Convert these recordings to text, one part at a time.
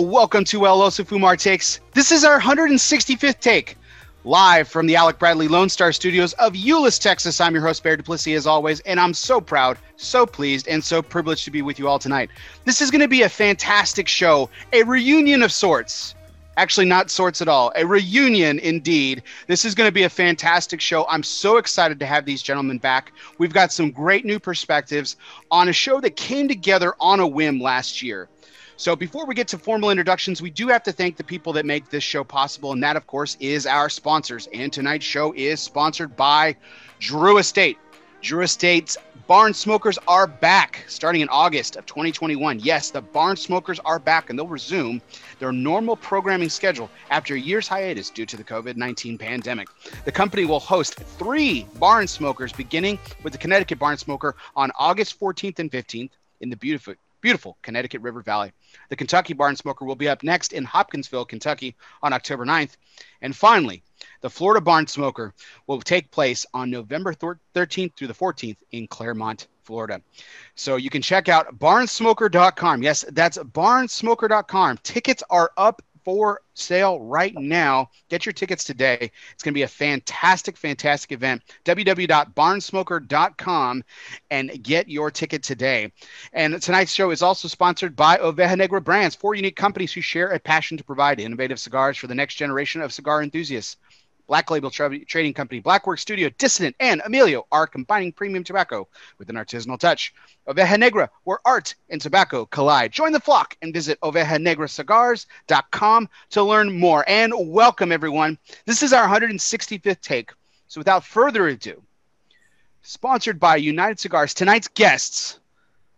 Welcome to El Oso Fumar Takes. This is our 165th take, live from the Alec Bradley Lone Star Studios of Euless, Texas. I'm your host, Bear Duplessis, as always, and I'm so proud, so pleased, and so privileged to be with you all tonight. This is going to be a fantastic show, a reunion of sorts. Actually, not sorts at all. A reunion indeed. This is going to be a fantastic show. I'm so excited to have these gentlemen back. We've got some great new perspectives on a show that came together on a whim last year. So, before we get to formal introductions, we do have to thank the people that make this show possible. And that, of course, is our sponsors. And tonight's show is sponsored by Drew Estate. Drew Estate's Barn Smokers are back starting in August of 2021. Yes, the Barn Smokers are back and they'll resume their normal programming schedule after a year's hiatus due to the COVID 19 pandemic. The company will host three Barn Smokers, beginning with the Connecticut Barn Smoker on August 14th and 15th in the beautiful, beautiful Connecticut River Valley. The Kentucky Barn Smoker will be up next in Hopkinsville, Kentucky on October 9th. And finally, the Florida Barn Smoker will take place on November 13th through the 14th in Clermont, Florida. So you can check out barnsmoker.com. Yes, that's barnsmoker.com. Tickets are up for sale right now. Get your tickets today. It's going to be a fantastic, fantastic event. www.barnsmoker.com and get your ticket today. And tonight's show is also sponsored by Oveja Negra Brands, four unique companies who share a passion to provide innovative cigars for the next generation of cigar enthusiasts. Black Label tra- Trading Company, Blackwork Studio, Dissident, and Emilio are combining premium tobacco with an artisanal touch. Oveja Negra, where art and tobacco collide. Join the flock and visit ovejanegracigars.com to learn more. And welcome, everyone. This is our 165th take. So without further ado, sponsored by United Cigars, tonight's guests,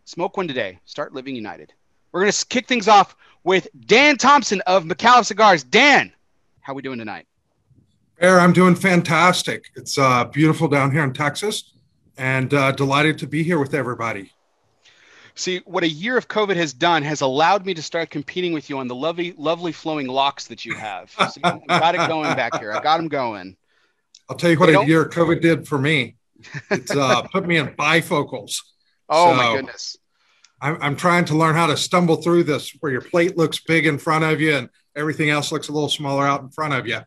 smoke one today, start living united. We're going to kick things off with Dan Thompson of McAuliffe Cigars. Dan, how are we doing tonight? Bear, I'm doing fantastic. It's uh, beautiful down here in Texas and uh, delighted to be here with everybody. See, what a year of COVID has done has allowed me to start competing with you on the lovely, lovely flowing locks that you have. So I got it going back here. I got them going. I'll tell you what a year COVID did for me. It's uh, put me in bifocals. Oh, so my goodness. I'm, I'm trying to learn how to stumble through this where your plate looks big in front of you and everything else looks a little smaller out in front of you.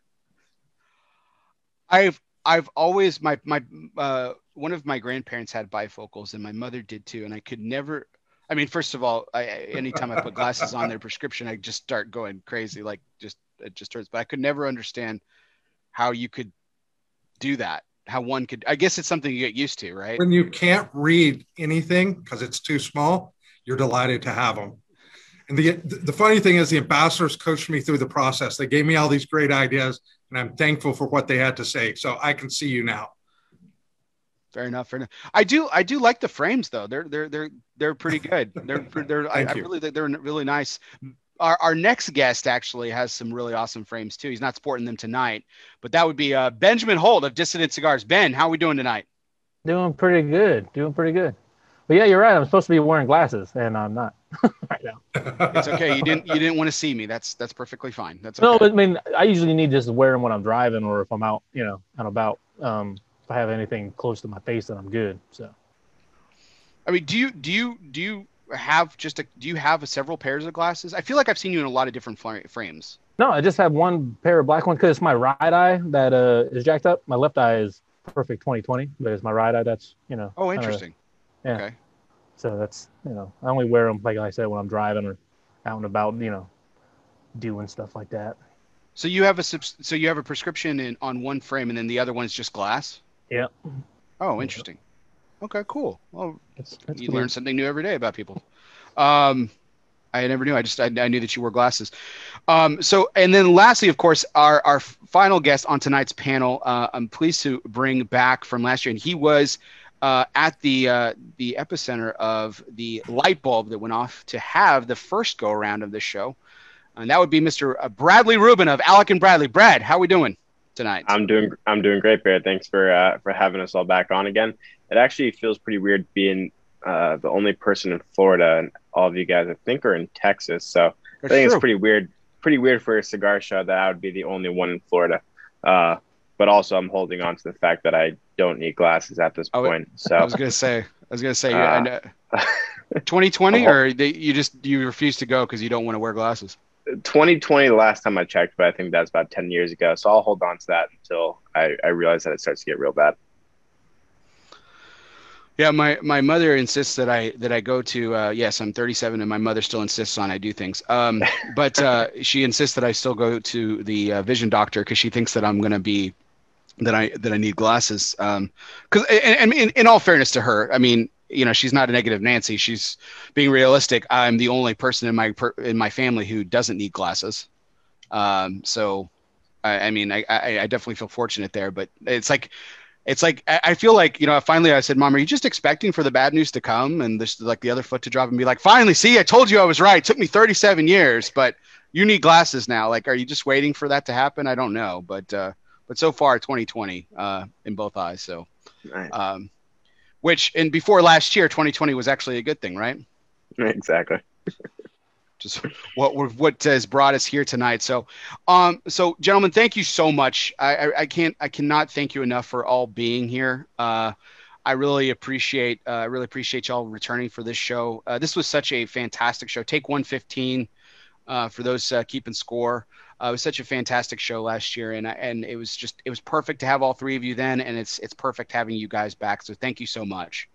I've I've always my my uh, one of my grandparents had bifocals and my mother did too, and I could never. I mean, first of all, I, anytime I put glasses on their prescription, I just start going crazy, like just it just hurts. But I could never understand how you could do that. How one could. I guess it's something you get used to, right? When you can't read anything because it's too small, you're delighted to have them. And the the funny thing is, the ambassadors coached me through the process. They gave me all these great ideas, and I'm thankful for what they had to say. So I can see you now. Fair enough. Fair enough. I do. I do like the frames though. They're they're they're they're pretty good. They're they're. I, I, really think they're really nice. Our, our next guest actually has some really awesome frames too. He's not sporting them tonight, but that would be uh, Benjamin Holt of Dissident Cigars. Ben, how are we doing tonight? Doing pretty good. Doing pretty good. But yeah, you're right. I'm supposed to be wearing glasses, and I'm not right now. It's okay. You didn't you didn't want to see me. That's that's perfectly fine. That's okay. no. But I mean, I usually need just to wear them when I'm driving or if I'm out, you know, out about. Um, if I have anything close to my face, then I'm good. So. I mean, do you do you do you have just a do you have several pairs of glasses? I feel like I've seen you in a lot of different frames. No, I just have one pair of black ones because it's my right eye that uh, is jacked up. My left eye is perfect 2020, but it's my right eye that's you know. Oh, interesting. Yeah. Okay. So that's you know I only wear them like I said when I'm driving or out and about, you know, doing stuff like that. So you have a so you have a prescription in on one frame and then the other one's just glass. Yeah. Oh, interesting. Okay, cool. Well, you learn something new every day about people. Um, I never knew. I just I, I knew that you wore glasses. Um, so and then lastly, of course, our our final guest on tonight's panel. Uh, I'm pleased to bring back from last year, and he was uh, at the uh, the epicenter of the light bulb that went off to have the first go around of this show, and that would be Mr. Uh, Bradley Rubin of Alec and Bradley. Brad, how are we doing tonight? I'm doing I'm doing great, Bear. Thanks for uh, for having us all back on again. It actually feels pretty weird being uh, the only person in Florida, and all of you guys I think are in Texas. So That's I think true. it's pretty weird. Pretty weird for a cigar show that I would be the only one in Florida. Uh, but also I'm holding on to the fact that I don't need glasses at this point. so I was gonna say, I was gonna say, uh, 2020, or they, you just you refuse to go because you don't want to wear glasses? 2020, the last time I checked, but I think that's about 10 years ago. So I'll hold on to that until I, I realize that it starts to get real bad. Yeah, my, my mother insists that I that I go to. Uh, yes, I'm 37, and my mother still insists on I do things. Um, but uh, she insists that I still go to the uh, vision doctor because she thinks that I'm going to be that I that I need glasses. Um, because and, and in, in all fairness to her, I mean, you know, she's not a negative Nancy. She's being realistic. I'm the only person in my per, in my family who doesn't need glasses. Um, so, I, I mean, I, I I definitely feel fortunate there. But it's like it's like I feel like you know finally I said, "Mom, are you just expecting for the bad news to come and this like the other foot to drop and be like, finally, see, I told you I was right. It took me 37 years, but you need glasses now. Like, are you just waiting for that to happen? I don't know, but uh, but so far 2020 uh, in both eyes. So, um, which and before last year, 2020 was actually a good thing, right? Exactly. just what what has brought us here tonight. So, um, so gentlemen, thank you so much. I, I, I can't I cannot thank you enough for all being here. Uh, I really appreciate uh, I really appreciate y'all returning for this show. Uh, this was such a fantastic show. Take 115 uh, for those uh, keeping score. Uh, it was such a fantastic show last year, and and it was just it was perfect to have all three of you then, and it's it's perfect having you guys back. So thank you so much.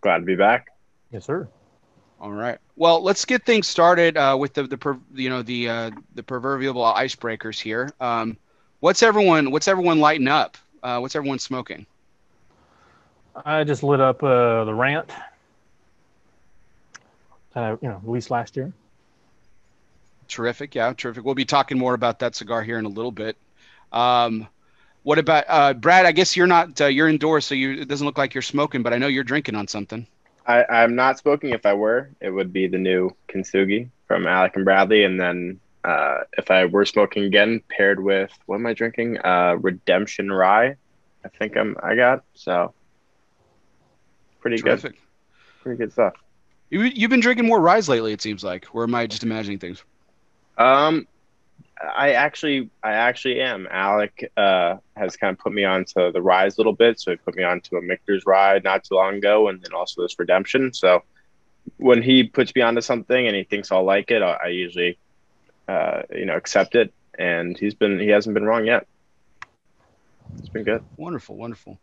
Glad to be back. Yes, sir. All right. Well, let's get things started uh, with the the you know the uh, the proverbial icebreakers here. Um, what's everyone What's everyone lighting up? Uh, what's everyone smoking? I just lit up uh, the rant. Uh, you know, released last year. Terrific. Yeah, terrific. We'll be talking more about that cigar here in a little bit. Um, what about uh, Brad? I guess you're not uh, you're indoors, so you, it doesn't look like you're smoking, but I know you're drinking on something. I, I'm not smoking. If I were, it would be the new Kintsugi from Alec and Bradley. And then uh, if I were smoking again, paired with what am I drinking? Uh, Redemption Rye. I think I'm. I got so pretty Terrific. good. Pretty good stuff. You you've been drinking more rye lately. It seems like, or am I just imagining things? Um, I actually, I actually am. Alec uh, has kind of put me onto the rise a little bit, so he put me onto a Michter's ride not too long ago, and then also this Redemption. So when he puts me onto something and he thinks I'll like it, I, I usually, uh, you know, accept it. And he's been, he hasn't been wrong yet. It's been good. Wonderful, wonderful.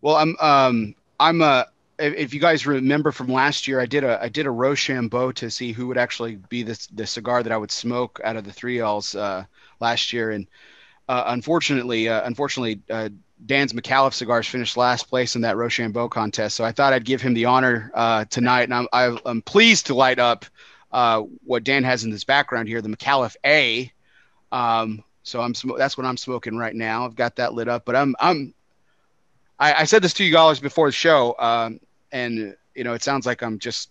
Well, I'm, um, I'm a, if you guys remember from last year, I did a I did a Rochambeau to see who would actually be the the cigar that I would smoke out of the three L's uh, last year, and uh, unfortunately, uh, unfortunately, uh, Dan's McAuliffe cigars finished last place in that Rochambeau contest. So I thought I'd give him the honor uh, tonight, and I'm I, am pleased to light up uh, what Dan has in his background here, the McAuliffe A. Um, so I'm that's what I'm smoking right now. I've got that lit up, but I'm I'm I, I said this to you guys before the show, um, and you know, it sounds like I'm just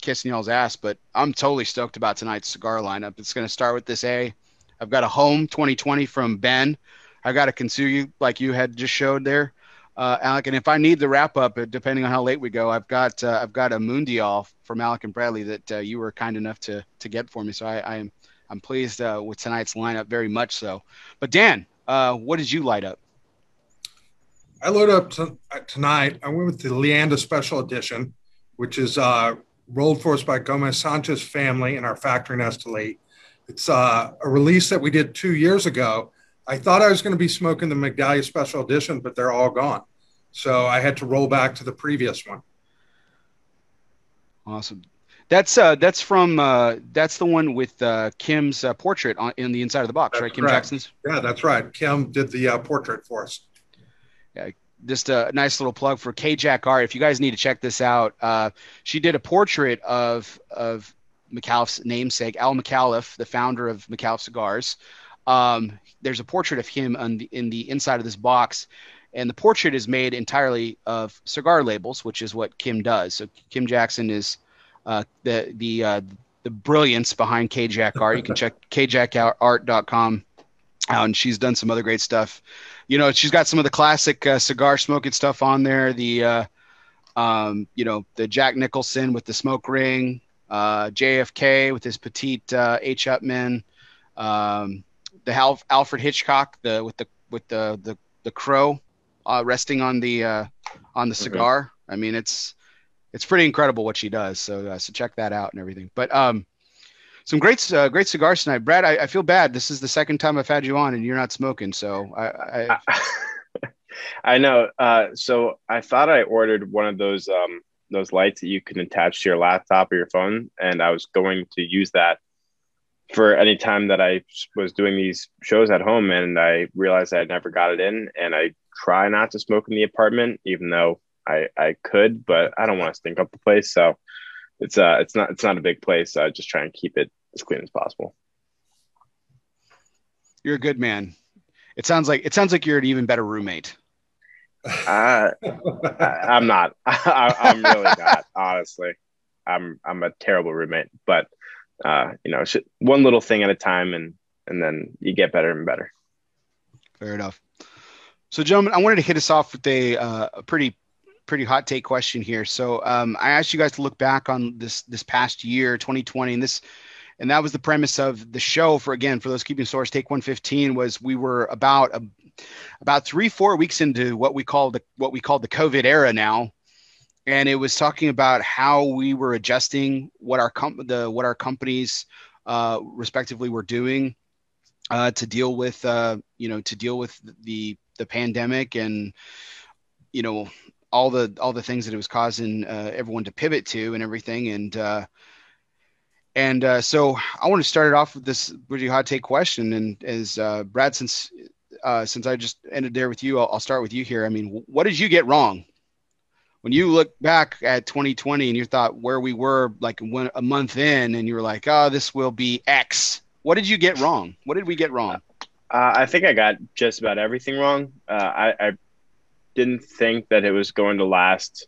kissing y'all's ass, but I'm totally stoked about tonight's cigar lineup. It's going to start with this A. I've got a home 2020 from Ben. I've got a Kintsugi like you had just showed there, uh, Alec. And if I need the wrap up, uh, depending on how late we go, I've got uh, I've got a Mundial from Alec and Bradley that uh, you were kind enough to to get for me. So I, I'm I'm pleased uh, with tonight's lineup very much so. But Dan, uh, what did you light up? I loaded up to, uh, tonight. I went with the Leanda Special Edition, which is uh, rolled for us by Gomez Sanchez family in our factory Esteli. It's uh, a release that we did two years ago. I thought I was going to be smoking the Migdalia Special Edition, but they're all gone. So I had to roll back to the previous one. Awesome. That's uh, that's from uh, that's the one with uh, Kim's uh, portrait on in the inside of the box, that's right? Kim correct. Jackson's. Yeah, that's right. Kim did the uh, portrait for us just a nice little plug for K Jack Art. If you guys need to check this out, uh, she did a portrait of of McAuliffe's namesake, Al McAuliffe, the founder of McAuliffe Cigars. Um, there's a portrait of him the, in the inside of this box, and the portrait is made entirely of cigar labels, which is what Kim does. So Kim Jackson is uh, the the uh, the brilliance behind K Jack Art. You can check kjackart.com out, and she's done some other great stuff you know, she's got some of the classic uh, cigar smoking stuff on there. The, uh, um, you know, the Jack Nicholson with the smoke ring, uh, JFK with his petite uh, H. Upmann, um, the Hal- Alfred Hitchcock, the with the with the the, the crow uh, resting on the uh, on the mm-hmm. cigar. I mean, it's it's pretty incredible what she does. So uh, so check that out and everything. But um, some great uh, great cigars tonight, Brad. I, I, feel bad. This is the second time I've had you on and you're not smoking. So I. I, I know. Uh, so I thought I ordered one of those um, those lights that you can attach to your laptop or your phone, and I was going to use that for any time that I was doing these shows at home, and I realized I never got it in, and I try not to smoke in the apartment, even though I I could, but I don't want to stink up the place, so it's uh it's not it's not a big place. So I just try and keep it as clean as possible. You're a good man. It sounds like it sounds like you're an even better roommate. Uh, I, am not. I, am really not. Honestly, I'm I'm a terrible roommate. But uh, you know, one little thing at a time, and and then you get better and better. Fair enough. So, gentlemen, I wanted to hit us off with a, uh, a pretty pretty hot take question here. So, um, I asked you guys to look back on this this past year, 2020, and this and that was the premise of the show for again for those keeping source take 115 was we were about a, about three four weeks into what we call the what we call the covid era now. And it was talking about how we were adjusting what our com- the what our companies uh, respectively were doing uh, to deal with uh, you know to deal with the the pandemic and you know all the all the things that it was causing uh, everyone to pivot to and everything. And uh, and uh, so I want to start it off with this pretty hot take question. And as uh, Brad, since uh, since I just ended there with you, I'll, I'll, start with you here. I mean, what did you get wrong when you look back at 2020 and you thought where we were like a month in, and you were like, "Oh, this will be X." What did you get wrong? What did we get wrong? Uh, I think I got just about everything wrong. Uh, I, I didn't think that it was going to last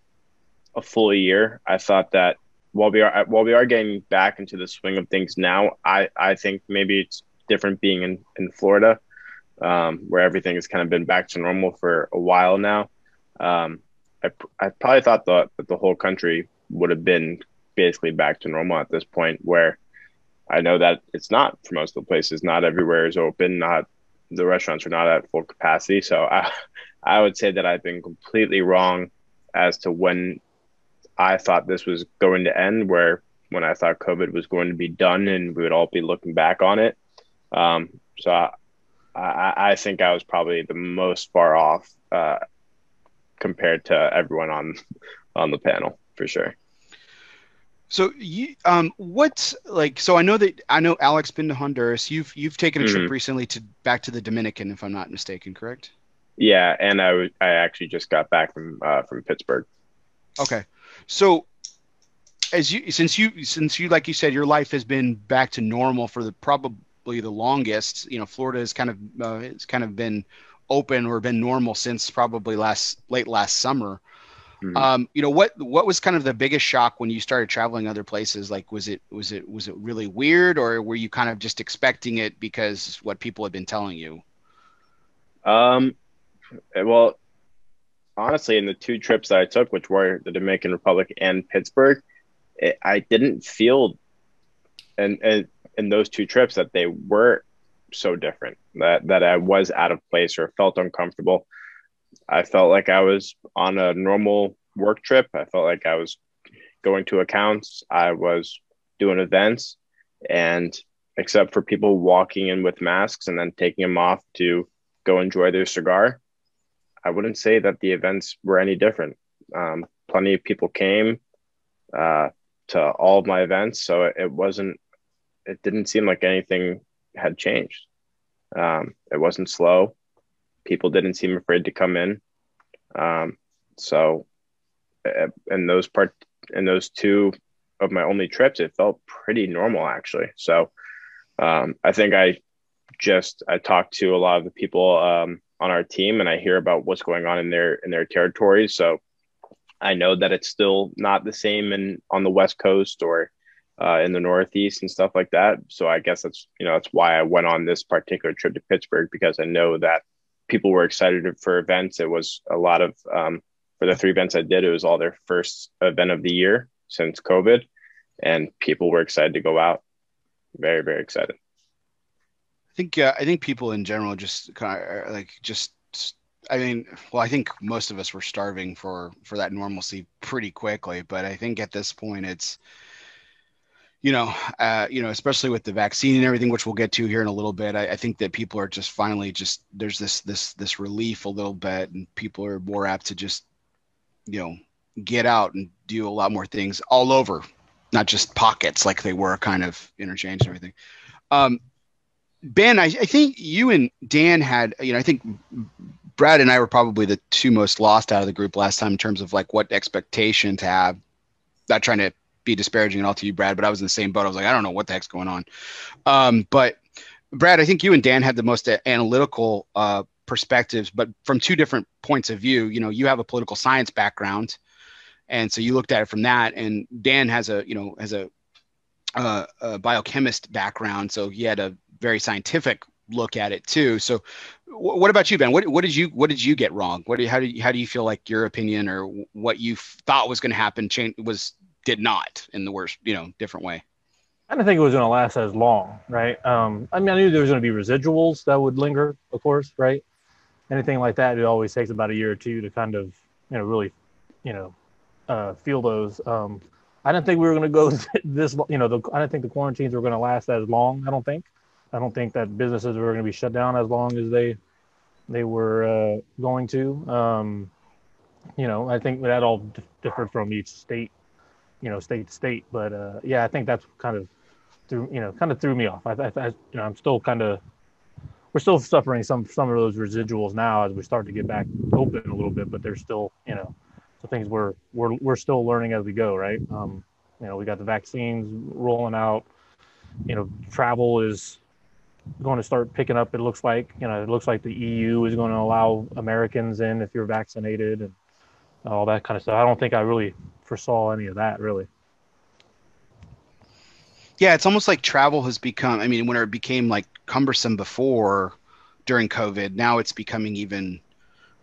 a full year. I thought that while we are while we are getting back into the swing of things now, I I think maybe it's different being in in Florida, um, where everything has kind of been back to normal for a while now. Um, I I probably thought that the whole country would have been basically back to normal at this point, where I know that it's not for most of the places. Not everywhere is open. Not the restaurants are not at full capacity. So I I would say that I've been completely wrong as to when I thought this was going to end, where when I thought COVID was going to be done and we would all be looking back on it. Um, so I, I, I, think I was probably the most far off uh, compared to everyone on on the panel for sure. So you, um, what's like? So I know that I know Alec's been to Honduras. You've you've taken a mm-hmm. trip recently to back to the Dominican, if I'm not mistaken, correct? Yeah, and I I actually just got back from uh, from Pittsburgh. Okay. So as you since you since you like you said your life has been back to normal for the probably the longest you know florida has kind of uh, it's kind of been open or been normal since probably last late last summer. Mm-hmm. um, you know what what was kind of the biggest shock when you started traveling other places? Like was it was it was it really weird or were you kind of just expecting it because what people had been telling you? Um well honestly, in the two trips that I took, which were the Dominican Republic and Pittsburgh, it, I didn't feel, and in, in those two trips, that they were so different. That that I was out of place or felt uncomfortable. I felt like I was on a normal work trip. I felt like I was going to accounts. I was doing events, and except for people walking in with masks and then taking them off to go enjoy their cigar, I wouldn't say that the events were any different. Um, plenty of people came uh, to all of my events, so it, wasn't. It didn't seem like anything had changed. Um, it wasn't slow. People didn't seem afraid to come in. Um, so, uh, in those part, in those two of my only trips, it felt pretty normal actually. So, um, I think I just I talked to a lot of the people um, on our team and I hear about what's going on in their in their territories. So I know that it's still not the same in on the West Coast or uh, in the Northeast and stuff like that. So I guess that's you know that's why I went on this particular trip to Pittsburgh because I know that people were excited for events. It was a lot of um, for the three events I did. It was all their first event of the year since COVID, and people were excited to go out. Very very excited. I think uh, I think people in general just kind of like just I mean, well, I think most of us were starving for for that normalcy pretty quickly, but I think at this point it's you know, uh, you know, especially with the vaccine and everything, which we'll get to here in a little bit. I, I, think that people are just finally just there's this this this relief a little bit, and people are more apt to just, you know, get out and do a lot more things all over, not just pockets like they were kind of interchange and everything. Um, ben, I, I think you and Dan had, you know, I think Brad and I were probably the two most lost out of the group last time in terms of like what expectation to have. Not trying to be disparaging at all to you, Brad, but I was in the same boat. I was like, I don't know what the heck's going on. Um, but Brad, I think you and Dan had the most analytical uh, perspectives, but from two different points of view. You know, you have a political science background, and so you looked at it from that. And Dan has a, you know, has a, uh, a biochemist background, so he had a very scientific look at it too. So, what about you, Ben? What, what did you what did you get wrong? What do you, how do you, how do you feel like your opinion or what you thought was going to happen change was did not in the worst, you know, different way. I didn't think it was going to last as long, right? Um, I mean, I knew there was going to be residuals that would linger, of course, right? Anything like that, it always takes about a year or two to kind of, you know, really, you know, uh, feel those. Um, I didn't think we were going to go this, you know, the, I didn't think the quarantines were going to last as long. I don't think. I don't think that businesses were going to be shut down as long as they they were uh, going to. Um, you know, I think that all differed from each state you know state to state. But uh, yeah, I think that's kind of threw you know kind of threw me off. I, I, I you know I'm still kind of we're still suffering some some of those residuals now as we start to get back open a little bit, but there's still you know the things we're we're we're still learning as we go, right? Um, you know, we got the vaccines rolling out. You know, travel is going to start picking up. It looks like you know it looks like the EU is going to allow Americans in if you're vaccinated and all that kind of stuff. I don't think I really foresaw any of that really. Yeah, it's almost like travel has become. I mean, when it became like cumbersome before during COVID, now it's becoming even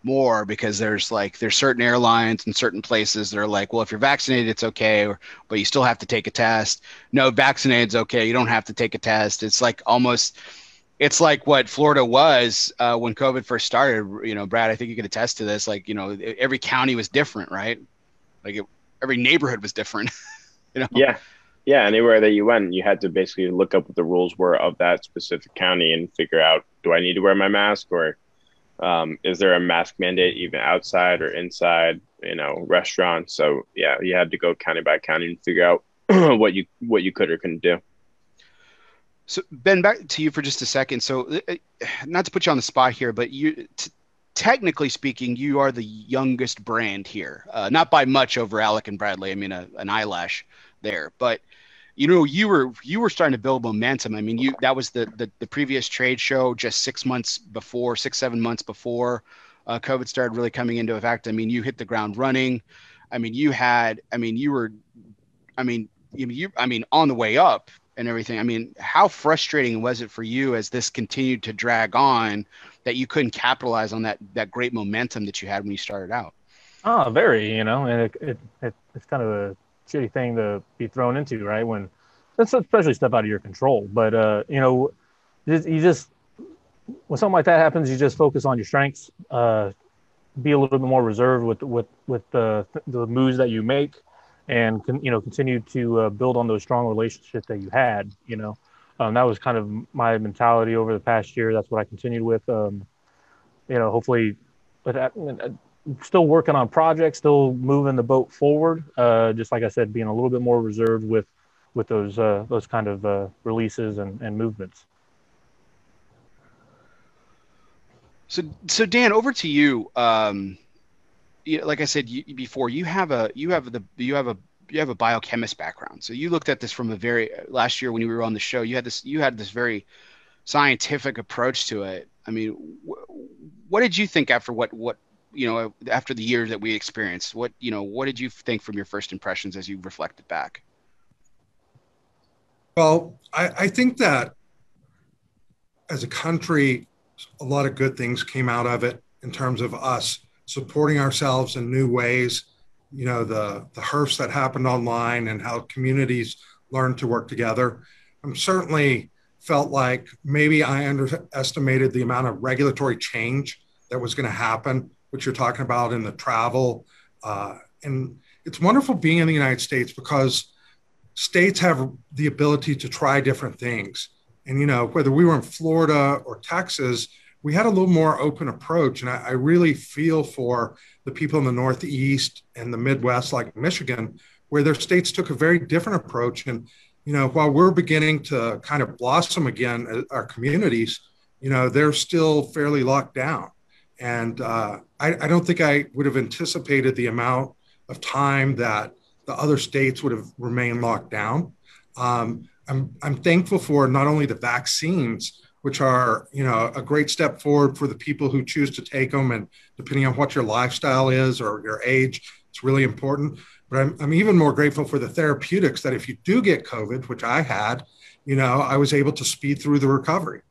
more because there's like there's certain airlines and certain places that are like, well, if you're vaccinated, it's okay, or, but you still have to take a test. No, vaccinated's okay. You don't have to take a test. It's like almost it's like what Florida was uh, when COVID first started. You know, Brad, I think you could attest to this. Like, you know, every county was different, right? Like it, every neighborhood was different. you know? Yeah. Yeah. Anywhere that you went, you had to basically look up what the rules were of that specific county and figure out do I need to wear my mask or um, is there a mask mandate even outside or inside, you know, restaurants? So yeah, you had to go county by county and figure out what you what you could or couldn't do. So Ben, back to you for just a second. So, uh, not to put you on the spot here, but you t- technically speaking, you are the youngest brand here, uh, not by much over Alec and Bradley. I mean, a, an eyelash there, but you know, you were you were starting to build momentum. I mean, you that was the the, the previous trade show just six months before, six seven months before uh, COVID started really coming into effect. I mean, you hit the ground running. I mean, you had. I mean, you were. I mean, you, you I mean, on the way up and everything. I mean, how frustrating was it for you as this continued to drag on that you couldn't capitalize on that that great momentum that you had when you started out? Oh, very. You know, and it, it, it it's kind of a shitty thing to be thrown into, right? When that's especially stuff out of your control. But uh, you know, you just when something like that happens, you just focus on your strengths. Uh, be a little bit more reserved with with with the the moves that you make, and you know continue to uh, build on those strong relationships that you had. You know, um, that was kind of my mentality over the past year. That's what I continued with. Um, you know, hopefully, but still working on projects, still moving the boat forward. Uh, just like I said, being a little bit more reserved with with those uh, those kind of uh, releases and, and movements. So, so Dan, over to you. Um, you like I said you, before, you have a you have the you have a you have a biochemist background, so you looked at this from a very last year when you were on the show. You had this you had this very scientific approach to it. I mean, wh- what did you think after what what you know after the year that we experienced? What you know what did you think from your first impressions as you reflected back? Well, I, I think that as a country, a lot of good things came out of it in terms of us supporting ourselves in new ways you know the the HERFs that happened online and how communities learned to work together. I'm certainly felt like maybe I underestimated the amount of regulatory change that was going to happen, which you're talking about in the travel. Uh, and it's wonderful being in the United States because states have the ability to try different things. And, you know, whether we were in Florida or Texas, we had a little more open approach. And I, I really feel for the people in the Northeast and the Midwest, like Michigan, where their states took a very different approach. And, you know, while we're beginning to kind of blossom again, uh, our communities, you know, they're still fairly locked down. And uh, I, I don't think I would have anticipated the amount of time that the other states would have remained locked down. Um, I'm, I'm thankful for not only the vaccines, which are you know a great step forward for the people who choose to take them, and depending on what your lifestyle is or your age, it's really important. But I'm, I'm even more grateful for the therapeutics that if you do get COVID, which I had, you know, I was able to speed through the recovery.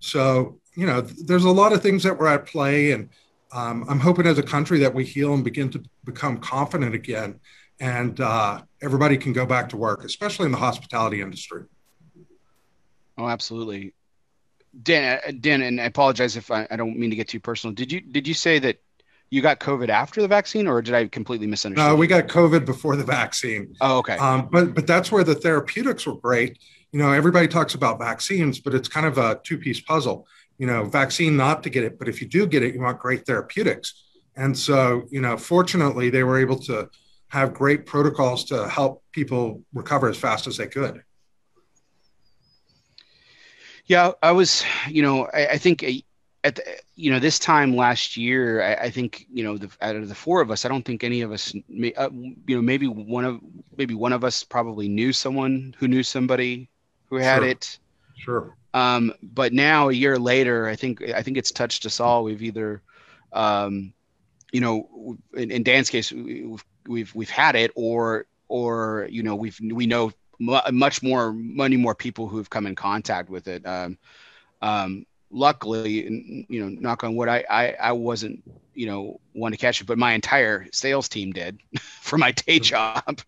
So you know, there's a lot of things that were at play, and um, I'm hoping as a country that we heal and begin to become confident again, and uh, everybody can go back to work, especially in the hospitality industry. Oh, absolutely. Dan, uh, Dan, and I apologize if I, I don't mean to get too personal. Did you did you say that you got COVID after the vaccine, or did I completely misunderstand? No, we got COVID before the vaccine. Oh, okay. Um, but but that's where the therapeutics were great. You know, everybody talks about vaccines, but it's kind of a two piece puzzle you know, vaccine not to get it, but if you do get it, you want great therapeutics. And so, you know, fortunately, they were able to have great protocols to help people recover as fast as they could. Yeah, I was, you know, I, I think at the, you know this time last year, I, I, think you know the, out of the four of us, I don't think any of us, may, uh, you know, maybe one of maybe one of us probably knew someone who knew somebody who had sure. it. Sure. Um, but now a year later, I think I think it's touched us all. We've either, um, you know, in, in Dan's case, we've, we've we've had it, or or you know we've we know much more many more people who've come in contact with it. Um, um, luckily, you know, knock on wood, I, I I wasn't you know one to catch it, but my entire sales team did for my day job,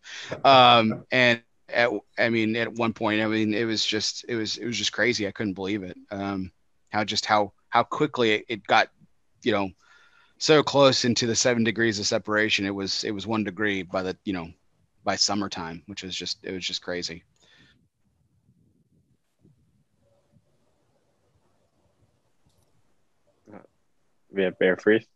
um, and at, I mean, at one point, I mean, it was just, it was, it was just crazy. I couldn't believe it. Um, how just how, how quickly it, it got, you know, so close into the seven degrees of separation. It was, it was one degree by the, you know, by summertime, which was just, it was just crazy. We have Bear Freeze.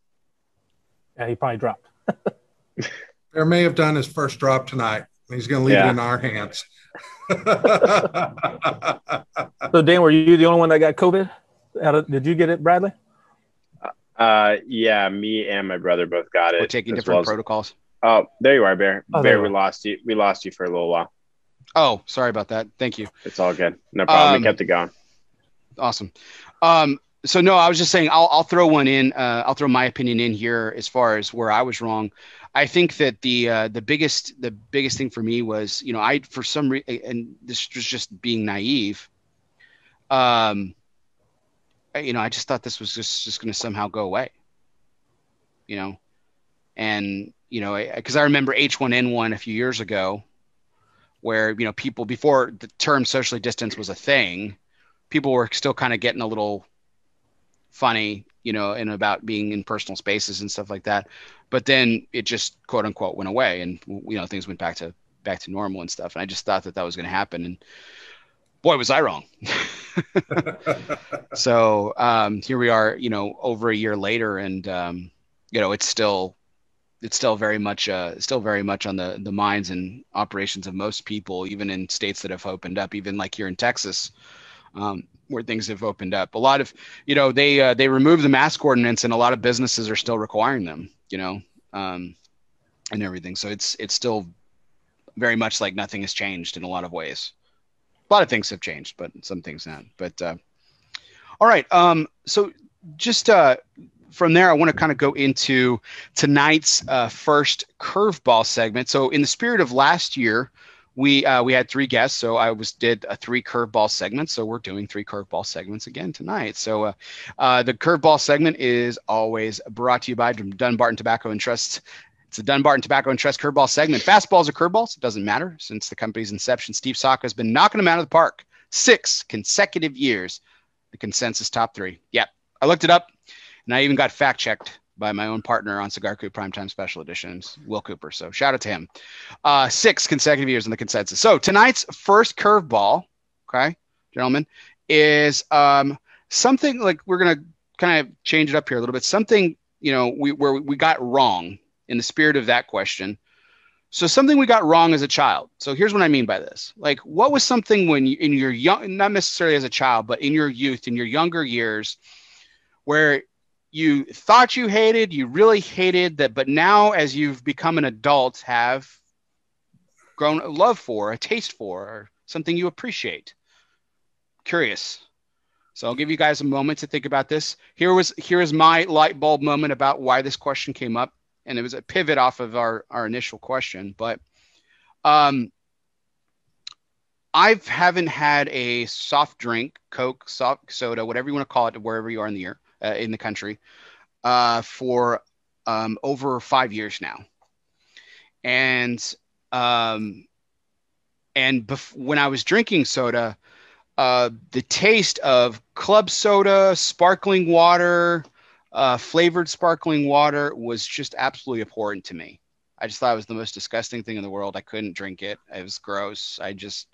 Yeah, he probably dropped. Bear may have done his first drop tonight. He's going to leave yeah. it in our hands. so, Dan, were you the only one that got COVID? Of, did you get it, Bradley? Uh, yeah, me and my brother both got it. We're taking different well protocols. Oh, there you are, Bear. Oh, Bear, we lost you. We lost you for a little while. Oh, sorry about that. Thank you. It's all good. No problem. Um, we kept it going. Awesome. Um, so no, I was just saying I'll, I'll throw one in. Uh, I'll throw my opinion in here as far as where I was wrong. I think that the uh, the biggest the biggest thing for me was you know I for some reason and this was just being naive. Um, you know I just thought this was just just going to somehow go away. You know, and you know because I, I remember H1N1 a few years ago, where you know people before the term socially distance was a thing, people were still kind of getting a little funny, you know, and about being in personal spaces and stuff like that. But then it just quote unquote went away, and you know things went back to back to normal and stuff. And I just thought that that was going to happen, and boy, was I wrong. so um, here we are, you know, over a year later, and um, you know, it's still it's still very much uh, still very much on the the minds and operations of most people, even in states that have opened up, even like here in Texas. Um, where things have opened up. A lot of, you know, they uh, they removed the mask ordinance, and a lot of businesses are still requiring them. You know, um, and everything. So it's it's still very much like nothing has changed in a lot of ways. A lot of things have changed, but some things not. But uh, all right. Um, so just uh, from there, I want to kind of go into tonight's uh, first curveball segment. So in the spirit of last year, we uh, we had three guests, so I was did a three curveball segment. So we're doing three curveball segments again tonight. So uh, uh, the curveball segment is always brought to you by Dunbarton Tobacco and Trust. It's the Dunbarton Tobacco and Trust curveball segment. Fastballs or curveballs, it doesn't matter. Since the company's inception, Steve Saka has been knocking them out of the park six consecutive years. The consensus top three. Yep, I looked it up. and I even got fact checked by my own partner on Cigar Coop Primetime Special Editions, Will Cooper. So shout out to him. Uh, six consecutive years in the consensus. So tonight's first curveball, okay, gentlemen, is um, something like we're gonna kind of change it up here a little bit. Something you know we where we got wrong in the spirit of that question. So something we got wrong as a child. So here's what I mean by this. Like, what was something when you in your young, not necessarily as a child, but in your youth, in your younger years, where you thought you hated, you really hated that, but now as you've become an adult, have grown a love for, a taste for, or something you appreciate. Curious. So I'll give you guys a moment to think about this. Here was here is my light bulb moment about why this question came up, and it was a pivot off of our our initial question. But um, I haven't had a soft drink, Coke, soft soda, whatever you want to call it, wherever you are in the year uh, in the country uh, for um, over five years now, and um, and bef- when I was drinking soda, uh, the taste of club soda, sparkling water, uh, flavored sparkling water was just absolutely abhorrent to me. I just thought it was the most disgusting thing in the world. I couldn't drink it. It was gross. I just,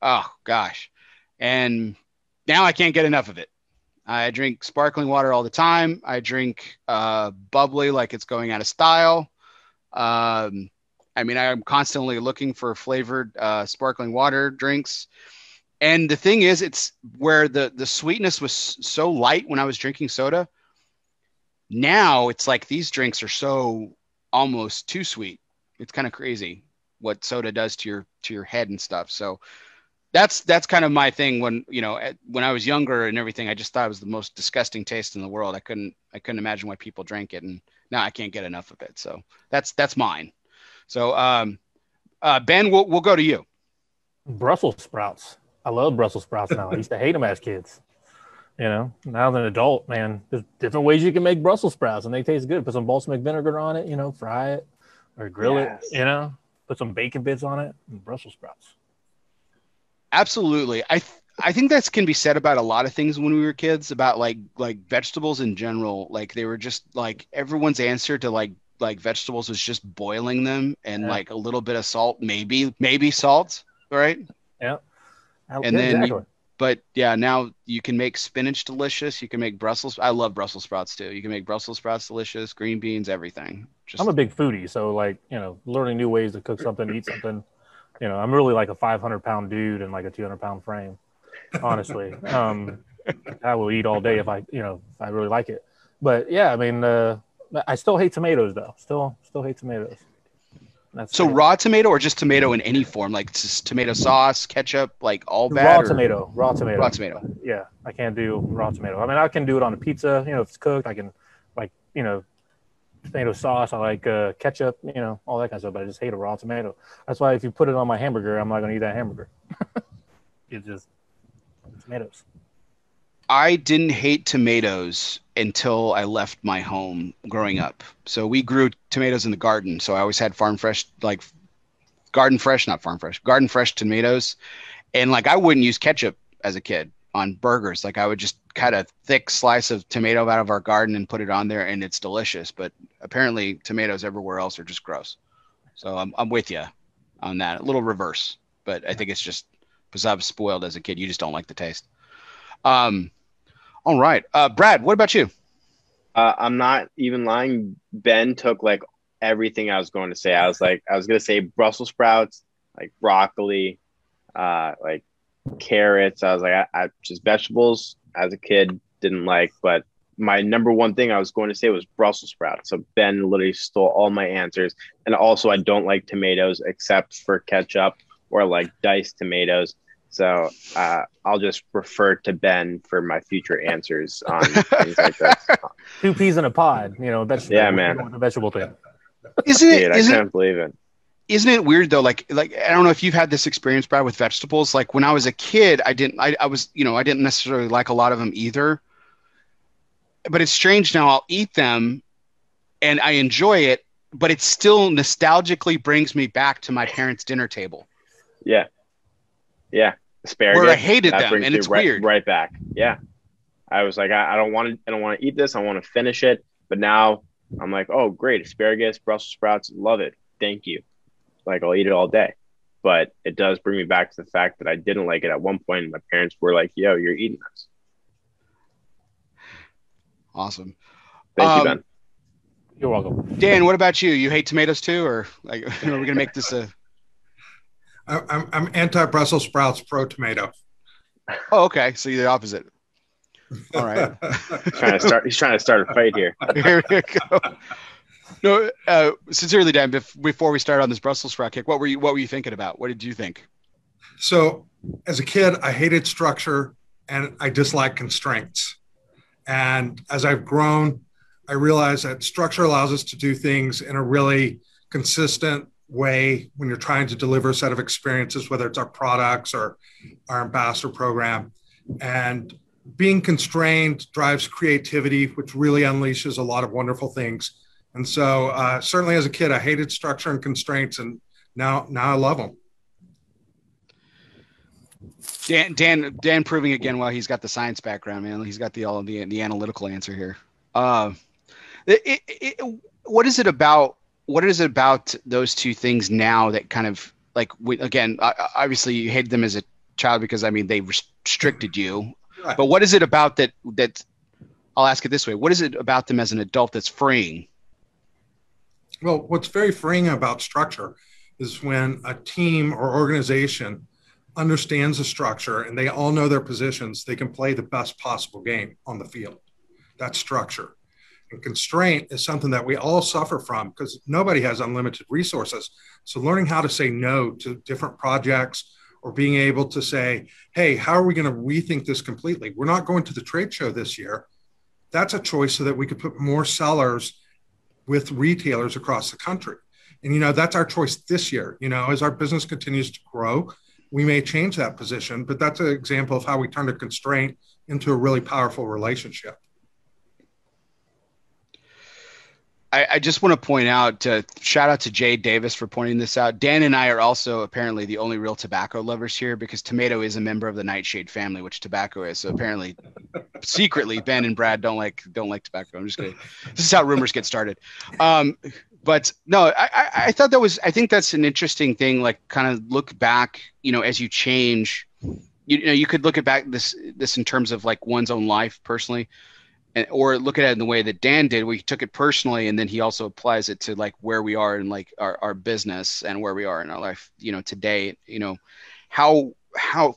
oh gosh. And now I can't get enough of it. I drink sparkling water all the time. I drink uh, bubbly like it's going out of style. Um, I mean, I'm constantly looking for flavored uh, sparkling water drinks. And the thing is, it's where the the sweetness was so light when I was drinking soda. Now it's like these drinks are so almost too sweet. It's kind of crazy what soda does to your to your head and stuff. So that's that's kind of my thing when you know when I was younger and everything. I just thought it was the most disgusting taste in the world. I couldn't I couldn't imagine why people drank it, and now I can't get enough of it. So that's that's mine. So um, uh, Ben, we'll we'll go to you. Brussels sprouts. I love Brussels sprouts now. I used to hate them as kids. You know, now as an adult, man, there's different ways you can make Brussels sprouts, and they taste good. Put some balsamic vinegar on it. You know, fry it or grill yes. it. You know, put some bacon bits on it. Brussels sprouts. Absolutely. I th- I think that can be said about a lot of things when we were kids about like like vegetables in general. Like they were just like everyone's answer to like like vegetables was just boiling them and yeah. like a little bit of salt, maybe maybe salt, right? Yeah. And then exactly. you, but yeah, now you can make spinach delicious. You can make Brussels. I love Brussels sprouts too. You can make Brussels sprouts delicious, green beans, everything. Just, I'm a big foodie, so like you know, learning new ways to cook something, eat something you know, I'm really like a 500 pound dude in like a 200 pound frame. Honestly, um, I will eat all day if I, you know, if I really like it. But yeah, I mean, uh, I still hate tomatoes though. Still, still hate tomatoes. That's so raw tomato or just tomato in any form, like just tomato sauce, ketchup, like all bad. Raw or... tomato, raw tomato, raw tomato. Yeah, I can't do raw tomato. I mean, I can do it on a pizza. You know, if it's cooked, I can like you know tomato sauce. I like uh, ketchup, you know, all that kind of stuff. But I just hate a raw tomato. That's why if you put it on my hamburger, I'm not going to eat that hamburger. it's just tomatoes. I didn't hate tomatoes until I left my home growing up. So we grew tomatoes in the garden. So I always had farm fresh, like garden fresh, not farm fresh, garden fresh tomatoes. And like I wouldn't use ketchup as a kid on burgers. Like I would just cut a thick slice of tomato out of our garden and put it on there, and it's delicious. But apparently, tomatoes everywhere else are just gross. So I'm I'm with you on that. A little reverse, but I think it's just because I was spoiled as a kid. You just don't like the taste. Um, all right, uh, Brad, what about you? Uh, I'm not even lying. Ben took like everything I was going to say. I was like, I was going to say Brussels sprouts, like broccoli, uh, like carrots. I was like, I, I, just vegetables as a kid didn't like, but my number one thing I was going to say was Brussels sprouts. So Ben literally stole all my answers. And also, I don't like tomatoes except for ketchup or like diced tomatoes. So uh, I'll just refer to Ben for my future answers on things like this. Two peas in a pod, you know, vegetable. Yeah, man. The vegetable thing. Isn't it? Dude, isn't I can't believe it isn't it weird though like like i don't know if you've had this experience brad with vegetables. Like when i was a kid i didn't I, I was you know i didn't necessarily like a lot of them either. But it's strange now i'll eat them and i enjoy it but it still nostalgically brings me back to my parents dinner table. Yeah. Yeah. Asparagus. Where i hated them and it's right, weird. right back. Yeah. I was like, I, I don't want to, I don't want to eat this. I want to finish it. But now I'm like, oh, great, asparagus, Brussels sprouts, love it. Thank you. Like I'll eat it all day. But it does bring me back to the fact that I didn't like it at one point. And my parents were like, yo, you're eating this. Awesome. Thank um, you, Ben. You're welcome. Dan, what about you? You hate tomatoes too, or like, are we going to make this a? I'm I'm anti Brussels sprouts, pro tomato. Oh, okay. So you're the opposite. All right. trying to start. He's trying to start a fight here. here we go. No, uh, sincerely, Dan. Before we start on this Brussels sprout kick, what were you what were you thinking about? What did you think? So, as a kid, I hated structure and I dislike constraints. And as I've grown, I realize that structure allows us to do things in a really consistent way when you're trying to deliver a set of experiences, whether it's our products or our ambassador program. And being constrained drives creativity, which really unleashes a lot of wonderful things. And so, uh, certainly as a kid, I hated structure and constraints, and now now I love them. Dan, Dan, Dan, proving again why he's got the science background, man. He's got the all the the analytical answer here. Uh, it, it, it, what is it about? What is it about those two things now that kind of like we, again? Obviously, you hated them as a child because I mean they restricted you. Right. But what is it about that? That I'll ask it this way: What is it about them as an adult that's freeing? Well, what's very freeing about structure is when a team or organization understands the structure and they all know their positions, they can play the best possible game on the field. That's structure. And constraint is something that we all suffer from because nobody has unlimited resources. So, learning how to say no to different projects or being able to say, hey, how are we going to rethink this completely? We're not going to the trade show this year. That's a choice so that we could put more sellers with retailers across the country. And, you know, that's our choice this year. You know, as our business continues to grow, we may change that position, but that's an example of how we turn a constraint into a really powerful relationship. I, I just want to point out, uh, shout out to Jay Davis for pointing this out. Dan and I are also apparently the only real tobacco lovers here because tomato is a member of the nightshade family, which tobacco is. So apparently, secretly, Ben and Brad don't like don't like tobacco. I'm just kidding. This is how rumors get started. Um, but no, I, I thought that was I think that's an interesting thing. Like, kind of look back, you know, as you change. You, you know, you could look at back this this in terms of like one's own life personally, and or look at it in the way that Dan did. We took it personally, and then he also applies it to like where we are in like our, our business and where we are in our life. You know, today, you know, how how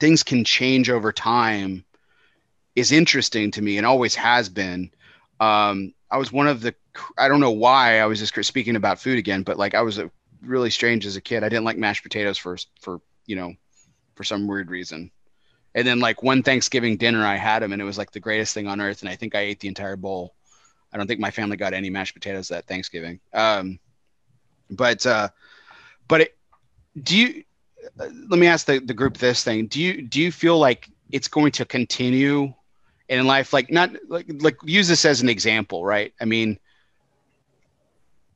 things can change over time is interesting to me and always has been. Um, I was one of the I don't know why I was just speaking about food again, but like I was a, really strange as a kid. I didn't like mashed potatoes for for you know for some weird reason. And then like one Thanksgiving dinner, I had them, and it was like the greatest thing on earth. And I think I ate the entire bowl. I don't think my family got any mashed potatoes that Thanksgiving. Um, but uh, but it, do you? Uh, let me ask the, the group this thing. Do you do you feel like it's going to continue in life? Like not like like use this as an example, right? I mean,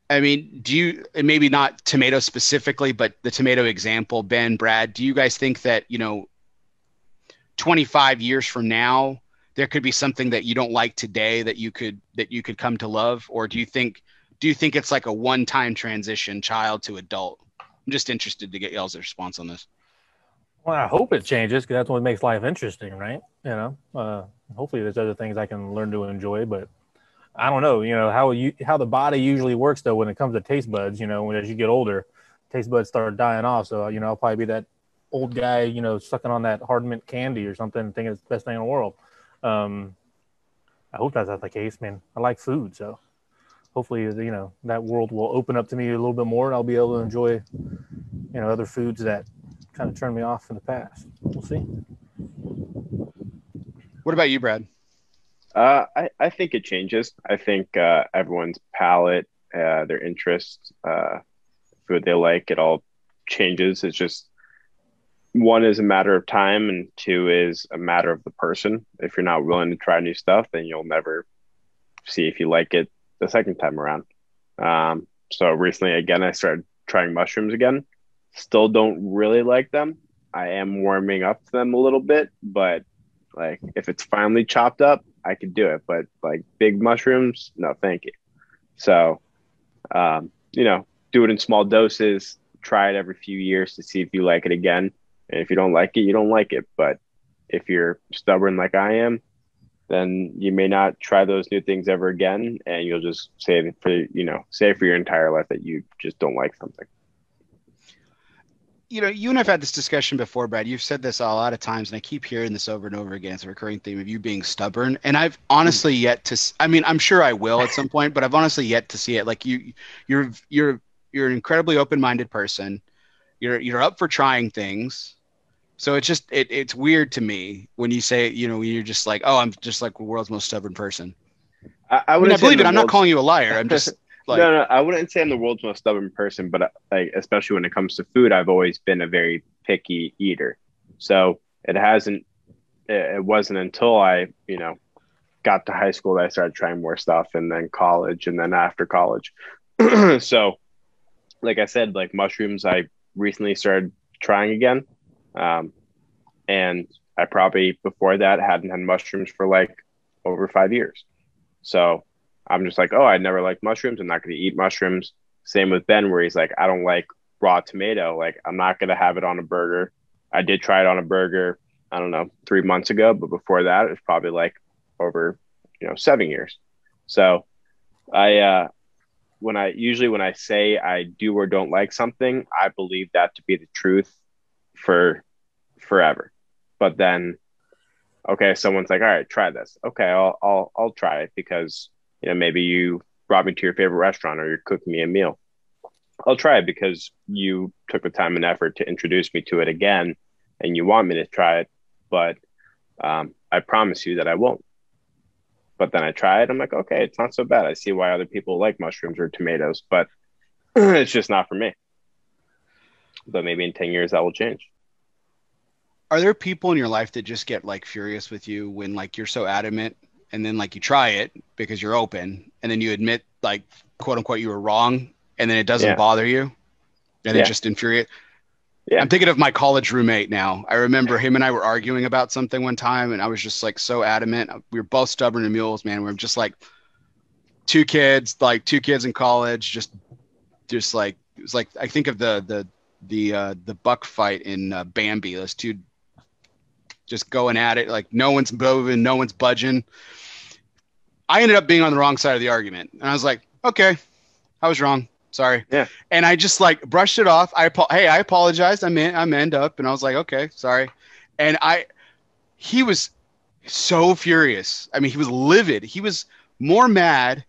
I mean, do you maybe not tomato specifically, but the tomato example, Ben, Brad, do you guys think that, you know, 25 years from now, there could be something that you don't like today that you could that you could come to love? Or do you think do you think it's like a one-time transition, child to adult? I'm just interested to get y'all's response on this. Well, I hope it changes because that's what makes life interesting, right? You know, uh, hopefully there's other things I can learn to enjoy, but I don't know, you know, how you how the body usually works though when it comes to taste buds, you know, when as you get older, taste buds start dying off. So, you know, I'll probably be that old guy, you know, sucking on that hard mint candy or something, thinking it's the best thing in the world. Um, I hope that's not the case, man. I like food, so hopefully, you know, that world will open up to me a little bit more, and I'll be able to enjoy, you know, other foods that kind of turned me off in the past. We'll see. What about you, Brad? Uh, I, I think it changes. I think uh, everyone's palate, uh, their interests, uh, food they like, it all changes. It's just one is a matter of time, and two is a matter of the person. If you're not willing to try new stuff, then you'll never see if you like it the second time around. Um, so recently, again, I started trying mushrooms again. Still don't really like them. I am warming up to them a little bit, but Like if it's finely chopped up, I could do it. But like big mushrooms, no, thank you. So, um, you know, do it in small doses. Try it every few years to see if you like it again. And if you don't like it, you don't like it. But if you're stubborn like I am, then you may not try those new things ever again, and you'll just say for you know say for your entire life that you just don't like something you know, you and I've had this discussion before, Brad. You've said this a lot of times, and I keep hearing this over and over again. It's a recurring theme of you being stubborn. And I've honestly yet to. I mean, I'm sure I will at some point, but I've honestly yet to see it. Like you, you're you're you're an incredibly open-minded person. You're you're up for trying things. So it's just it, it's weird to me when you say you know you're just like oh I'm just like the world's most stubborn person. I, I, I mean, I believe it. I'm not calling you a liar. I'm just Like, no, no, I wouldn't say I'm the world's most stubborn person, but like especially when it comes to food, I've always been a very picky eater. So it hasn't. It wasn't until I, you know, got to high school that I started trying more stuff, and then college, and then after college. so, like I said, like mushrooms, I recently started trying again, um, and I probably before that hadn't had mushrooms for like over five years. So I'm just like, oh, I never liked mushrooms. I'm not going to eat mushrooms. Same with Ben, where he's like, I don't like raw tomato. Like, I'm not going to have it on a burger. I did try it on a burger, I don't know, three months ago, but before that, it was probably like over, you know, seven years. So I, uh, when I usually when I say I do or don't like something, I believe that to be the truth for forever. But then, okay, someone's like, all right, try this. Okay, I'll I'll I'll try it because you know, maybe you brought me to your favorite restaurant or you're cooking me a meal. I'll try it because you took the time and effort to introduce me to it again and you want me to try it. But um, I promise you that I won't. But then I try it. I'm like, okay, it's not so bad. I see why other people like mushrooms or tomatoes, but it's just not for me. But maybe in 10 years that will change. Are there people in your life that just get like furious with you when like you're so adamant and then like you try it because you're open and then you admit like quote unquote you were wrong and then it doesn't yeah. bother you and yeah. it just infuriates yeah. I'm thinking of my college roommate now. I remember him and I were arguing about something one time, and I was just like so adamant. We were both stubborn and mules, man. We are just like two kids, like two kids in college, just, just like it was like I think of the the the uh, the buck fight in uh, Bambi. Those two just going at it, like no one's moving, no one's budging. I ended up being on the wrong side of the argument. And I was like, okay, I was wrong. Sorry. Yeah. And I just like brushed it off. I hey, I apologized. I'm in, I'm end up, and I was like, okay, sorry. And I, he was so furious. I mean, he was livid. He was more mad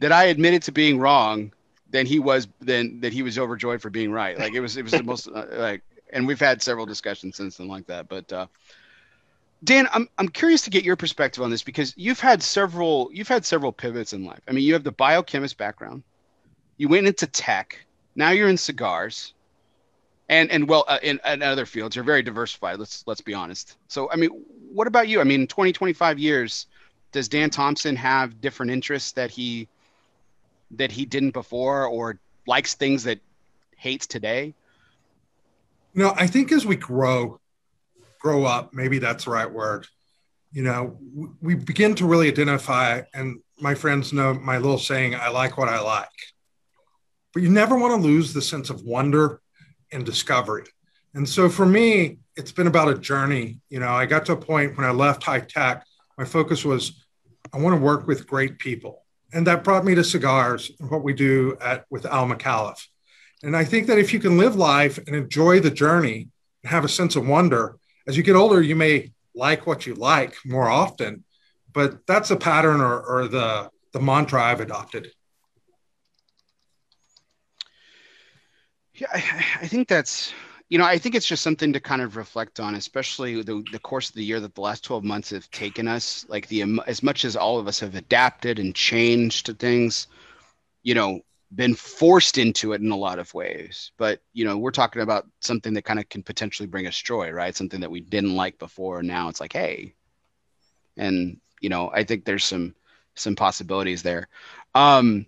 that I admitted to being wrong than he was than that he was overjoyed for being right. Like it was it was the most uh, like. And we've had several discussions since then like that. But uh, Dan, I'm I'm curious to get your perspective on this because you've had several you've had several pivots in life. I mean, you have the biochemist background. You went into tech. Now you're in cigars. And and well, uh, in, in other fields, you're very diversified. Let's let's be honest. So, I mean, what about you? I mean, 20, 25 years, does Dan Thompson have different interests that he that he didn't before, or likes things that hates today? No, I think as we grow, grow up, maybe that's the right word. You know, we begin to really identify, and my friends know my little saying, I like what I like. But you never want to lose the sense of wonder and discovery. And so for me, it's been about a journey. You know, I got to a point when I left high tech, my focus was I want to work with great people. And that brought me to cigars and what we do at with Al Micallef. And I think that if you can live life and enjoy the journey and have a sense of wonder, as you get older, you may like what you like more often, but that's a pattern or, or the, the mantra I've adopted. Yeah, I, I think that's, you know, I think it's just something to kind of reflect on, especially the, the course of the year that the last 12 months have taken us. Like the, as much as all of us have adapted and changed to things, you know, been forced into it in a lot of ways. But you know, we're talking about something that kind of can potentially bring us joy, right? Something that we didn't like before, now it's like, hey. And you know, I think there's some some possibilities there. Um,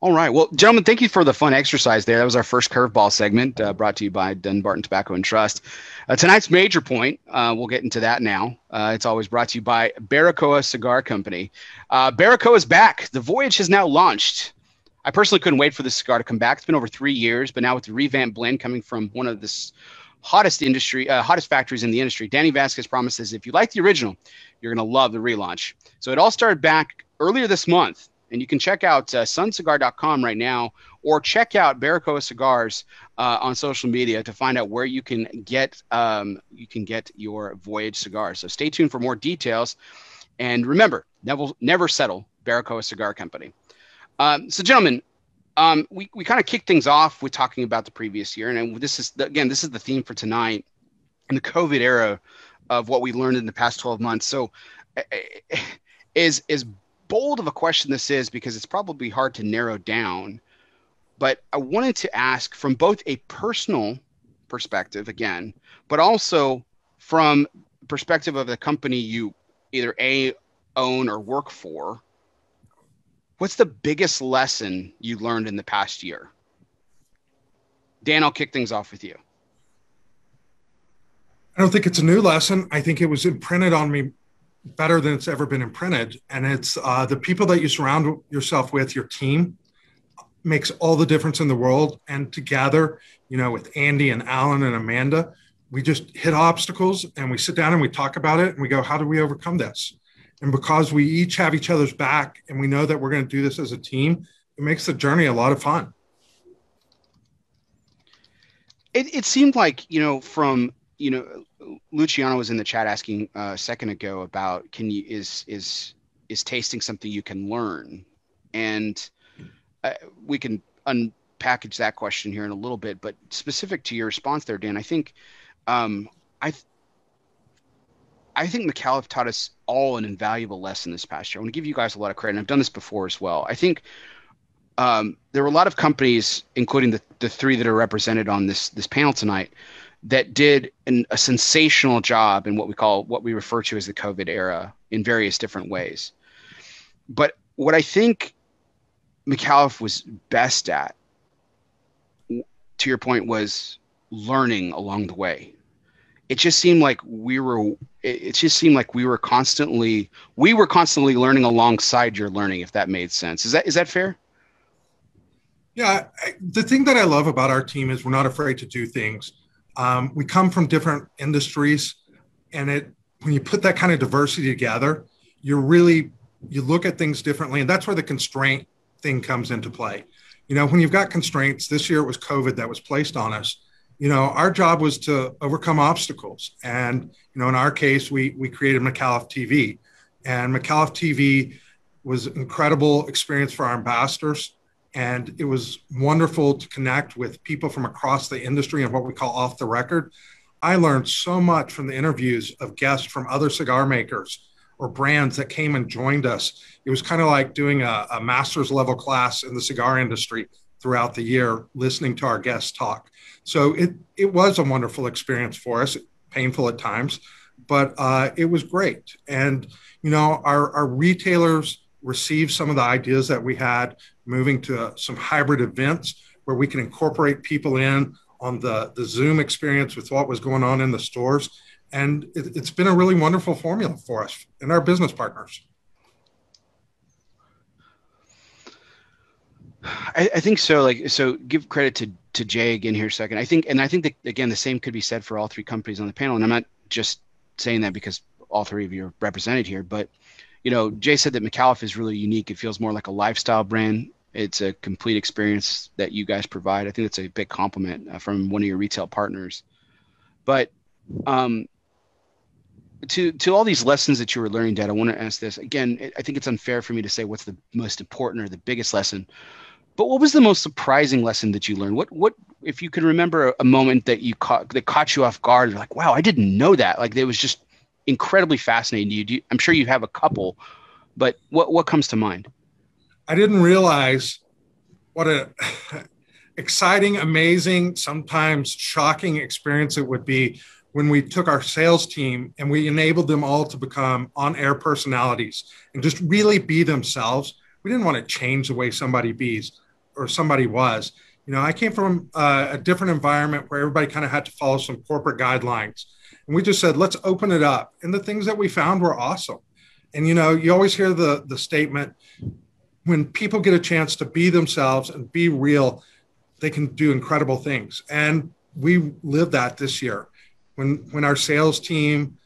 All right. Well, gentlemen, thank you for the fun exercise there. That was our first curveball segment uh, brought to you by Dunbarton Tobacco and Trust. Uh, tonight's major point, uh, we'll get into that now. Uh, it's always brought to you by Baracoa Cigar Company. Uh, Baracoa is back. The voyage has now launched. I personally couldn't wait for this cigar to come back. It's been over three years, but now with the revamped blend coming from one of the hottest industry, uh, hottest factories in the industry, Danny Vasquez promises if you like the original, you're going to love the relaunch. So it all started back earlier this month and you can check out uh, suncigar.com right now or check out Baracoa Cigars uh, on social media to find out where you can get um, you can get your Voyage cigars. So stay tuned for more details. And remember, never never settle. Baracoa Cigar Company. Um, so, gentlemen, um, we we kind of kicked things off with talking about the previous year, and this is again this is the theme for tonight in the COVID era of what we learned in the past 12 months. So, eh, eh, is is bold of a question this is because it's probably hard to narrow down. But I wanted to ask from both a personal perspective again, but also from perspective of the company you either a own or work for. What's the biggest lesson you learned in the past year? Dan, I'll kick things off with you. I don't think it's a new lesson. I think it was imprinted on me better than it's ever been imprinted. And it's uh, the people that you surround yourself with, your team, makes all the difference in the world. And together, you know, with Andy and Alan and Amanda, we just hit obstacles and we sit down and we talk about it and we go, how do we overcome this? And because we each have each other's back and we know that we're going to do this as a team, it makes the journey a lot of fun. It, it seemed like, you know, from, you know, Luciano was in the chat asking uh, a second ago about can you is is is tasting something you can learn, and uh, we can unpackage that question here in a little bit. But specific to your response there, Dan, I think um, I th- I think Micallef taught us all an invaluable lesson this past year. I want to give you guys a lot of credit. I've done this before as well. I think um, there were a lot of companies, including the, the three that are represented on this this panel tonight, that did an, a sensational job in what we call what we refer to as the COVID era in various different ways. But what I think Micallef was best at, to your point, was learning along the way. It just seemed like we were. It just seemed like we were constantly we were constantly learning alongside your learning. If that made sense, is that is that fair? Yeah, I, the thing that I love about our team is we're not afraid to do things um, we come from different industries, and it when you put that kind of diversity together, you're really you look at things differently, and that's where the constraint thing comes into play. You know, when you've got constraints, this year it was COVID that was placed on us. You know, our job was to overcome obstacles, and you know, in our case, we we created Micallef TV, and Micallef TV was an incredible experience for our ambassadors and it was wonderful to connect with people from across the industry and what we call off the record. I learned so much from the interviews of guests from other cigar makers or brands that came and joined us. It was kind of like doing a, a master's level class in the cigar industry throughout the year, listening to our guests talk. So it it was a wonderful experience for us, painful at times, but uh, it was great. And you know, our our retailers received some of the ideas that we had moving to some hybrid events where we can incorporate people in on the, the Zoom experience with what was going on in the stores. And it, has been a really wonderful formula for us and our business partners. I, I, think so. Like, so give credit to, to Jay again here a second. I think, and I think that again, the same could be said for all three companies on the panel. And I'm not just saying that because all three of you are represented here, but you know, Jay said that Micallef is really unique. It feels more like a lifestyle brand it's a complete experience that you guys provide. I think that's a big compliment uh, from one of your retail partners. But um, to to all these lessons that you were learning, Dan, I want to ask this again. I think it's unfair for me to say what's the most important or the biggest lesson. But what was the most surprising lesson that you learned? What what if you can remember a moment that you caught that caught you off guard? You're like, wow, I didn't know that. Like it was just incredibly fascinating to you. you I'm sure you have a couple, but what what comes to mind? I didn't realize what a exciting, amazing, sometimes shocking experience it would be when we took our sales team and we enabled them all to become on-air personalities and just really be themselves. We didn't want to change the way somebody bees. Or somebody was. You know, I came from uh, a different environment where everybody kind of had to follow some corporate guidelines. And we just said, let's open it up. And the things that we found were awesome. And, you know, you always hear the, the statement when people get a chance to be themselves and be real, they can do incredible things. And we lived that this year. When, when our sales team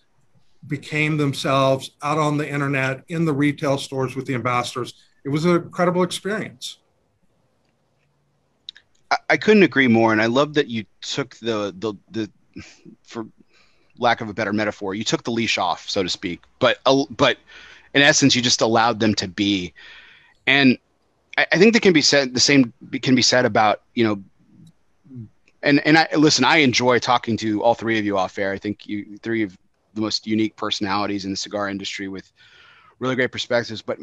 became themselves out on the internet, in the retail stores with the ambassadors, it was an incredible experience. I, couldn't agree more, and I love that you took the the the for lack of a better metaphor, you took the leash off, so to speak. But uh, but in essence, you just allowed them to be, and I, I think that can be said. The same can be said about you know and and I listen. I enjoy talking to all three of you off air. I think you three of the most unique personalities in the cigar industry with really great perspectives. But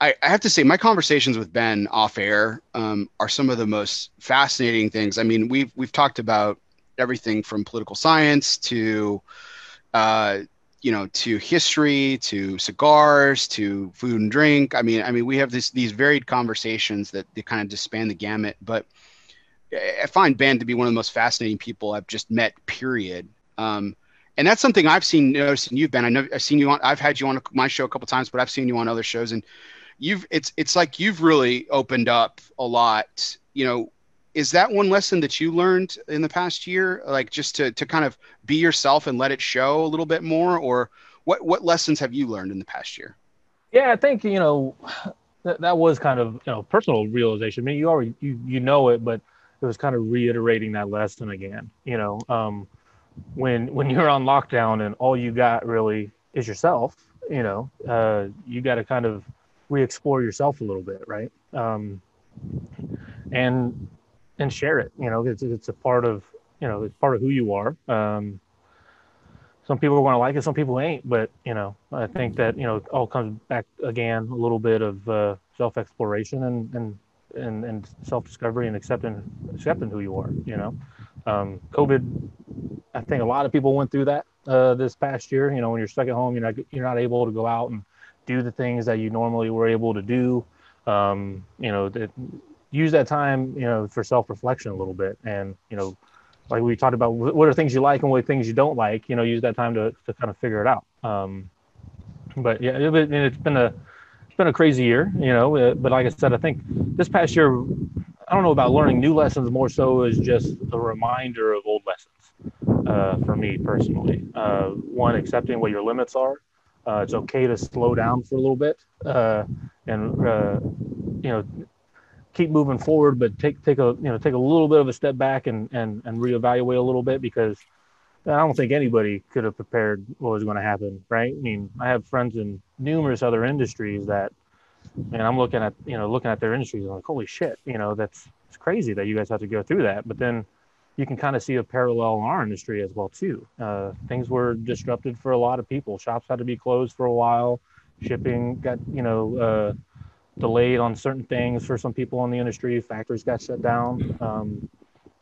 I, I have to say, my conversations with Ben off air um, are some of the most fascinating things. I mean, we've we've talked about everything from political science to uh, you know to history to cigars to food and drink i mean i mean we have this these varied conversations that they kind of just span the gamut but i find ben to be one of the most fascinating people i've just met period um, and that's something I've seen noticed in you, Ben. I know I've seen you on. I've had you on my show a couple times, but I've seen you on other shows, and you've it's it's like you've really opened up a lot. You know, is that one lesson that you learned in the past year, like just to to kind of be yourself and let it show a little bit more, or what what lessons have you learned in the past year? Yeah, I think you know that, that was kind of you know personal realization. I mean, you already you you know it, but it was kind of reiterating that lesson again. You know. Um, when when you're on lockdown and all you got really is yourself, you know, uh, you got to kind of re-explore yourself a little bit, right? Um, and and share it. You know, it's it's a part of you know it's part of who you are. Um, some people are going to like it, some people ain't. But you know, I think that you know it all comes back again a little bit of uh, self exploration and and and, and self discovery and accepting accepting who you are. You know, um, COVID, I think a lot of people went through that uh, this past year. You know, when you're stuck at home, you're not you're not able to go out and do the things that you normally were able to do. Um, you know, that, use that time, you know, for self reflection a little bit, and you know, like we talked about, what are things you like and what things you don't like. You know, use that time to to kind of figure it out. Um, but yeah, it, it's been a it's been a crazy year, you know. Uh, but like I said, I think this past year I don't know about learning new lessons more so as just a reminder of old lessons uh, for me personally. Uh, one, accepting what your limits are. Uh, it's okay to slow down for a little bit uh, and uh, you know keep moving forward, but take take a you know take a little bit of a step back and and and reevaluate a little bit because I don't think anybody could have prepared what was going to happen, right? I mean, I have friends in numerous other industries that and I'm looking at you know looking at their industries like holy shit you know that's it's crazy that you guys have to go through that but then you can kind of see a parallel in our industry as well too. Uh, things were disrupted for a lot of people. Shops had to be closed for a while. Shipping got you know uh, delayed on certain things for some people in the industry. Factories got shut down. Um,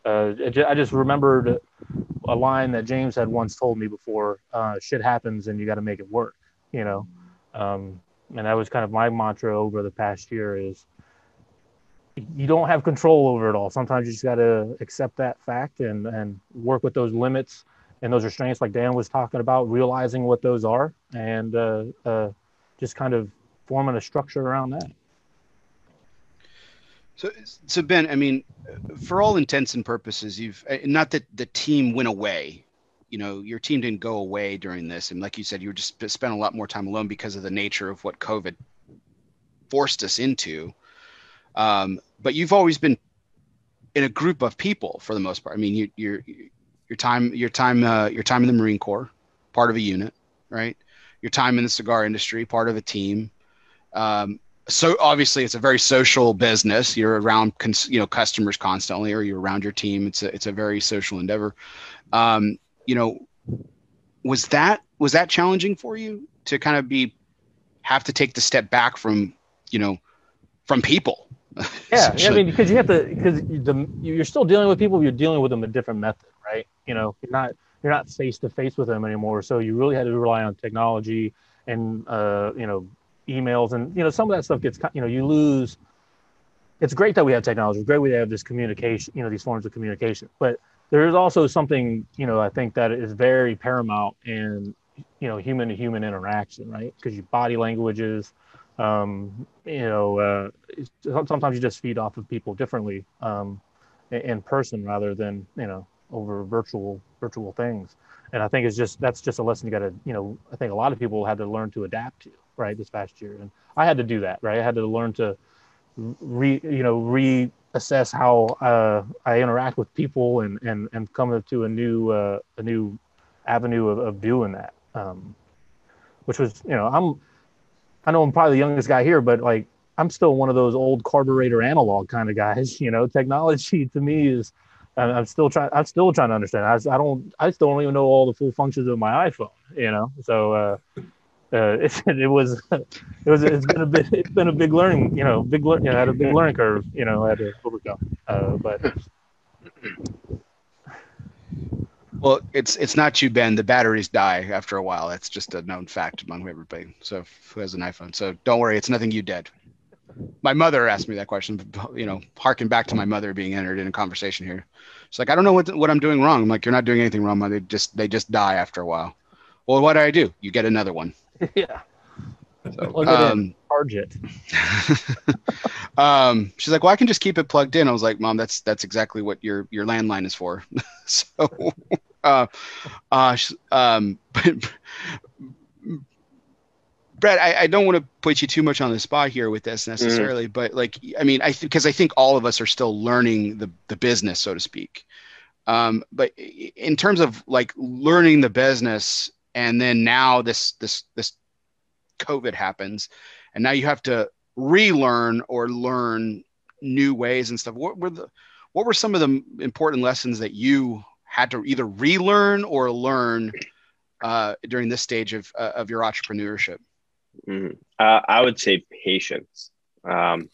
uh, I just remembered a line that James had once told me before uh, shit happens and you got to make it work you know? Um, and that was kind of my mantra over the past year is you don't have control over it all. Sometimes you just got to accept that fact and and work with those limits and those restraints, like Dan was talking about, realizing what those are and uh, uh, just kind of forming a structure around that. So, so Ben, I mean, for all intents and purposes, you've not that the team went away you know your team didn't go away during this and like you said you were just spent a lot more time alone because of the nature of what covid forced us into um, but you've always been in a group of people for the most part. I mean you, your your time your time uh, your time in the marine corps part of a unit right? Your time in the cigar industry part of a team. Um, so obviously it's a very social business. You're around cons- you know customers constantly or you're around your team. It's a, it's a very social endeavor. Um, you know, was that was that challenging for you to kind of be have to take the step back from you know from people? Yeah, I mean, because you have to because the you're still dealing with people, you're dealing with them a different method, right? You know, you're not you're not face to face with them anymore, so you really had to rely on technology and uh, you know emails and you know some of that stuff gets you know you lose it's great that we have technology. It's great we have this communication, you know, these forms of communication. But there is also something, you know, I think that is very paramount in, you know, human to human interaction, right? Because your body languages, um, you know, uh, sometimes you just feed off of people differently um, in person rather than, you know, over virtual virtual things. And I think it's just that's just a lesson you got to, you know, I think a lot of people had to learn to adapt to, right, this past year. And I had to do that, right? I had to learn to re you know reassess how uh, I interact with people and and and come to a new uh, a new avenue of, of doing that. Um, which was you know I'm I know I'm probably the youngest guy here, but like I'm still one of those old carburetor analog kind of guys. You know, technology to me is I'm still trying. I'm still trying to understand. I, I don't. I still don't even know all the full functions of my iPhone. You know, so uh, uh, it, it was it was it's been a bit it's been a big learning you know big learn you know, had a big learning curve you know I had to overcome uh, but well it's it's not you Ben. The batteries die after a while. That's just a known fact among everybody. So who has an iPhone? So don't worry. It's nothing you did. My mother asked me that question you know harken back to my mother being entered in a conversation here. It's like I don't know what what I'm doing wrong. I'm like you're not doing anything wrong they just they just die after a while. Well what do I do? You get another one. Yeah. So, um, charge it. um, she's like, "Well, I can just keep it plugged in." I was like, "Mom, that's that's exactly what your your landline is for." so, uh, uh, um, but, Brett, I, I don't want to put you too much on the spot here with this necessarily, mm. but like, I mean, I because I think all of us are still learning the the business, so to speak. Um, but in terms of like learning the business and then now this this this covid happens and now you have to relearn or learn new ways and stuff what were the what were some of the important lessons that you had to either relearn or learn uh, during this stage of, uh, of your entrepreneurship mm-hmm. uh, i would say patience um,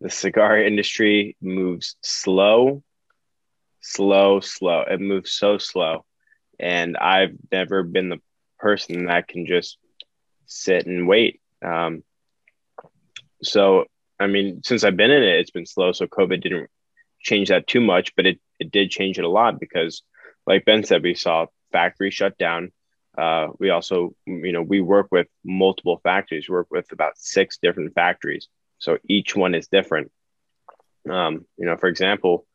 the cigar industry moves slow slow slow it moves so slow and I've never been the person that can just sit and wait. Um, so, I mean, since I've been in it, it's been slow. So COVID didn't change that too much, but it, it did change it a lot because, like Ben said, we saw factories shut down. Uh, we also, you know, we work with multiple factories. We work with about six different factories, so each one is different. Um, you know, for example,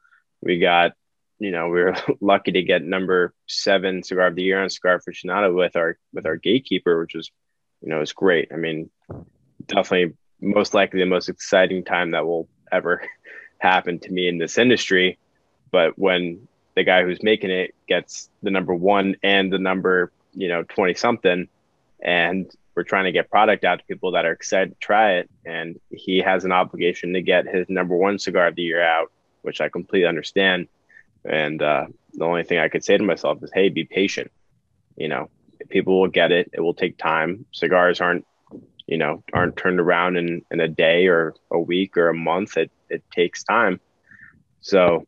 we got you know, we were lucky to get number seven cigar of the year on Cigar Aficionado with our with our gatekeeper, which was, you know, was great. I mean, definitely most likely the most exciting time that will ever happen to me in this industry. But when the guy who's making it gets the number one and the number, you know, 20 something, and we're trying to get product out to people that are excited to try it, and he has an obligation to get his number one cigar of the year out, which I completely understand and uh, the only thing I could say to myself is, hey, be patient. You know, people will get it. It will take time. Cigars aren't, you know, aren't turned around in, in a day or a week or a month. It, it takes time. So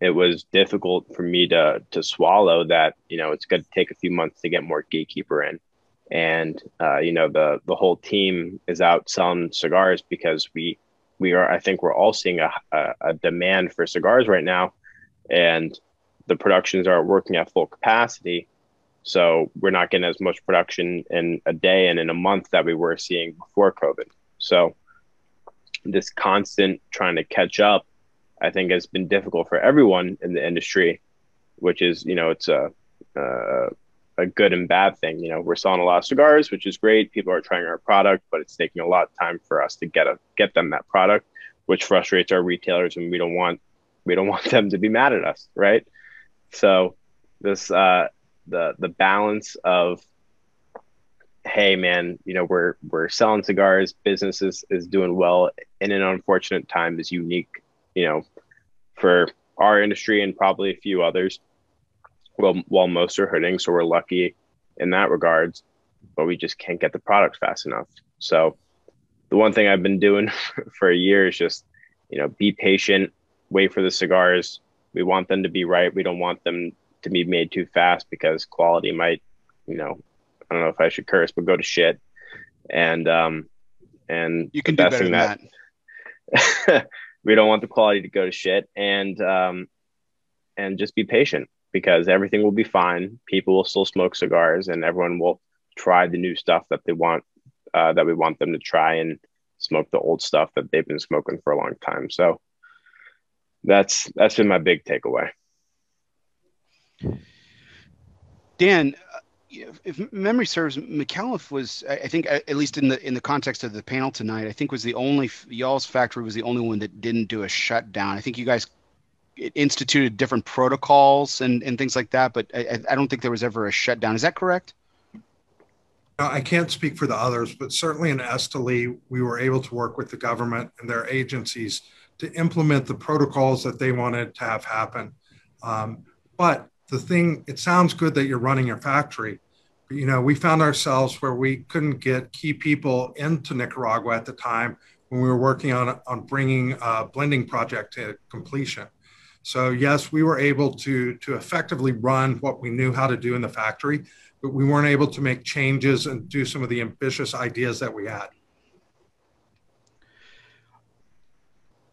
it was difficult for me to, to swallow that, you know, it's going to take a few months to get more gatekeeper in. And, uh, you know, the, the whole team is out selling cigars because we, we are, I think we're all seeing a, a, a demand for cigars right now and the productions are working at full capacity. So we're not getting as much production in a day and in a month that we were seeing before COVID. So this constant trying to catch up, I think, has been difficult for everyone in the industry, which is, you know, it's a, a, a good and bad thing. You know, we're selling a lot of cigars, which is great. People are trying our product, but it's taking a lot of time for us to get a get them that product, which frustrates our retailers, and we don't want we don't want them to be mad at us, right? So this uh, the the balance of hey man, you know we're we're selling cigars, business is, is doing well in an unfortunate time is unique, you know, for our industry and probably a few others. Well, while most are hurting, so we're lucky in that regards, but we just can't get the product fast enough. So the one thing I've been doing for a year is just, you know, be patient, wait for the cigars. We want them to be right. We don't want them to be made too fast because quality might, you know, I don't know if I should curse, but go to shit. And um, and you can do better than that, that. we don't want the quality to go to shit, and um, and just be patient because everything will be fine. People will still smoke cigars, and everyone will try the new stuff that they want uh, that we want them to try and smoke the old stuff that they've been smoking for a long time. So that's that's been my big takeaway. Dan, uh, if memory serves, Micallef was, I think, at least in the in the context of the panel tonight, I think was the only y'all's factory was the only one that didn't do a shutdown. I think you guys instituted different protocols and, and things like that, but I, I don't think there was ever a shutdown. Is that correct? I can't speak for the others, but certainly in Esteli, we were able to work with the government and their agencies to implement the protocols that they wanted to have happen. Um, but the thing, it sounds good that you're running your factory. You know, we found ourselves where we couldn't get key people into Nicaragua at the time when we were working on, on bringing a blending project to completion. So yes, we were able to, to effectively run what we knew how to do in the factory, but we weren't able to make changes and do some of the ambitious ideas that we had.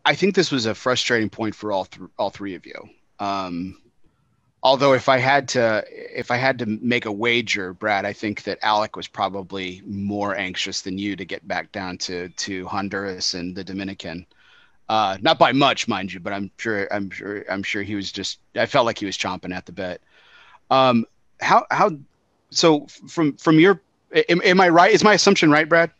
I think this was a frustrating point for all th- all three of you. Um, although if I had to if I had to make a wager, Brad, I think that Alec was probably more anxious than you to get back down to to Honduras and the Dominican. Uh, not by much, mind you, but I'm sure I'm sure I'm sure he was just I felt like he was chomping at the bit. Um, how how so from from your am, am I right? Is my assumption right, Brad?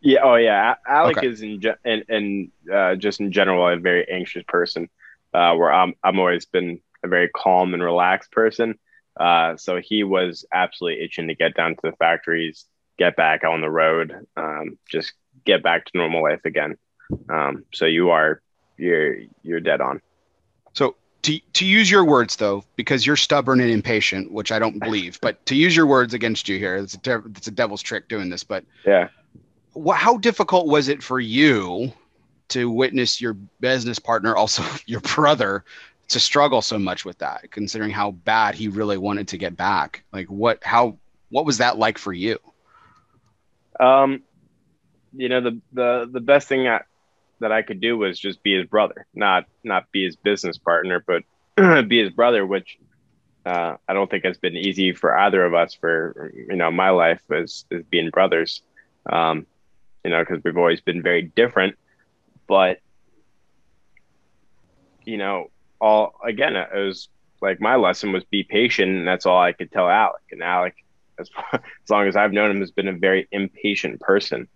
Yeah. Oh, yeah. Alec okay. is in and and uh, just in general a very anxious person. Uh, where I'm I'm always been a very calm and relaxed person. Uh, so he was absolutely itching to get down to the factories, get back on the road, um, just get back to normal life again. Um, so you are you're you're dead on. So to, to use your words though, because you're stubborn and impatient, which I don't believe, but to use your words against you here, it's a, it's a devil's trick doing this. But yeah, what, how difficult was it for you to witness your business partner, also your brother, to struggle so much with that, considering how bad he really wanted to get back? Like what, how, what was that like for you? Um, you know, the, the, the best thing I, that I could do was just be his brother, not not be his business partner, but be his brother, which uh, I don't think has been easy for either of us. For you know, my life as as being brothers, um, you know, because we've always been very different. But you know, all again, it was like my lesson was be patient, and that's all I could tell Alec. And Alec, as as long as I've known him, has been a very impatient person.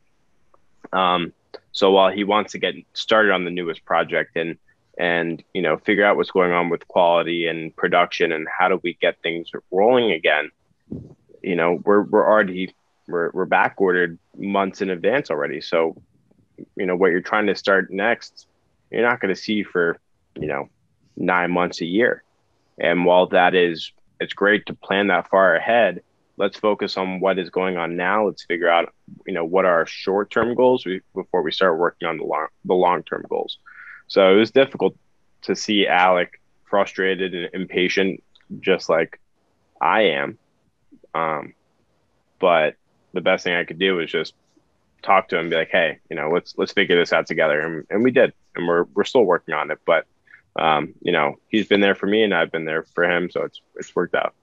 Um, so while he wants to get started on the newest project and and you know figure out what's going on with quality and production and how do we get things rolling again, you know we're we're already we're we're back ordered months in advance already. So you know what you're trying to start next, you're not going to see for you know nine months a year. And while that is it's great to plan that far ahead, let's focus on what is going on now. Let's figure out, you know, what are our short term goals before we start working on the long the long term goals. So it was difficult to see Alec frustrated and impatient, just like I am. Um, but the best thing I could do was just talk to him, be like, "Hey, you know, let's let's figure this out together," and, and we did, and we're we're still working on it. But um, you know, he's been there for me, and I've been there for him, so it's it's worked out.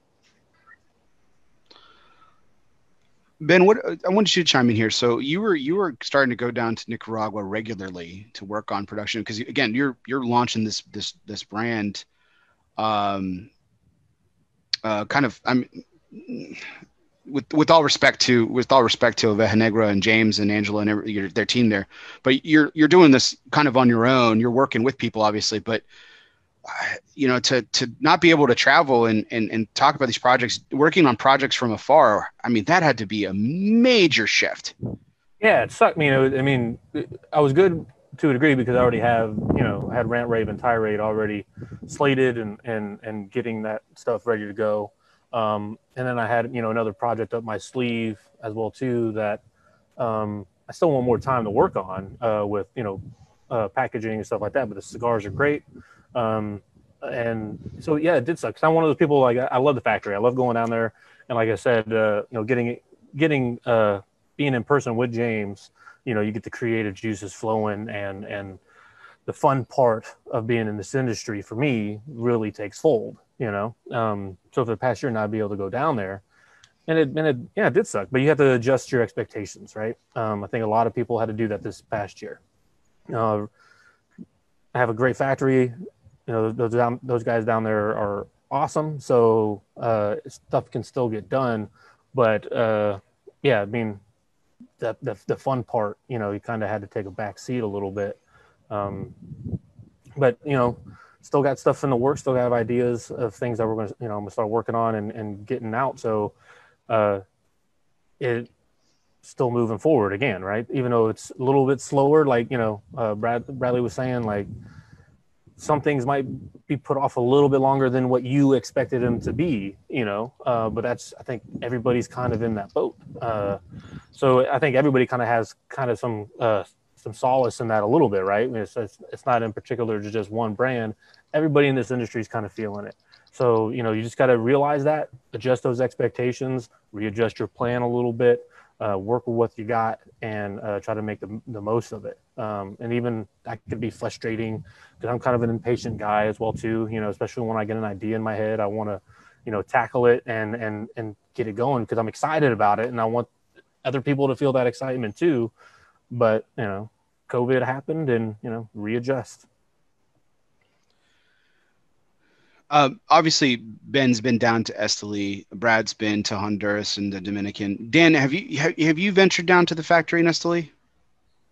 Ben, what I wanted you to chime in here. So you were you were starting to go down to Nicaragua regularly to work on production because again, you're you're launching this this this brand, um, uh, kind of I'm with with all respect to with all respect to Oveja Negra and James and Angela and every, your, their team there, but you're you're doing this kind of on your own. You're working with people, obviously, but uh, you know to to not be able to travel and, and and talk about these projects working on projects from afar i mean that had to be a major shift. Yeah it sucked. Me you know i mean i was good to a degree because i already have you know had rant rave and tirade already slated and and and getting that stuff ready to go um, and then i had you know another project up my sleeve as well too that um, i still want more time to work on uh, with you know uh, packaging and stuff like that but the cigars are great um, and so yeah, it did suck. Cause I'm one of those people like I love the factory. I love going down there, and like I said, uh, you know, getting getting uh, being in person with James, you know, you get the creative juices flowing, and and the fun part of being in this industry for me really takes fold, you know. Um, so for the past year not be able to go down there, and it, and it yeah it did suck, but you have to adjust your expectations, right? Um, I think a lot of people had to do that this past year. Uh, I have a great factory, you know. Those down, those guys down there are awesome, so uh, stuff can still get done, but uh, yeah, I mean. The, the, the fun part, you know, you kind of had to take a back seat a little bit um, but you know, still got stuff in the works. Still got ideas of things that we're going to, you know, I'm gonna start working on and, and getting out. So, uh, it still moving forward again, right? Even though it's a little bit slower, like you know, uh, Brad Bradley was saying, like some things might be put off a little bit longer than what you expected them to be, you know. Uh, but that's I think everybody's kind of in that boat. Uh, so I think everybody kind of has kind of some uh, some solace in that a little bit, right? It's, it's, it's not in particular to just one brand. Everybody in this industry is kind of feeling it. So, you know, you just got to realize that, adjust those expectations, readjust your plan a little bit, uh, work with what you got, and uh, try to make the, the most of it. Um, and even that could be frustrating because I'm kind of an impatient guy as well too. You know, especially when I get an idea in my head, I want to, you know, tackle it and and and get it going because I'm excited about it, and I want other people to feel that excitement too. But you know, COVID happened and, you know, readjust. Um, obviously, Ben's been down to Esteli. Brad's been to Honduras and the Dominican. Dan, have you have, have you ventured down to the factory in Esteli?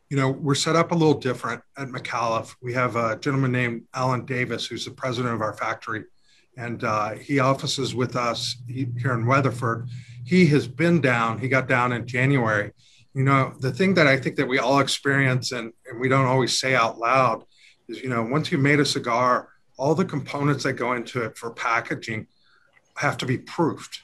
You know, we're set up a little different at Micallef. We have a gentleman named Alan Davis, who's the president of our factory, and uh, he offices with us here in Weatherford. He has been down. He got down in January, you know the thing that i think that we all experience and, and we don't always say out loud is you know once you made a cigar all the components that go into it for packaging have to be proofed.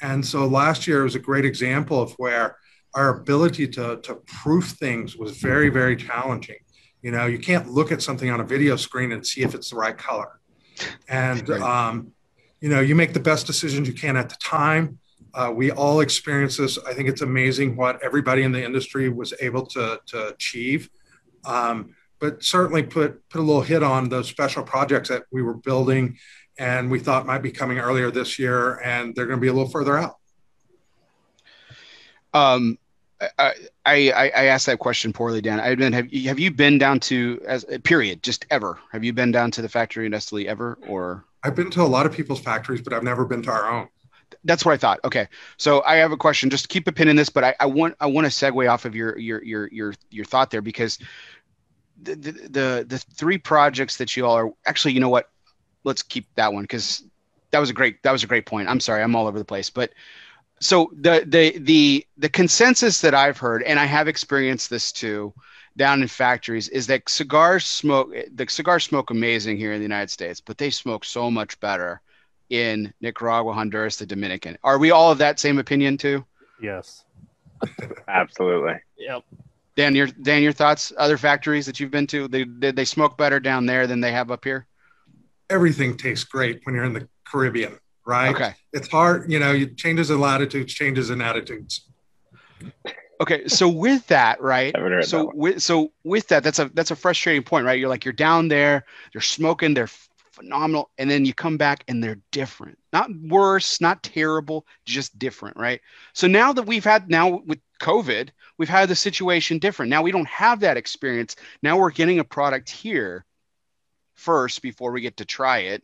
And so last year was a great example of where our ability to, to proof things was very very challenging. You know you can't look at something on a video screen and see if it's the right color. And um, you know you make the best decisions you can at the time uh, we all experience this. I think it's amazing what everybody in the industry was able to, to achieve. Um, but certainly put put a little hit on those special projects that we were building and we thought might be coming earlier this year and they're going to be a little further out. Um, I, I, I asked that question poorly, Dan. I been have have you been down to as period just ever? Have you been down to the factory in Esteli ever or? I've been to a lot of people's factories, but I've never been to our own that's what I thought. Okay, so I have a question. Just keep a pin in this, but I, I want I want to segue off of your your your your your thought there because the, the the the three projects that you all are actually, you know what? Let's keep that one because that was a great that was a great point. I'm sorry, I'm all over the place, but so the the the the consensus that I've heard, and I have experienced this too, down in factories, is that cigars smoke the cigars smoke amazing here in the United States, but they smoke so much better in Nicaragua, Honduras, the Dominican. Are we all of that same opinion too? Yes. Absolutely. Yep. Dan, your Dan, your thoughts? Other factories that you've been to, they did they smoke better down there than they have up here? Everything tastes great when you're in the Caribbean, right? Okay. It's hard, you know, you changes in latitudes, changes in attitudes. Okay, so with that, right? So that with so with that, that's a that's a frustrating point, right? You're like you're down there, they're smoking, they're phenomenal and then you come back and they're different. Not worse not terrible just different right? So now that we've had now with covid we've had the situation different. Now we don't have that experience. Now we're getting a product here first before we get to try it.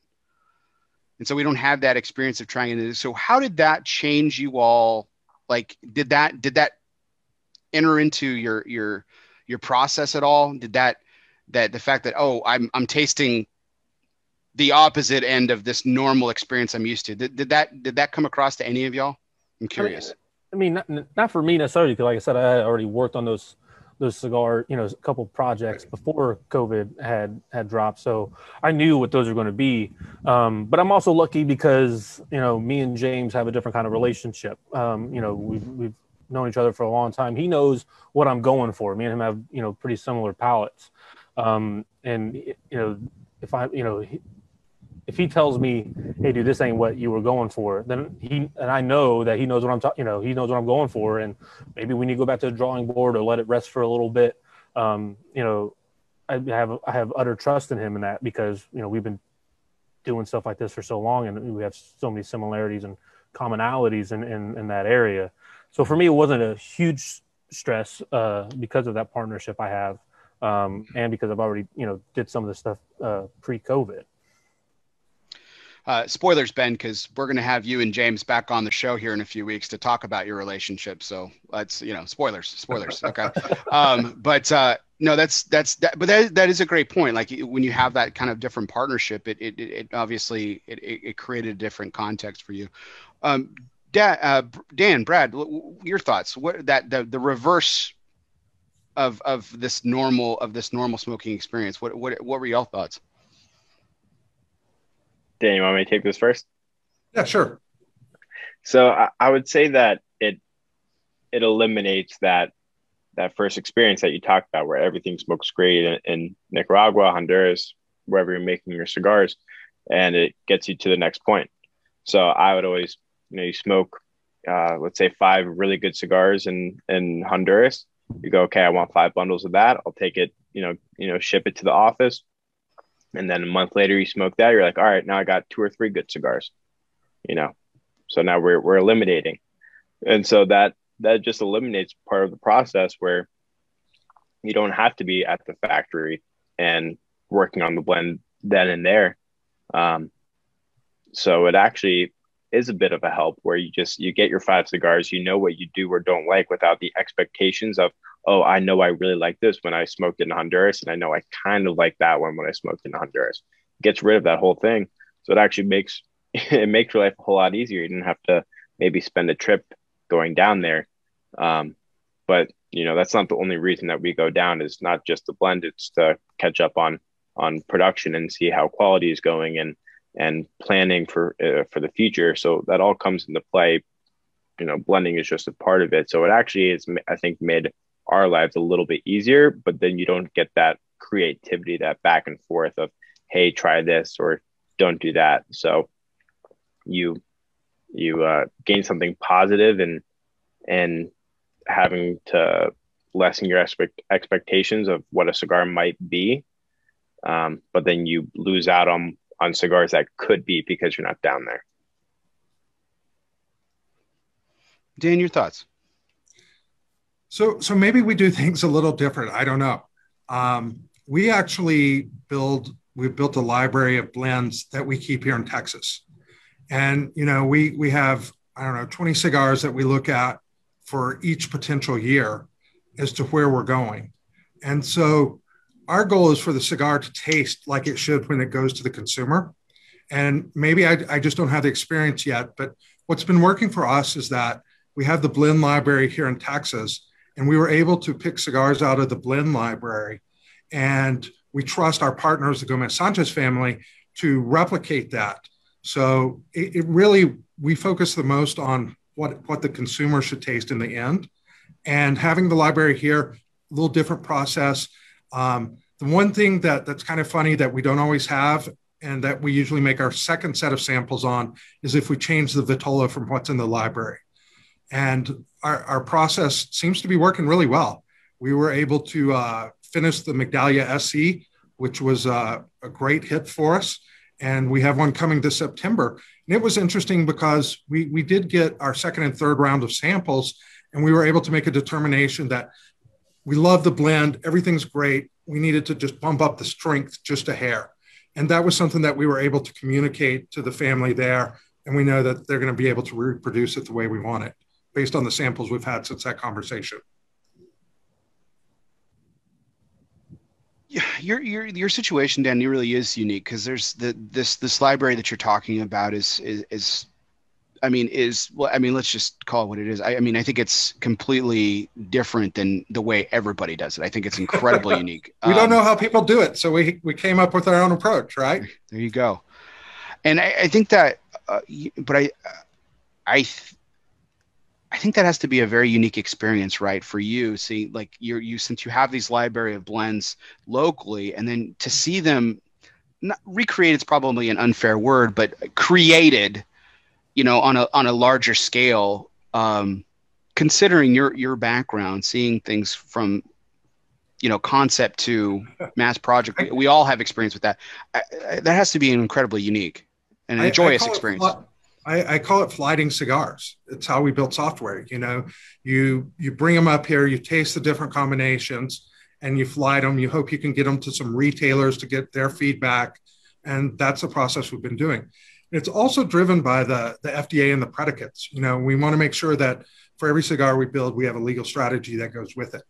And so we don't have that experience of trying it. So how did that change you all? Like did that did that enter into your your your process at all? Did that that the fact that oh i'm i'm tasting the opposite end of this normal experience I'm used to. Did, did that did that come across to any of y'all? I'm curious. I mean, not, not for me necessarily, because like I said, I had already worked on those those cigar, you know, a couple projects before COVID had had dropped, so I knew what those were going to be. Um, but I'm also lucky because you know me and James have a different kind of relationship. Um, you know, we've we've known each other for a long time. He knows what I'm going for. Me and him have you know pretty similar palates, um, and you know if I you know if he tells me, "Hey, dude, this ain't what you were going for," then he and I know that he knows what I'm talking. You know, he knows what I'm going for, and maybe we need to go back to the drawing board or let it rest for a little bit. Um, you know, I have I have utter trust in him in that because you know we've been doing stuff like this for so long and we have so many similarities and commonalities in, in, in that area. So for me, it wasn't a huge stress uh, because of that partnership I have, um, and because I've already you know did some of the stuff uh, pre-COVID. Uh, spoilers, Ben, because we're going to have you and James back on the show here in a few weeks to talk about your relationship. So let's, you know, spoilers, spoilers. Okay. um, but uh, no, that's that's that. But that that is a great point. Like when you have that kind of different partnership, it it, it obviously it, it created a different context for you. Um, Dan, uh, Dan, Brad, your thoughts? What that the the reverse of of this normal of this normal smoking experience? What what what were your thoughts? Dan, you want me to take this first? Yeah, sure. So I, I would say that it it eliminates that that first experience that you talked about, where everything smokes great in, in Nicaragua, Honduras, wherever you're making your cigars, and it gets you to the next point. So I would always, you know, you smoke, uh, let's say five really good cigars in in Honduras. You go, okay, I want five bundles of that. I'll take it, you know, you know, ship it to the office, and then a month later you smoke that. You're like, all right, now I got two or three good cigars, you know. So now we're we're eliminating, and so that that just eliminates part of the process where you don't have to be at the factory and working on the blend then and there. Um, so it actually is a bit of a help where you just you get your five cigars, you know what you do or don't like without the expectations of oh I know I really like this when I smoked in Honduras and I know I kind of like that one when I smoked in Honduras. Gets rid of that whole thing, so it actually makes it makes your life a whole lot easier. You didn't have to maybe spend a trip going down there. Um, but you know that's not the only reason that we go down. Is not just the blend; it's to catch up on on production and see how quality is going and and planning for uh, for the future. So that all comes into play. You know, blending is just a part of it. So it actually is, I think, made our lives a little bit easier. But then you don't get that creativity, that back and forth of, hey, try this or don't do that. So you you uh, gain something positive and and having to lessen your expect- expectations of what a cigar might be um, but then you lose out on on cigars that could be because you're not down there. Dan, your thoughts? So, so maybe we do things a little different. I don't know. Um, we actually build we've built a library of blends that we keep here in Texas, and you know we we have I don't know 20 cigars that we look at for each potential year as to where we're going, and so our goal is for the cigar to taste like it should when it goes to the consumer. And maybe I, I, just don't have the experience yet, but what's been working for us is that we have the blend library here in Texas, and we were able to pick cigars out of the blend library. And we trust our partners, the Gomez Sanchez family, to replicate that. So it, it really, we focus the most on what, what the consumer should taste in the end. And having the library here, a little different process um, the one thing that that's kind of funny that we don't always have and that we usually make our second set of samples on is if we change the vitola from what's in the library. And our, our process seems to be working really well. We were able to uh, finish the Migdalia SE, which was uh, a great hit for us. And we have one coming this September. And it was interesting because we, we did get our second and third round of samples, and we were able to make a determination that we love the blend. Everything's great. We needed to just bump up the strength just a hair. And that was something that we were able to communicate to the family there. And we know that they're going to be able to reproduce it the way we want it based on the samples we've had since that conversation. Yeah, your your your situation, Dan, really is unique because there's the this this library that you're talking about is is, is I mean, is well, I mean, let's just call it what it is. I, I, mean, I think it's completely different than the way everybody does it. I think it's incredibly unique. We um, don't know how people do it, so we we came up with our own approach, right? There you go. And I, I think that, uh, but I, I, I think that has to be a very unique experience, right, for you. See, like you're you since you have these library of blends locally, and then to see them. Not recreate it's probably an unfair word, but created you know, on a on a larger scale, um, considering your your background, seeing things from you know concept to mass project. We, we all have experience with that. I, I, that has to be an incredibly unique and a joyous experience. I, I, call it flighting cigars. It's how we build software. You know, you you bring them up here, you taste the different combinations, and you flight them. You hope you can get them to some retailers to get their feedback, and that's the process we've been doing. It's also driven by the the FDA and the predicates. You know, we want to make sure that for every cigar we build, we have a legal strategy that goes with it.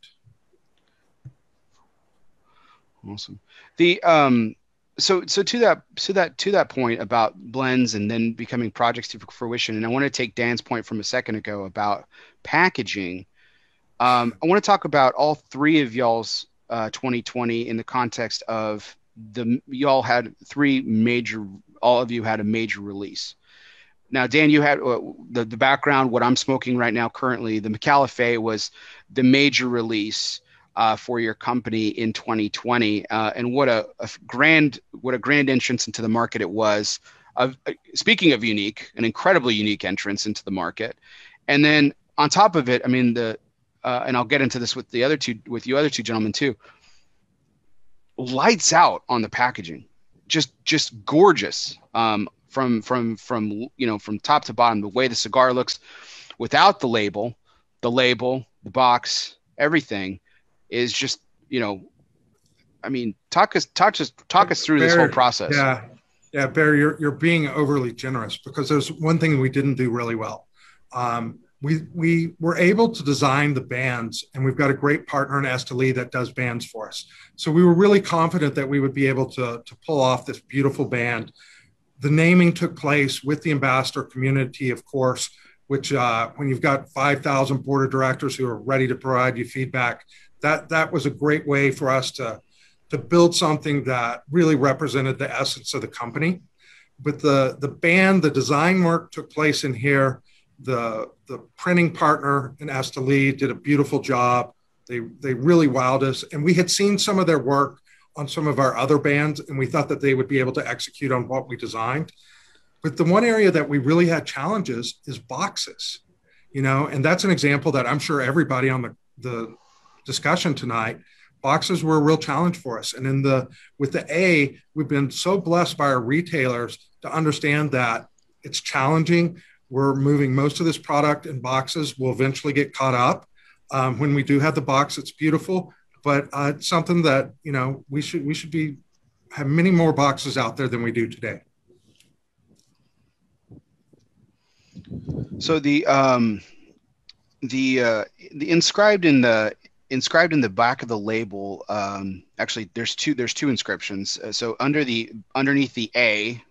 Awesome. The um, so so to that to that to that point about blends and then becoming projects to fruition, and I want to take Dan's point from a second ago about packaging. Um, I want to talk about all three of y'all's uh, 2020 in the context of the y'all had three major. All of you had a major release. Now, Dan, you had uh, the the background. What I'm smoking right now, currently, the Micallef was the major release uh, for your company in 2020, uh, and what a, a, grand what a grand entrance into the market it was. Uh, speaking of unique, an incredibly unique entrance into the market, and then on top of it, I mean the uh, and I'll get into this with the other two with you other two gentlemen too. Lights out on the packaging, just just gorgeous um, from from from you know from top to bottom. The way the cigar looks, without the label, the label, the box, everything is just you know i mean talk us talk us talk us through Barry, this whole process. yeah yeah barry you're, you're being overly generous because there's one thing we didn't do really well. Um, we we were able to design the bands and we've got a great partner in Esteli that does bands for us. So we were really confident that we would be able to, to pull off this beautiful band. The naming took place with the ambassador community of course which uh, when you've got 5000 board of directors who are ready to provide you feedback that that was a great way for us to to build something that really represented the essence of the company. But the the band, the design work took place in here. The the printing partner in Esteli did a beautiful job. They they really wowed us, and we had seen some of their work on some of our other bands, and we thought that they would be able to execute on what we designed. But the one area that we really had challenges is boxes, you know, and that's an example that I'm sure everybody on the the discussion tonight, boxes were a real challenge for us. And in the with the A, we've been so blessed by our retailers to understand that it's challenging. We're moving most of this product in boxes. We'll eventually get caught up. Um, when we do have the box, it's beautiful, but uh, it's something that you know we should we should be have many more boxes out there than we do today. So the um, the uh, the inscribed in the inscribed in the back of the label um, actually there's two there's two inscriptions. Uh, so under the underneath the a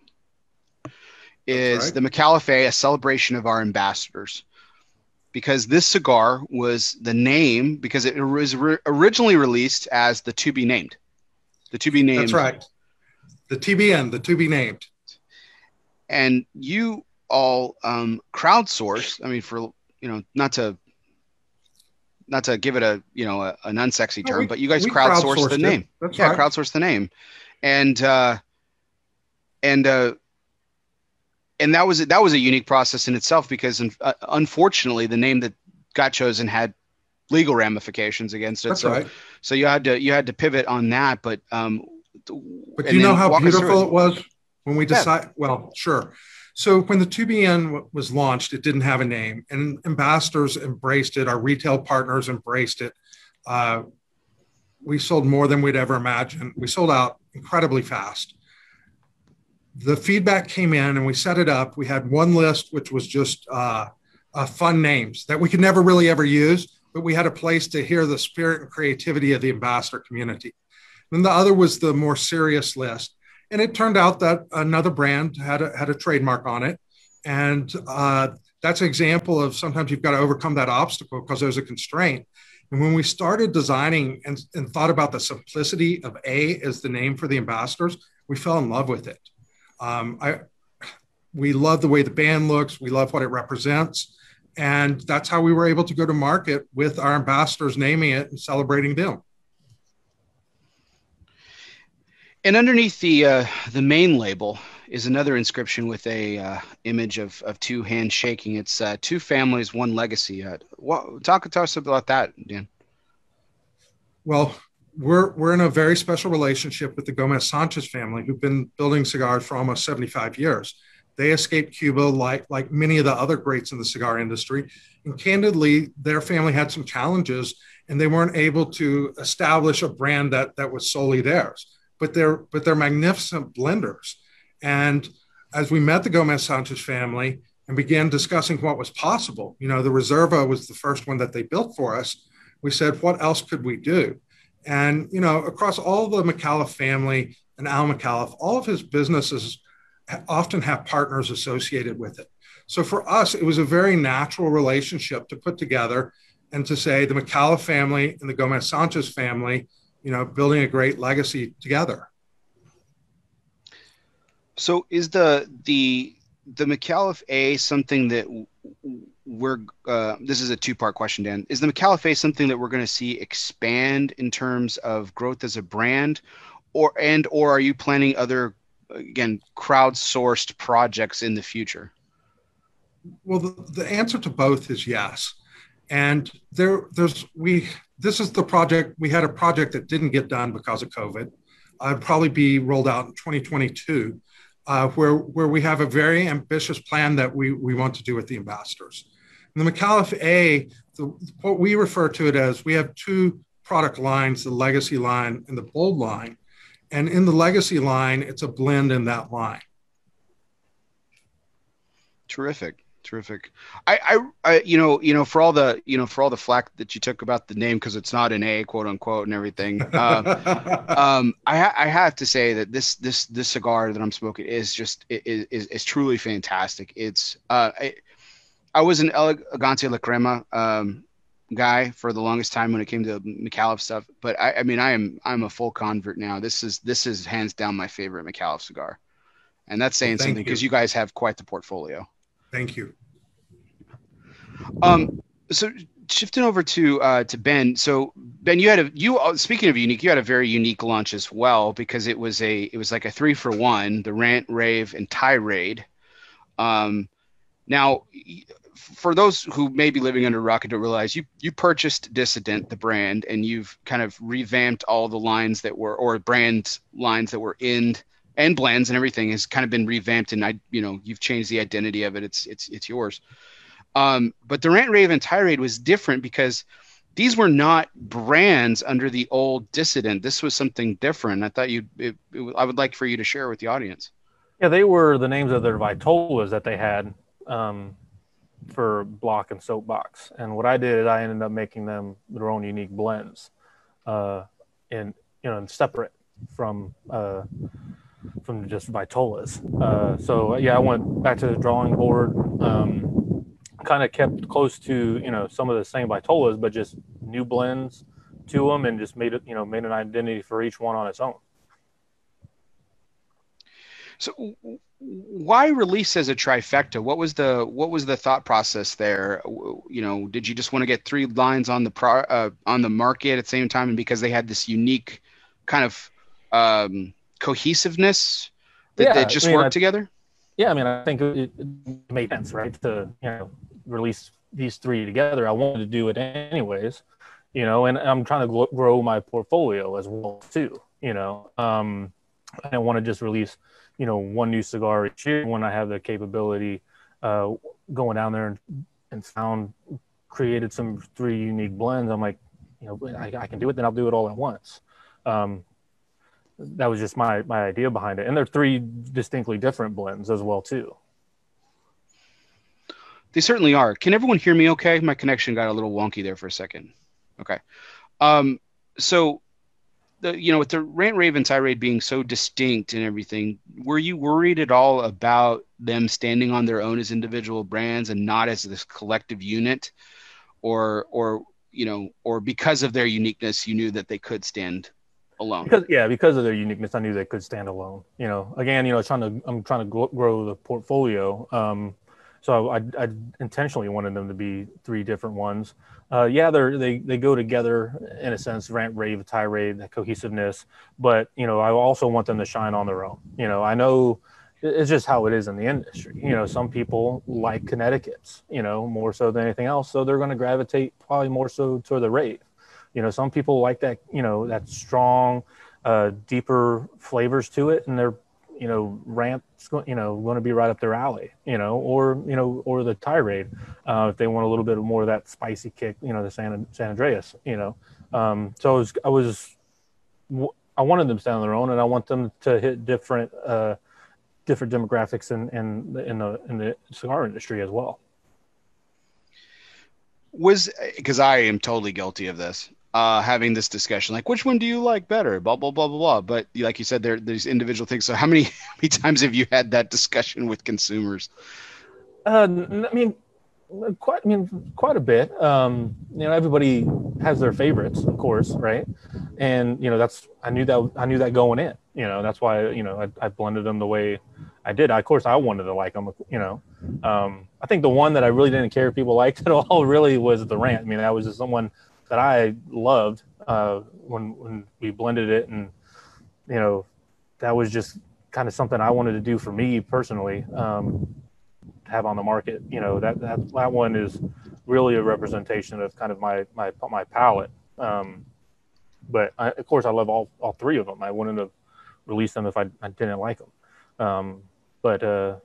is right. the Micallef a celebration of our ambassadors. Because this cigar was the name because it was re- originally released as the to be named. The to be named. that's right. The tbn the to be named. And you all um, crowdsource i mean for you know not to not to give it a you know a, an unsexy term, no, we, but you guys crowdsourced, crowdsourced the name. That's yeah, right. crowdsourced the name, and uh, and uh, and that was that was a unique process in itself because uh, unfortunately the name that got chosen had legal ramifications against it. That's so right. so you had to you had to pivot on that, but um, but you know how beautiful it was when we decide. Yeah. Well, sure. So when the 2BN was launched, it didn't have a name, and ambassadors embraced it. Our retail partners embraced it. Uh, we sold more than we'd ever imagined. We sold out incredibly fast. The feedback came in, and we set it up. We had one list, which was just uh, uh, fun names that we could never really ever use, but we had a place to hear the spirit and creativity of the ambassador community. Then the other was the more serious list and it turned out that another brand had a, had a trademark on it. And uh, that's an example of sometimes you've got to overcome that obstacle because there's a constraint. And when we started designing and, and thought about the simplicity of A as the name for the ambassadors, we fell in love with it. Um, I, we love the way the band looks, we love what it represents. And that's how we were able to go to market with our ambassadors naming it and celebrating them. And underneath the uh, the main label is another inscription with a uh, image of, of two hands shaking. It's uh, two families, one legacy. Uh, what, talk to us about that, Dan. Well, we're we're in a very special relationship with the Gomez Sanchez family, who've been building cigars for almost 75 years. They escaped Cuba like like many of the other greats in the cigar industry, and candidly, their family had some challenges, and they weren't able to establish a brand that that was solely theirs. But they're but they're magnificent blenders, and as we met the Gomez Sanchez family and began discussing what was possible, you know, the Reserva was the first one that they built for us. We said, what else could we do? And, you know, across all the Micallef family and Al Micallef, all of his businesses often have partners associated with it. So for us, it was a very natural relationship to put together and to say the Micallef family and the Gomez Sanchez family, you know, building a great legacy together. So is the the the Micallef A something that we're uh, this is a two part question, Dan. Is the Micallef A something that we're going to see expand in terms of growth as a brand, or and or are you planning other again crowdsourced projects in the future? Well, the, the answer to both is yes, and there there's we this is the project we had a project that didn't get done because of COVID. I'd probably be rolled out in 2022. Uh, where where we have a very ambitious plan that we we want to do with the ambassadors the Micallef A, the, what we refer to it as, we have two product lines, the legacy line and the bold line. And in the legacy line, it's a blend in that line. Terrific. Terrific. I, I, I, you know, you know, for all the, you know, for all the flack that you took about the name because it's not an A, quote unquote, and everything. Uh, um, I, ha- I have to say that this, this, this cigar that I'm smoking is just is is, is truly fantastic. It's, uh, it, I was an Elegancia La Crema um, guy for the longest time when it came to Micallef stuff. But I, I, mean, I am I'm a full convert now. This is this is hands down my favorite Micallef cigar, and that's saying well, something because you. you guys have quite the portfolio. Thank you. Um, so shifting over to uh, to Ben. So Ben, you had a you uh, speaking of unique, you had a very unique launch as well because it was a it was like a three for one, the rant, rave, and tirade. Um, now, for those who may be living under a rock and don't realize, you you purchased Dissident, the brand, and you've kind of revamped all the lines that were or brand lines that were in and blends and everything has kind of been revamped, and I you know you've changed the identity of it. It's it's it's yours. Um, but the Rant Rave and Tirade was different because these were not brands under the old Dissident. This was something different. I thought you, I would like for you to share with the audience. Yeah, they were the names of their Vitolas that they had um, for block and soapbox. And what I did is I ended up making them their own unique blends, uh, in you know, and separate from uh, from just Vitolas. Uh, so yeah, I went back to the drawing board. Um, kind of kept close to you know some of the same Vitolas, but just new blends to them, and just made it you know made an identity for each one on its own. So why release as a trifecta? What was the what was the thought process there? You know, did you just want to get three lines on the pro, uh, on the market at the same time, and because they had this unique kind of um, cohesiveness that, yeah, that just I mean, worked I, together? Yeah, I mean, I think it, it made sense, right? To you know release these three together. I wanted to do it anyways, you know, and I'm trying to grow my portfolio as well too. You know, um, I don't want to just release you know one new cigar each year when I have the capability uh, going down there and, and found created some three unique blends. I'm like, you know, I, I can do it, then I'll do it all at once. Um, that was just my my idea behind it, and they're three distinctly different blends as well too. They certainly are. Can everyone hear me? Okay, my connection got a little wonky there for a second. Okay, um, so the you know with the rant raven tirade being so distinct and everything were you worried at all about them standing on their own as individual brands and not as this collective unit or or you know or because of their uniqueness you knew that they could stand alone because yeah because of their uniqueness i knew they could stand alone you know again you know trying to i'm trying to grow the portfolio um so I, I intentionally wanted them to be three different ones. Uh, yeah, they they they go together in a sense, rant, rave, tirade, cohesiveness. But you know, I also want them to shine on their own. You know, I know it's just how it is in the industry. You know, some people like Connecticut's, you know, more so than anything else, so they're going to gravitate probably more so toward the rave. You know, some people like that, you know, that strong, uh, deeper flavors to it, and they're, you know, rant's, you know, going to be right up their alley, you know, or you know, or the tirade, uh, if they want a little bit more of that spicy kick, you know, the San San Andrés, you know. Um, so I was, I was, I wanted them to stand on their own, and I want them to hit different, uh, different demographics in in in the in the cigar industry as well was because I am totally guilty of this. Uh, having this discussion, like which one do you like better? Blah blah blah blah blah. But like you said, there there's individual things. So how many how many times have you had that discussion with consumers? Uh, I mean, quite. I mean, quite a bit. Um, you know, everybody has their favorites, of course, right? And you know, that's I knew that I knew that going in. You know, that's why you know I, I blended them the way I did. I, of course, I wanted to like them. You know, um, I think the one that I really didn't care if people liked at all really was the rant. I mean, that was just someone that I loved uh, when when we blended it, and you know, that was just kind of something I wanted to do for me personally. Um, have on the market, you know, that that that one is really a representation of kind of my my my palate. Um, but I, of course, I love all all three of them. I wouldn't have released them if I, I didn't like them. Um, but uh,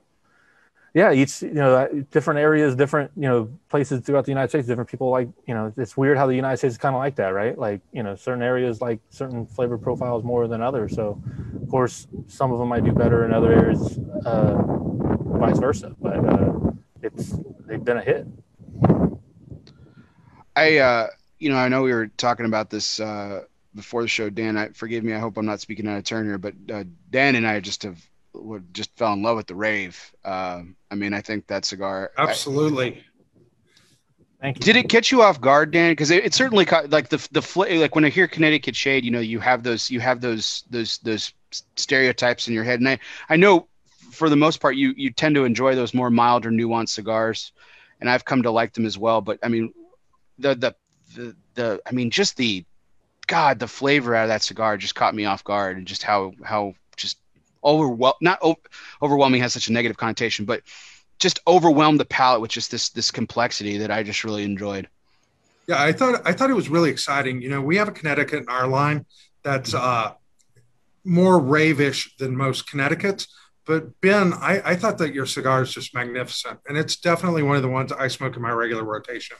yeah, each you know different areas, different you know places throughout the United States, different people like you know it's weird how the United States is kind of like that, right? Like you know certain areas like certain flavor profiles more than others. So of course some of them might do better in other areas, uh, vice versa. But uh, it's they've been a hit. I uh, you know I know we were talking about this uh, before the show, Dan. I, forgive me. I hope I'm not speaking out of turn here, but uh, Dan and I just have would just fell in love with the rave. Uh, I mean, I think that cigar absolutely. I, Thank you. Did it catch you off guard, Dan? Because it, it, certainly caught like the the fl- like when I hear Connecticut Shade, you know, you have those you have those those those stereotypes in your head, and I I know for the most part you you tend to enjoy those more mild or nuanced cigars, and I've come to like them as well. But I mean, the the the, the I mean, just the God, the flavor out of that cigar just caught me off guard, and just how how overwhelm not o- overwhelming has such a negative connotation, but just overwhelmed the palate with just this this complexity that I just really enjoyed. Yeah, I thought I thought it was really exciting. You know, we have a Connecticut in our line that's uh, more ravish than most Connecticut's. But Ben, I, I thought that your cigar is just magnificent, and it's definitely one of the ones I smoke in my regular rotation.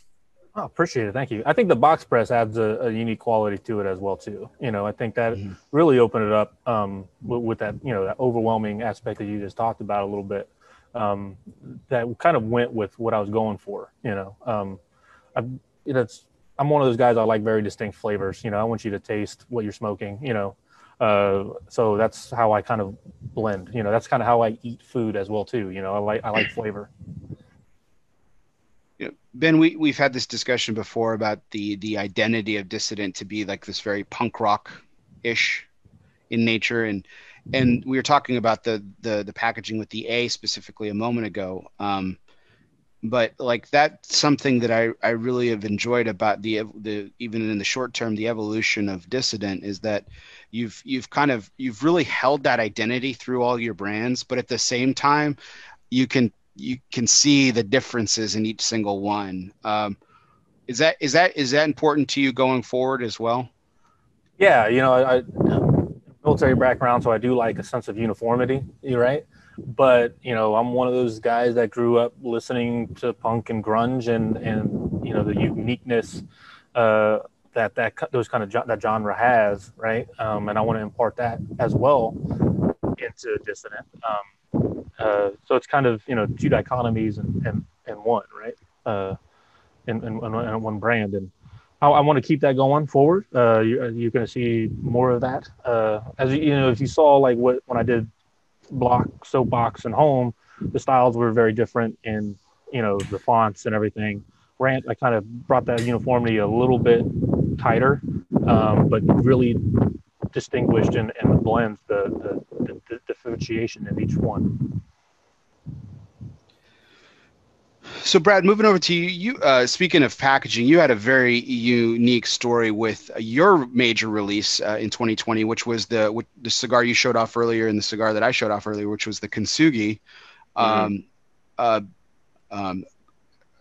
Oh, appreciate it. Thank you. I think the box press adds a, a unique quality to it as well too. You know, I think that mm-hmm. really opened it up um, with, with, that you know that overwhelming aspect that you just talked about a little bit. Um, that kind of went with what I was going for. You know, um, I, it's I'm one of those guys I like very distinct flavors. You know, I want you to taste what you're smoking. You know, uh, so that's how I kind of blend. You know, that's kind of how I eat food as well too. You know, I like I like flavor Ben, we we've had this discussion before about the the identity of dissident to be like this very punk rock ish in nature, and and we were talking about the the the packaging with the A specifically a moment ago. Um, but like that's something that I, I really have enjoyed about the the even in the short term the evolution of dissident is that you've you've kind of you've really held that identity through all your brands but at the same time you can you can see the differences in each single one. Um, is that is that is that important to you going forward as well? Yeah, you know, I, I military background, so I do like a sense of uniformity. You're right, but you know, I'm one of those guys that grew up listening to punk and grunge, and and you know the uniqueness uh, that that those kind of that genre has, right? Um, and I want to impart that as well into dissident. Um, uh, so it's kind of you know two dichotomies and and, and one right uh, and, in, in one brand and I, I want to keep that going forward. Uh, you, uh, you're going to see more of that. Uh, as you, you know, if you saw like what when I did block, soapbox, and home, the styles were very different in you know the fonts and everything. Rant, I kind of brought that uniformity a little bit tighter, um, but really distinguished in, in the blends, the, the, the, differentiation of each one. So, Brad, moving over to you. You uh, speaking of packaging, you had a very unique story with your major release uh, in 2020, which was the the cigar you showed off earlier, and the cigar that I showed off earlier, which was the Kintsugi. Mm-hmm. Um, uh, um,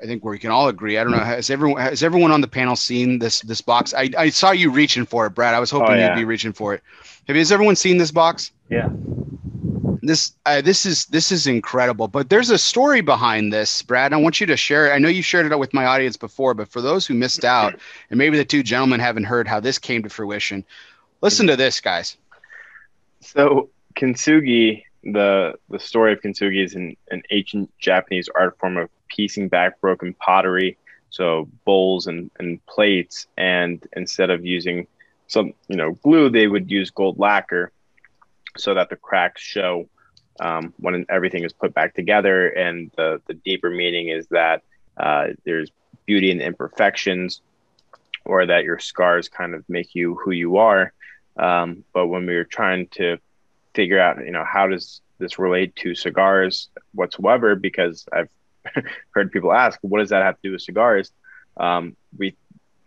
I think where we can all agree. I don't know. Has everyone has everyone on the panel seen this this box? I, I saw you reaching for it, Brad. I was hoping oh, yeah. you'd be reaching for it. Have has everyone seen this box? Yeah. This uh, this is this is incredible. But there's a story behind this, Brad. I want you to share it. I know you shared it with my audience before, but for those who missed out, and maybe the two gentlemen haven't heard how this came to fruition, listen to this, guys. So kintsugi, the the story of kintsugi is an, an ancient Japanese art form of piecing back broken pottery, so bowls and, and plates, and instead of using some you know glue, they would use gold lacquer so that the cracks show um, when everything is put back together. And the the deeper meaning is that uh, there's beauty in imperfections, or that your scars kind of make you who you are. Um, but when we were trying to figure out, you know, how does this relate to cigars whatsoever? Because I've heard people ask, what does that have to do with cigars? Um, we,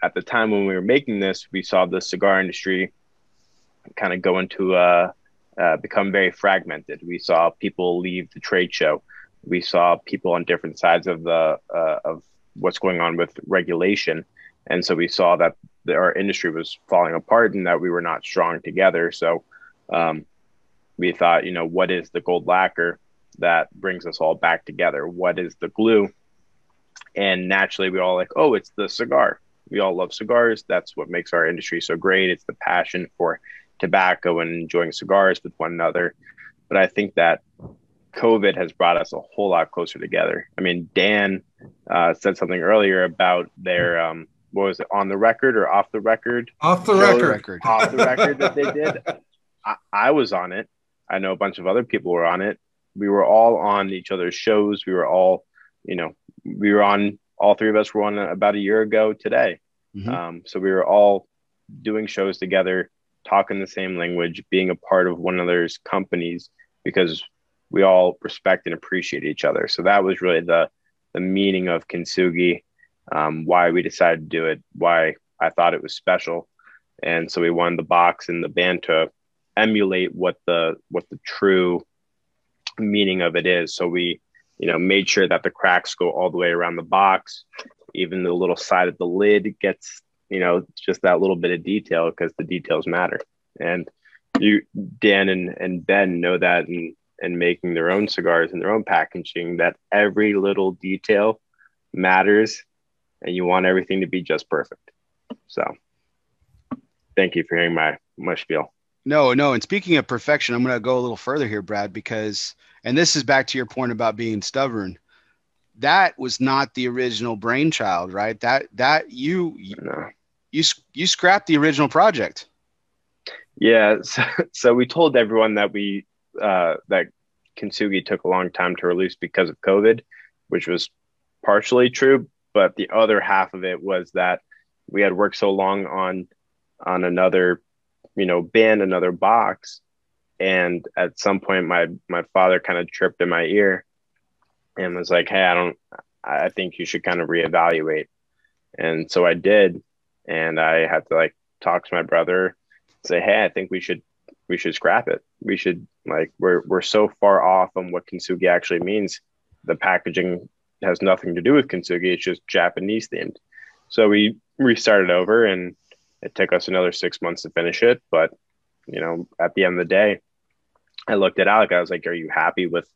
at the time when we were making this, we saw the cigar industry kind of go into uh, uh, become very fragmented. We saw people leave the trade show. We saw people on different sides of the uh, of what's going on with regulation, and so we saw that the, our industry was falling apart and that we were not strong together. So um, we thought, you know, what is the gold lacquer? that brings us all back together. What is the glue? And naturally, we all like, oh, it's the cigar. We all love cigars. That's what makes our industry so great. It's the passion for tobacco and enjoying cigars with one another. But I think that COVID has brought us a whole lot closer together. I mean, Dan uh, said something earlier about their um, what was it on the record or off the record? Off the record. Off the record that they did. I, I was on it. I know a bunch of other people were on it we were all on each other's shows. We were all, you know, we were on. All three of us were on about a year ago today. Mm-hmm. Um, so we were all doing shows together, talking the same language, being a part of one another's companies because we all respect and appreciate each other. So that was really the the meaning of kintsugi, um, why we decided to do it, why I thought it was special, and so we wanted the box and the band to emulate what the what the true meaning of it is. So we, you know, made sure that the cracks go all the way around the box. Even the little side of the lid gets, you know, just that little bit of detail because the details matter. And you, Dan and, and Ben know that and and making their own cigars and their own packaging that every little detail matters and you want everything to be just perfect. So thank you for hearing my my spiel. No, no. And speaking of perfection, I'm going to go a little further here, Brad, because, and this is back to your point about being stubborn. That was not the original brainchild, right? That that you no. you you scrapped the original project. Yeah. So, so we told everyone that we uh, that Kintsugi took a long time to release because of COVID, which was partially true, but the other half of it was that we had worked so long on on another you know, ban another box. And at some point, my my father kind of tripped in my ear and was like, "Hey, I don't. I think you should kind of reevaluate." And so I did, and I had to like talk to my brother, say, "Hey, I think we should we should scrap it. We should like we're we're so far off on what kintsugi actually means. The packaging has nothing to do with kintsugi. It's just Japanese themed. So we restarted over and it took us another six months to finish it, but you know, at the end of the day, I looked at Alec. I was like, "Are you happy with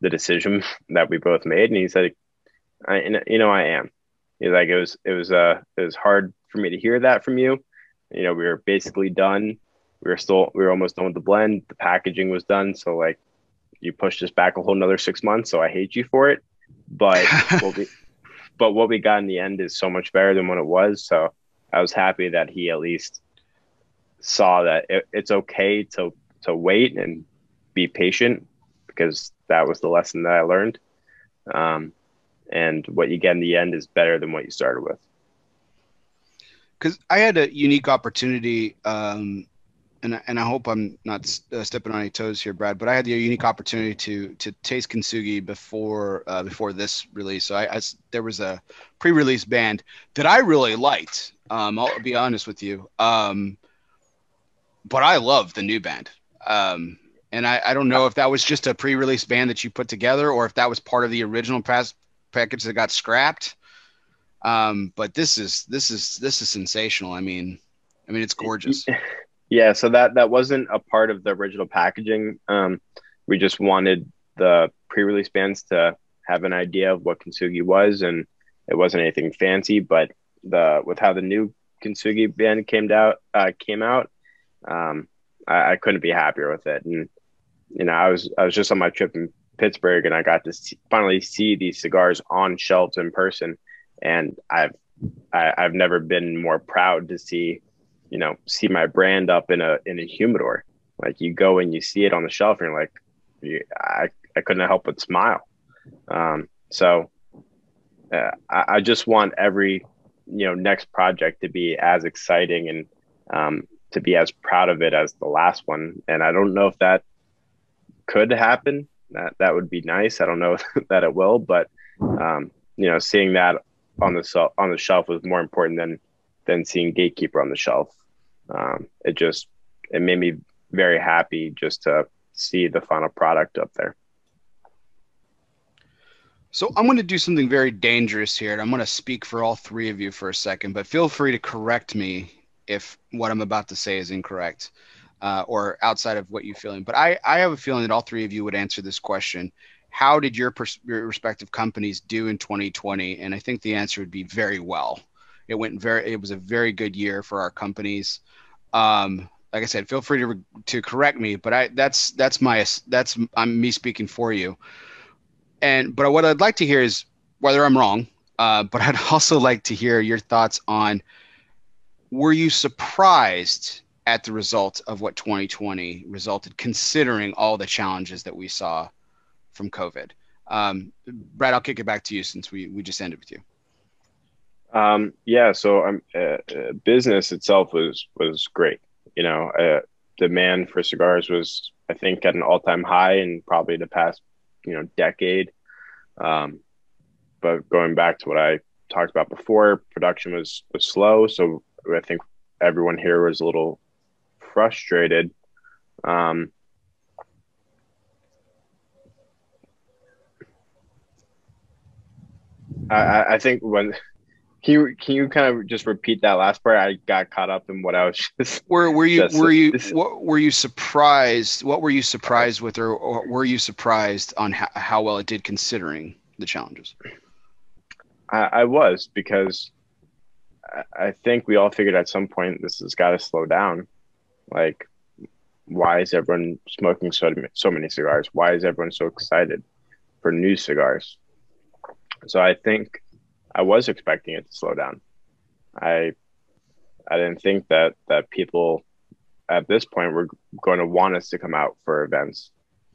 the decision that we both made?" And he said, "I, you know, I am." He's like, "It was, it was, uh, it was hard for me to hear that from you. You know, we were basically done. We were still, we were almost done with the blend. The packaging was done. So like, you pushed us back a whole another six months. So I hate you for it. But what we, but what we got in the end is so much better than what it was. So I was happy that he at least saw that it, it's okay to to wait and be patient because that was the lesson that I learned. Um, and what you get in the end is better than what you started with. Because I had a unique opportunity, um, and and I hope I'm not uh, stepping on any toes here, Brad. But I had the unique opportunity to to taste kintsugi before uh, before this release. So I, I there was a pre-release band that I really liked, um, I'll be honest with you. Um, but I love the new band. Um, and I, I don't know if that was just a pre-release band that you put together or if that was part of the original pass package that got scrapped. Um, but this is this is this is sensational. I mean, I mean it's gorgeous. Yeah, so that that wasn't a part of the original packaging. Um, we just wanted the pre-release bands to have an idea of what Kintsugi was, and it wasn't anything fancy. But the with how the new Kintsugi band came out uh, came out, um, I, I, couldn't be happier with it. And you know, I was I was just on my trip in Pittsburgh, and I got to see, finally see these cigars on shelves in person, and I've I, have i have never been more proud to see, you know, see my brand up in a in a humidor. Like you go and you see it on the shelf, and you're like, I I couldn't help but smile. Um, so uh, I, I, just want every you know next project to be as exciting and um, to be as proud of it as the last one. And I don't know if that could happen. That that would be nice. I don't know that it will, but um, you know, seeing that on the on the shelf was more important than than seeing Gatekeeper on the shelf. Um, it just it made me very happy just to see the final product up there. So I'm going to do something very dangerous here, and I'm going to speak for all three of you for a second. But feel free to correct me if what I'm about to say is incorrect uh, or outside of what you're feeling. But I, I have a feeling that all three of you would answer this question. How did your, pers- your respective companies do in 2020? And I think the answer would be very well. It went very. It was a very good year for our companies. Um, like I said, feel free to to correct me, but I that's that's my that's I'm me speaking for you. And but what I'd like to hear is whether I'm wrong. Uh, but I'd also like to hear your thoughts on were you surprised at the result of what 2020 resulted, considering all the challenges that we saw from COVID? Um, Brad, I'll kick it back to you since we, we just ended with you. Um, yeah, so um, uh, business itself was was great. You know, uh, demand for cigars was, I think, at an all time high in probably the past, you know, decade. Um, but going back to what I talked about before, production was was slow, so I think everyone here was a little frustrated. Um, I, I think when can you can you kind of just repeat that last part? I got caught up in what I was just. Were were you just, were you what were you surprised? What were you surprised with, or, or were you surprised on how, how well it did considering the challenges? I, I was because I think we all figured at some point this has got to slow down. Like, why is everyone smoking so so many cigars? Why is everyone so excited for new cigars? So I think I was expecting it to slow down. I I didn't think that that people at this point were going to want us to come out for events.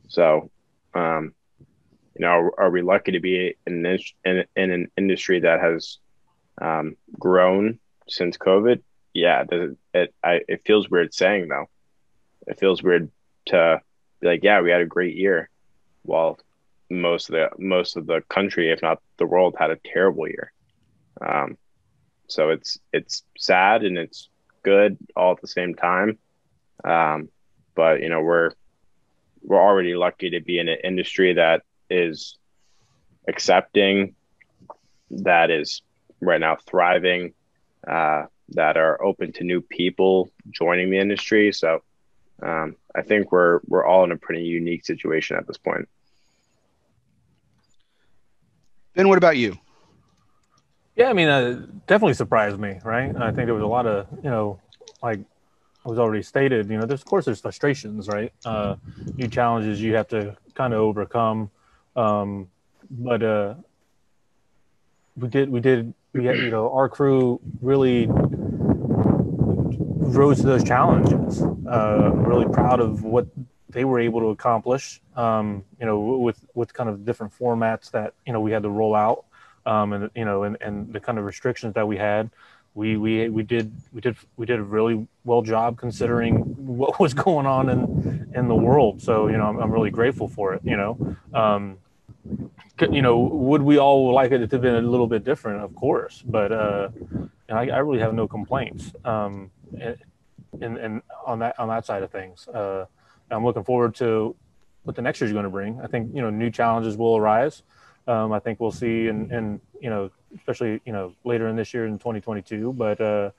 So, um, you know, are, are, we lucky to be in, in, in an industry that has um, grown since COVID. Yeah, it, it I it feels weird saying though. It feels weird to be like, yeah, we had a great year, while most of the most of the country, if not the world, had a terrible year. Um, so it's it's sad and it's good all at the same time. Um, but you know we're we're already lucky to be in an industry that is accepting, that is right now thriving, uh, that are open to new people joining the industry. So um, I think we're we're all in a pretty unique situation at this point. Ben, what about you? Yeah, I mean, uh, definitely surprised me, right? I think there was a lot of, you know, like I was already stated, you know, there's of course there's frustrations, right? Uh, new challenges you have to kind of overcome, um, but uh, we did we did we had, you know our crew really rose to those challenges. Uh, really proud of what they were able to accomplish. Um, you know, with with kind of different formats that you know we had to roll out, um, and you know, and, and the kind of restrictions that we had. We, we we did we did we did a really well job considering what was going on in in the world. So you know, I'm, I'm really grateful for it. You know, um, you know, would we all like it to have been a little bit different? Of course, but uh, I, I really have no complaints. Um, and, and on that on that side of things, uh, I'm looking forward to what the next year is going to bring. I think you know new challenges will arise. Um, I think we'll see and in you know especially you know later in this year in 2022. But uh,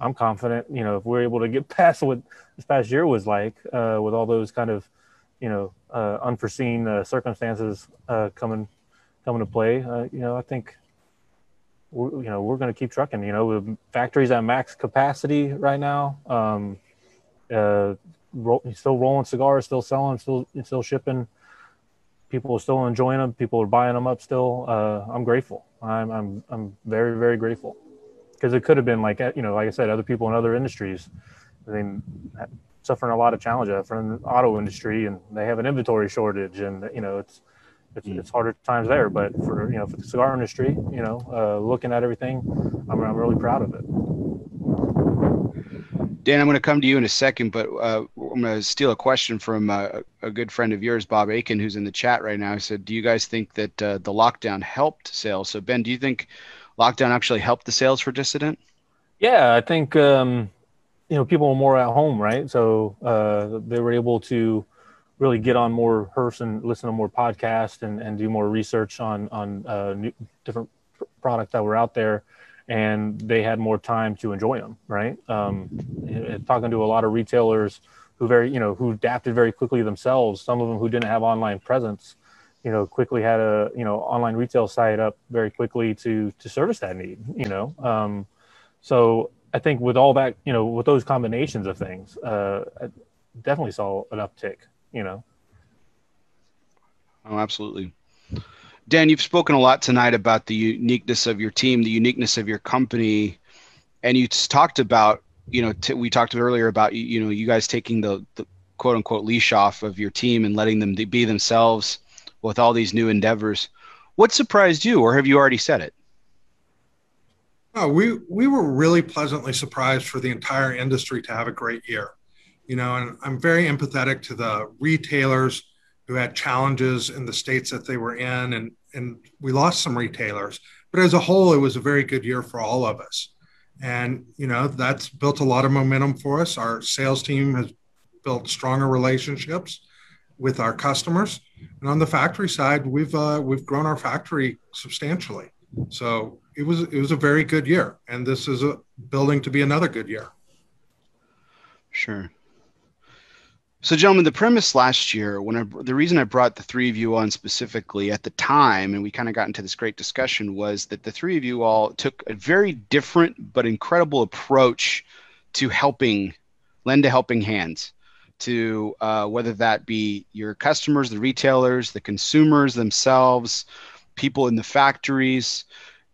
I'm confident, you know, if we're able to get past what this past year was like uh, with all those kind of you know uh, unforeseen uh, circumstances uh, coming coming to play, uh, you know, I think we're, you know we're going to keep trucking. You know, factories at max capacity right now. Um, ro- still rolling cigars, still selling, still still shipping. People are still enjoying them. People are buying them up still. Uh, I'm grateful. I'm I'm I'm very very grateful because it could have been like you know like I said, other people in other industries, they suffering a lot of challenges from the auto industry, and they have an inventory shortage, and you know it's it's, mm. it's harder times there. But for you know for the cigar industry, you know, uh, looking at everything, I'm I'm really proud of it. Dan, I'm going to come to you in a second, but uh, I'm going to steal a question from uh, a good friend of yours, Bob Aiken, who's in the chat right now. He said, "Do you guys think that uh, the lockdown helped sales?" So, Ben, do you think lockdown actually helped the sales for Dissident? Yeah, I think um, you know people were more at home, right? So uh, they were able to really get on more person, listen to more podcasts, and, and do more research on on uh, new, different products that were out there and they had more time to enjoy them, right? Um, talking to a lot of retailers who very, you know, who adapted very quickly themselves. Some of them who didn't have online presence, you know, quickly had a, you know, online retail site up very quickly to to service that need. You know, um, so I think with all that, you know, with those combinations of things, uh, I definitely saw an uptick. You know. Oh, absolutely. Dan, you've spoken a lot tonight about the uniqueness of your team, the uniqueness of your company, and you talked about, you know, t- we talked earlier about, you know, you guys taking the, the quote unquote leash off of your team and letting them be themselves with all these new endeavors. What surprised you, or have you already said it? Oh, we we were really pleasantly surprised for the entire industry to have a great year. You know, and I'm very empathetic to the retailers who had challenges in the states that they were in, and and we lost some retailers. But as a whole, it was a very good year for all of us, and you know that's built a lot of momentum for us. Our sales team has built stronger relationships with our customers, and on the factory side, we've uh, we've grown our factory substantially. So it was it was a very good year, and this is a building to be another good year. Sure. So, gentlemen, the premise last year, when I, the reason I brought the three of you on specifically at the time, and we kind of got into this great discussion, was that the three of you all took a very different but incredible approach to helping, lend a helping hands to uh, whether that be your customers, the retailers, the consumers themselves, people in the factories.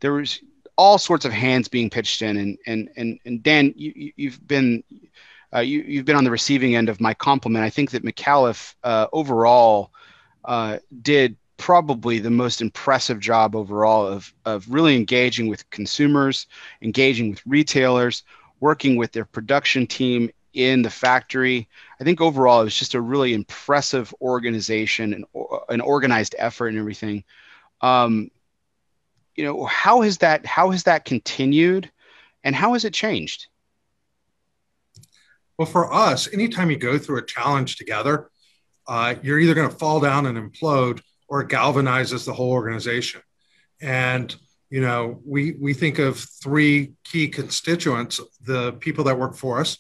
There was all sorts of hands being pitched in, and and and, and Dan, you, you've been uh, you, have been on the receiving end of my compliment. I think that Micallef uh, overall uh, did probably the most impressive job overall of, of really engaging with consumers, engaging with retailers, working with their production team in the factory. I think overall it was just a really impressive organization and an organized effort and everything. Um, you know, how has that how has that continued, and how has it changed? Well, for us, anytime you go through a challenge together, uh, you're either going to fall down and implode or it galvanizes the whole organization. And you know, we we think of three key constituents: the people that work for us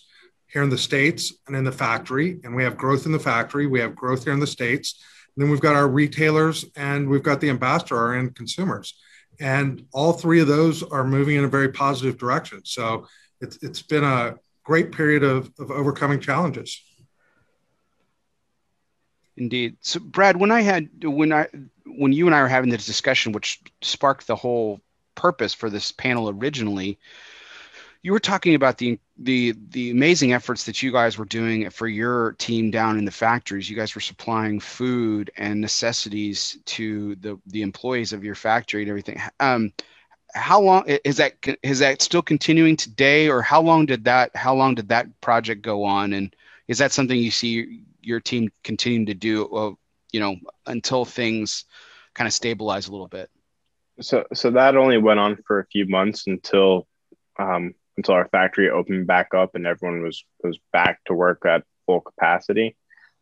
here in the states and in the factory, and we have growth in the factory. We have growth here in the states. And then we've got our retailers, and we've got the ambassador, our end consumers, and all three of those are moving in a very positive direction. So it's it's been a great period of, of overcoming challenges. Indeed. So, Brad, when I had when I when you and I were having this discussion, which sparked the whole purpose for this panel originally, you were talking about the the the amazing efforts that you guys were doing for your team down in the factories. You guys were supplying food and necessities to the the employees of your factory and everything. Um, how long is that is that still continuing today or how long did that how long did that project go on? And is that something you see your team continuing to do uh, you know until things kind of stabilize a little bit? So so that only went on for a few months until um, until our factory opened back up and everyone was was back to work at full capacity.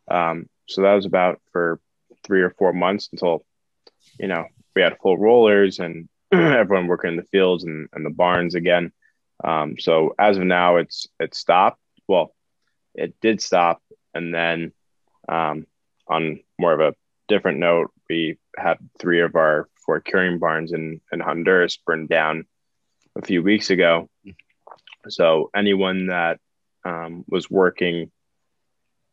Um, so that was about for three or four months until you know we had full rollers and everyone working in the fields and, and the barns again. Um, so as of now, it's it stopped. Well, it did stop, and then um, on more of a different note, we had three of our four curing barns in in Honduras burned down a few weeks ago. So anyone that um, was working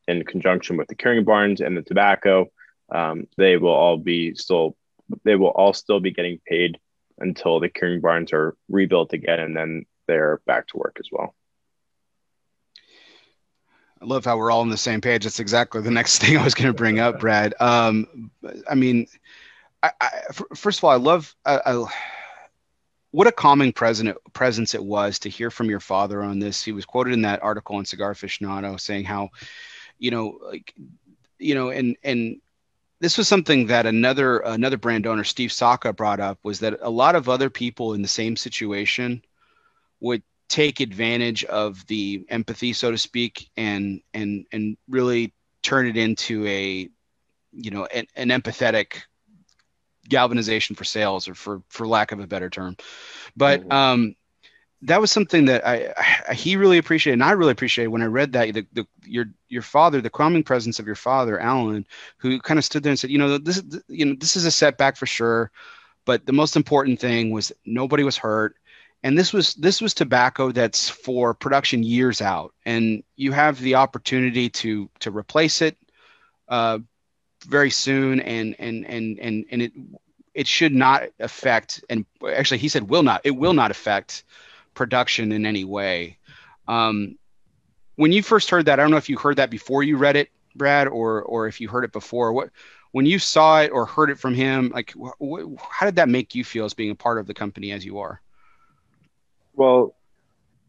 in conjunction with the curing barns and the tobacco, um, they will all be still they will all still be getting paid until the curing barns are rebuilt again, and then they're back to work as well. I love how we're all on the same page. That's exactly the next thing I was going to bring up, Brad. Um, I mean, I, I, first of all, I love I, what a calming presence it was to hear from your father on this. He was quoted in that article in Cigar Aficionado saying how, you know, like, you know, and and this was something that another another brand owner, Steve Saka, brought up was that a lot of other people in the same situation would take advantage of the empathy, so to speak, and and and really turn it into a you know an, an empathetic galvanization for sales or for for lack of a better term but mm-hmm. um that was something that I, I, he really appreciated and I really appreciated when I read that the, the your your father the calming presence of your father Alan who kind of stood there and said you know this you know this is a setback for sure but the most important thing was nobody was hurt. And this was this was tobacco that's for production years out and you have the opportunity to to replace it uh, very soon and and and and and it it should not affect and actually he said will not it will not affect production in any way. Um, when you first heard that i don't know if you heard that before you read it brad or or if you heard it before. What when you saw it or heard it from him like wh- wh- how did that make you feel as being a part of the company as you are? Well,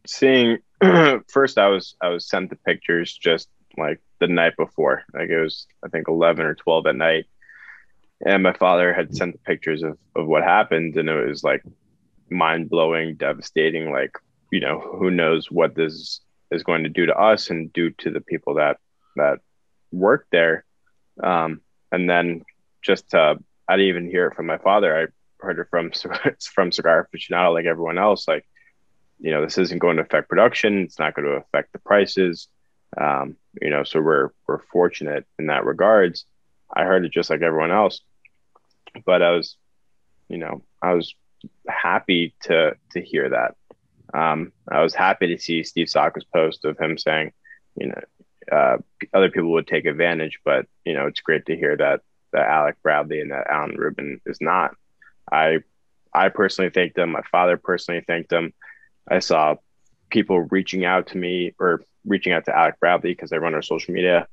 seeing first, I was I was sent the pictures just like the night before. Like it was I think eleven or twelve at night, and my father had sent the pictures of of what happened, and it was like mind blowing, devastating. Like you know, who knows what this is going to do to us and do to the people that that work there. Um, and then just uh, I didn't even hear it from my father. I heard it from from Cigar Aficionado, like everyone else. Like you know, this isn't going to affect production. It's not going to affect the prices. Um, you know, so we're we're fortunate in that regards. I heard it just like everyone else, but I was, you know, I was happy to to hear that. Um, I was happy to see Steve Saka's post of him saying, you know, uh, other people would take advantage, but you know, it's great to hear that that Alec Bradley and that Alan Rubin is not. I I personally thanked them. My father personally thanked them. I saw people reaching out to me or reaching out to Alec Bradley because I run our social media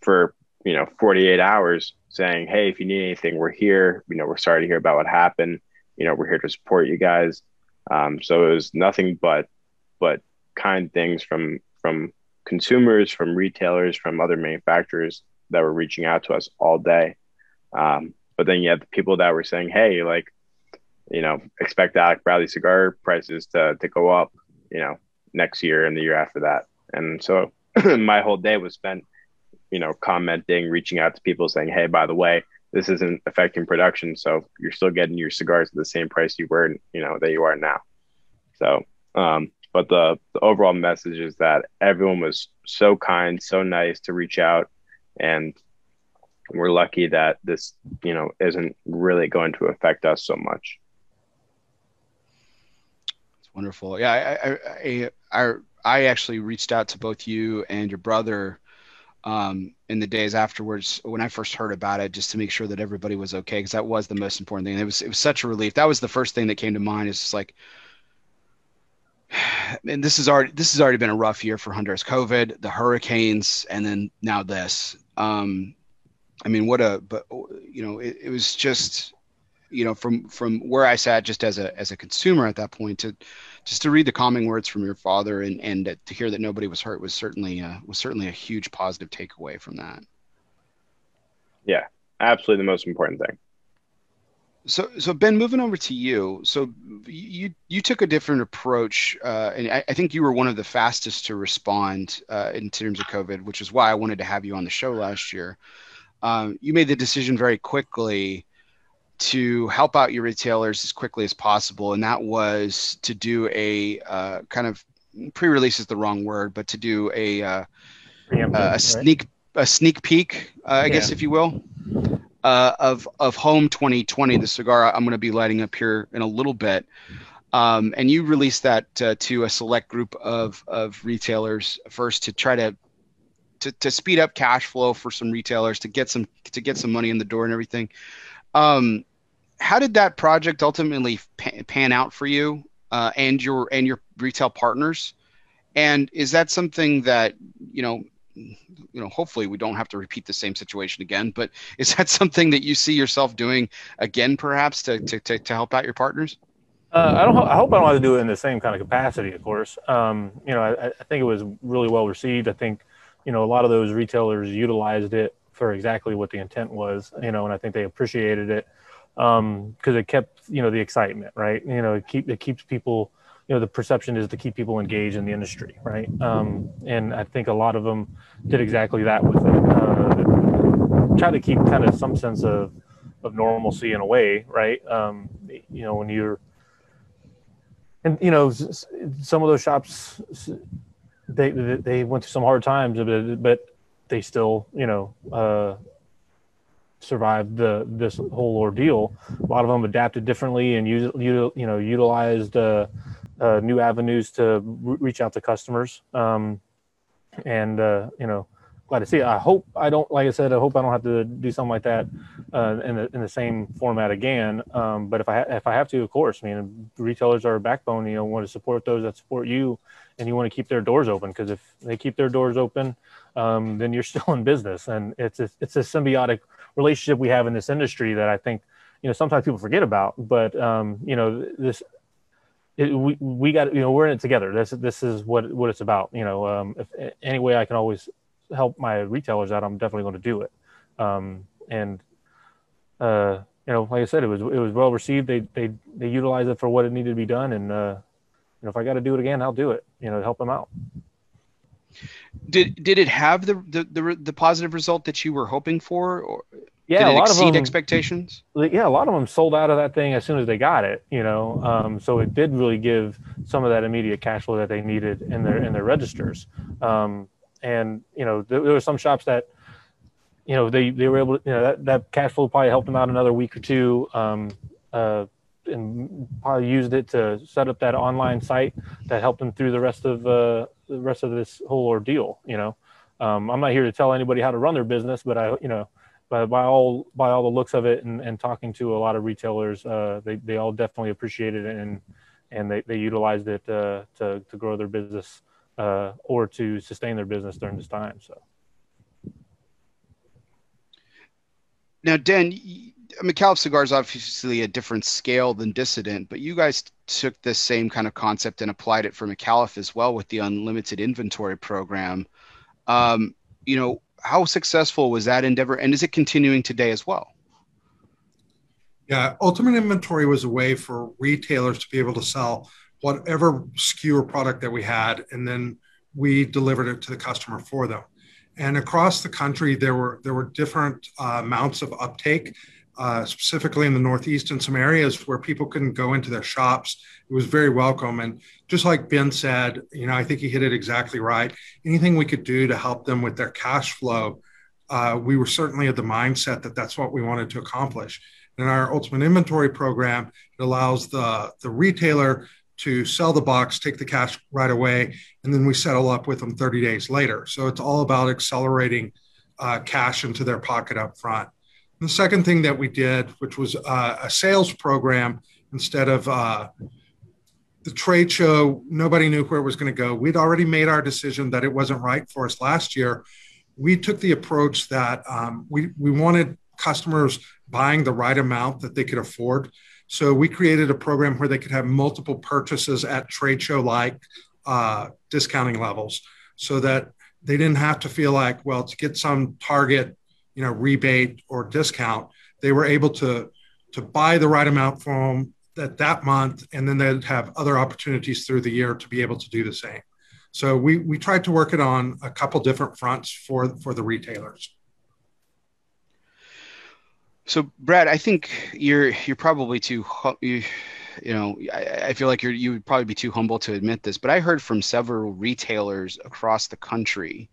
for you know 48 hours saying, "Hey, if you need anything, we're here. You know, we're sorry to hear about what happened. You know, we're here to support you guys." Um, so it was nothing but but kind things from from consumers, from retailers, from other manufacturers that were reaching out to us all day. Um, but then you have the people that were saying, "Hey, like you know, expect Alec Bradley cigar prices to, to go up, you know, next year and the year after that. And so my whole day was spent, you know, commenting, reaching out to people saying, Hey, by the way, this isn't affecting production. So you're still getting your cigars at the same price you were, you know, that you are now. So, um, but the, the overall message is that everyone was so kind, so nice to reach out. And we're lucky that this, you know, isn't really going to affect us so much. It's wonderful. Yeah, I, I, I, I, actually reached out to both you and your brother um, in the days afterwards when I first heard about it, just to make sure that everybody was okay, because that was the most important thing. it was it was such a relief. That was the first thing that came to mind. Is just like, and this is already this has already been a rough year for Honduras. COVID, the hurricanes, and then now this. Um, I mean, what a but you know, it, it was just you know from from where I sat just as a as a consumer at that point to just to read the calming words from your father and and to hear that nobody was hurt was certainly uh, was certainly a huge positive takeaway from that. Yeah, absolutely the most important thing. So, so Ben, moving over to you. So, you you took a different approach, uh, and I, I, think you were one of the fastest to respond uh, in terms of COVID, which is why I wanted to have you on the show last year. Um, you made the decision very quickly to help out your retailers as quickly as possible, and that was to do a uh, kind of pre-release is the wrong word, but to do a uh, a sneak right? a sneak peek, uh, I yeah. guess if you will, uh, of of Home 2020, the cigar I'm going to be lighting up here in a little bit. Um, and you released that uh, to a select group of of retailers first to try to, to to speed up cash flow for some retailers to get some to get some money in the door and everything. Um, how did that project ultimately pan out for you uh, and your and your retail partners? And is that something that you know? You know, hopefully we don't have to repeat the same situation again. But is that something that you see yourself doing again, perhaps to to to, to help out your partners? Uh, I don't. I hope I don't have to do it in the same kind of capacity. Of course, um, you know, I, I, think it was really well received. I think, you know, a lot of those retailers utilized it for exactly what the intent was. You know, and I think they appreciated it because um, it kept, you know, the excitement, right? You know, it keep it keeps people. You know, the perception is to keep people engaged in the industry, right? Um, and I think a lot of them did exactly that with it. Uh, try to keep kind of some sense of of normalcy in a way, right? Um, you know, when you're and you know some of those shops they they went through some hard times but they still you know uh, survived the this whole ordeal a lot of them adapted differently and use, you know utilized uh, uh, new avenues to re- reach out to customers um, and uh, you know glad to see it. I hope I don't, like I said, I hope I don't have to do something like that uh, in the in the same format again. Um, but if I if I have to, of course, I mean, retailers are a backbone. You know, want to support those that support you, and you want to keep their doors open because if they keep their doors open, um, then you're still in business, and it's a, it's a symbiotic relationship we have in this industry that I think you know sometimes people forget about. But um, you know, this it, we we got you know we're in it together. This this is what what it's about. You know, um, if any way I can always help my retailers out, I'm definitely going to do it. Um, and uh, you know, like I said, it was it was well received. They they they utilized it for what it needed to be done, and uh, you know, if I got to do it again, I'll do it. You know, help them out. Did did it have the the the, the positive result that you were hoping for, or yeah, did it a lot exceed of them, expectations? Yeah, a lot of them sold out of that thing as soon as they got it. You know, um, so it did really give some of that immediate cash flow that they needed in their in their registers. Um, and you know there, there were some shops that you know they they were able to you know that, that cash flow probably helped them out another week or two um, uh, and probably used it to set up that online site that helped them through the rest of uh, the rest of this whole ordeal you know um, i'm not here to tell anybody how to run their business but i you know by, by all by all the looks of it and, and talking to a lot of retailers uh, they, they all definitely appreciated it and and they, they utilized it uh, to, to grow their business uh, or to sustain their business during this time. So. Now, Dan, Micallef Cigar is obviously a different scale than Dissident, but you guys took this same kind of concept and applied it for Micallef as well with the unlimited inventory program. Um, you know, how successful was that endeavor, and is it continuing today as well? Yeah, ultimate inventory was a way for retailers to be able to sell whatever SKU or product that we had, and then we delivered it to the customer for them. And across the country, there were there were different uh, amounts of uptake. Uh, specifically in the Northeast and some areas where people couldn't go into their shops. It was very welcome. And just like Ben said, you know, I think he hit it exactly right. Anything we could do to help them with their cash flow, uh, we were certainly of the mindset that that's what we wanted to accomplish. In our ultimate inventory program, it allows the, the retailer to sell the box, take the cash right away, and then we settle up with them 30 days later. So it's all about accelerating uh, cash into their pocket up front. The second thing that we did, which was uh, a sales program instead of uh, the trade show, nobody knew where it was going to go. We'd already made our decision that it wasn't right for us last year. We took the approach that um, we, we wanted customers buying the right amount that they could afford. So we created a program where they could have multiple purchases at trade show like uh, discounting levels so that they didn't have to feel like, well, to get some target, you know, rebate or discount, they were able to to buy the right amount from them that that month, and then they'd have other opportunities through the year to be able to do the same. So we we tried to work it on a couple different fronts for for the retailers. So, Brad, I think you're you're probably too you, you know I, I, feel like you're you would probably be too humble to admit this, but I heard from several retailers across the country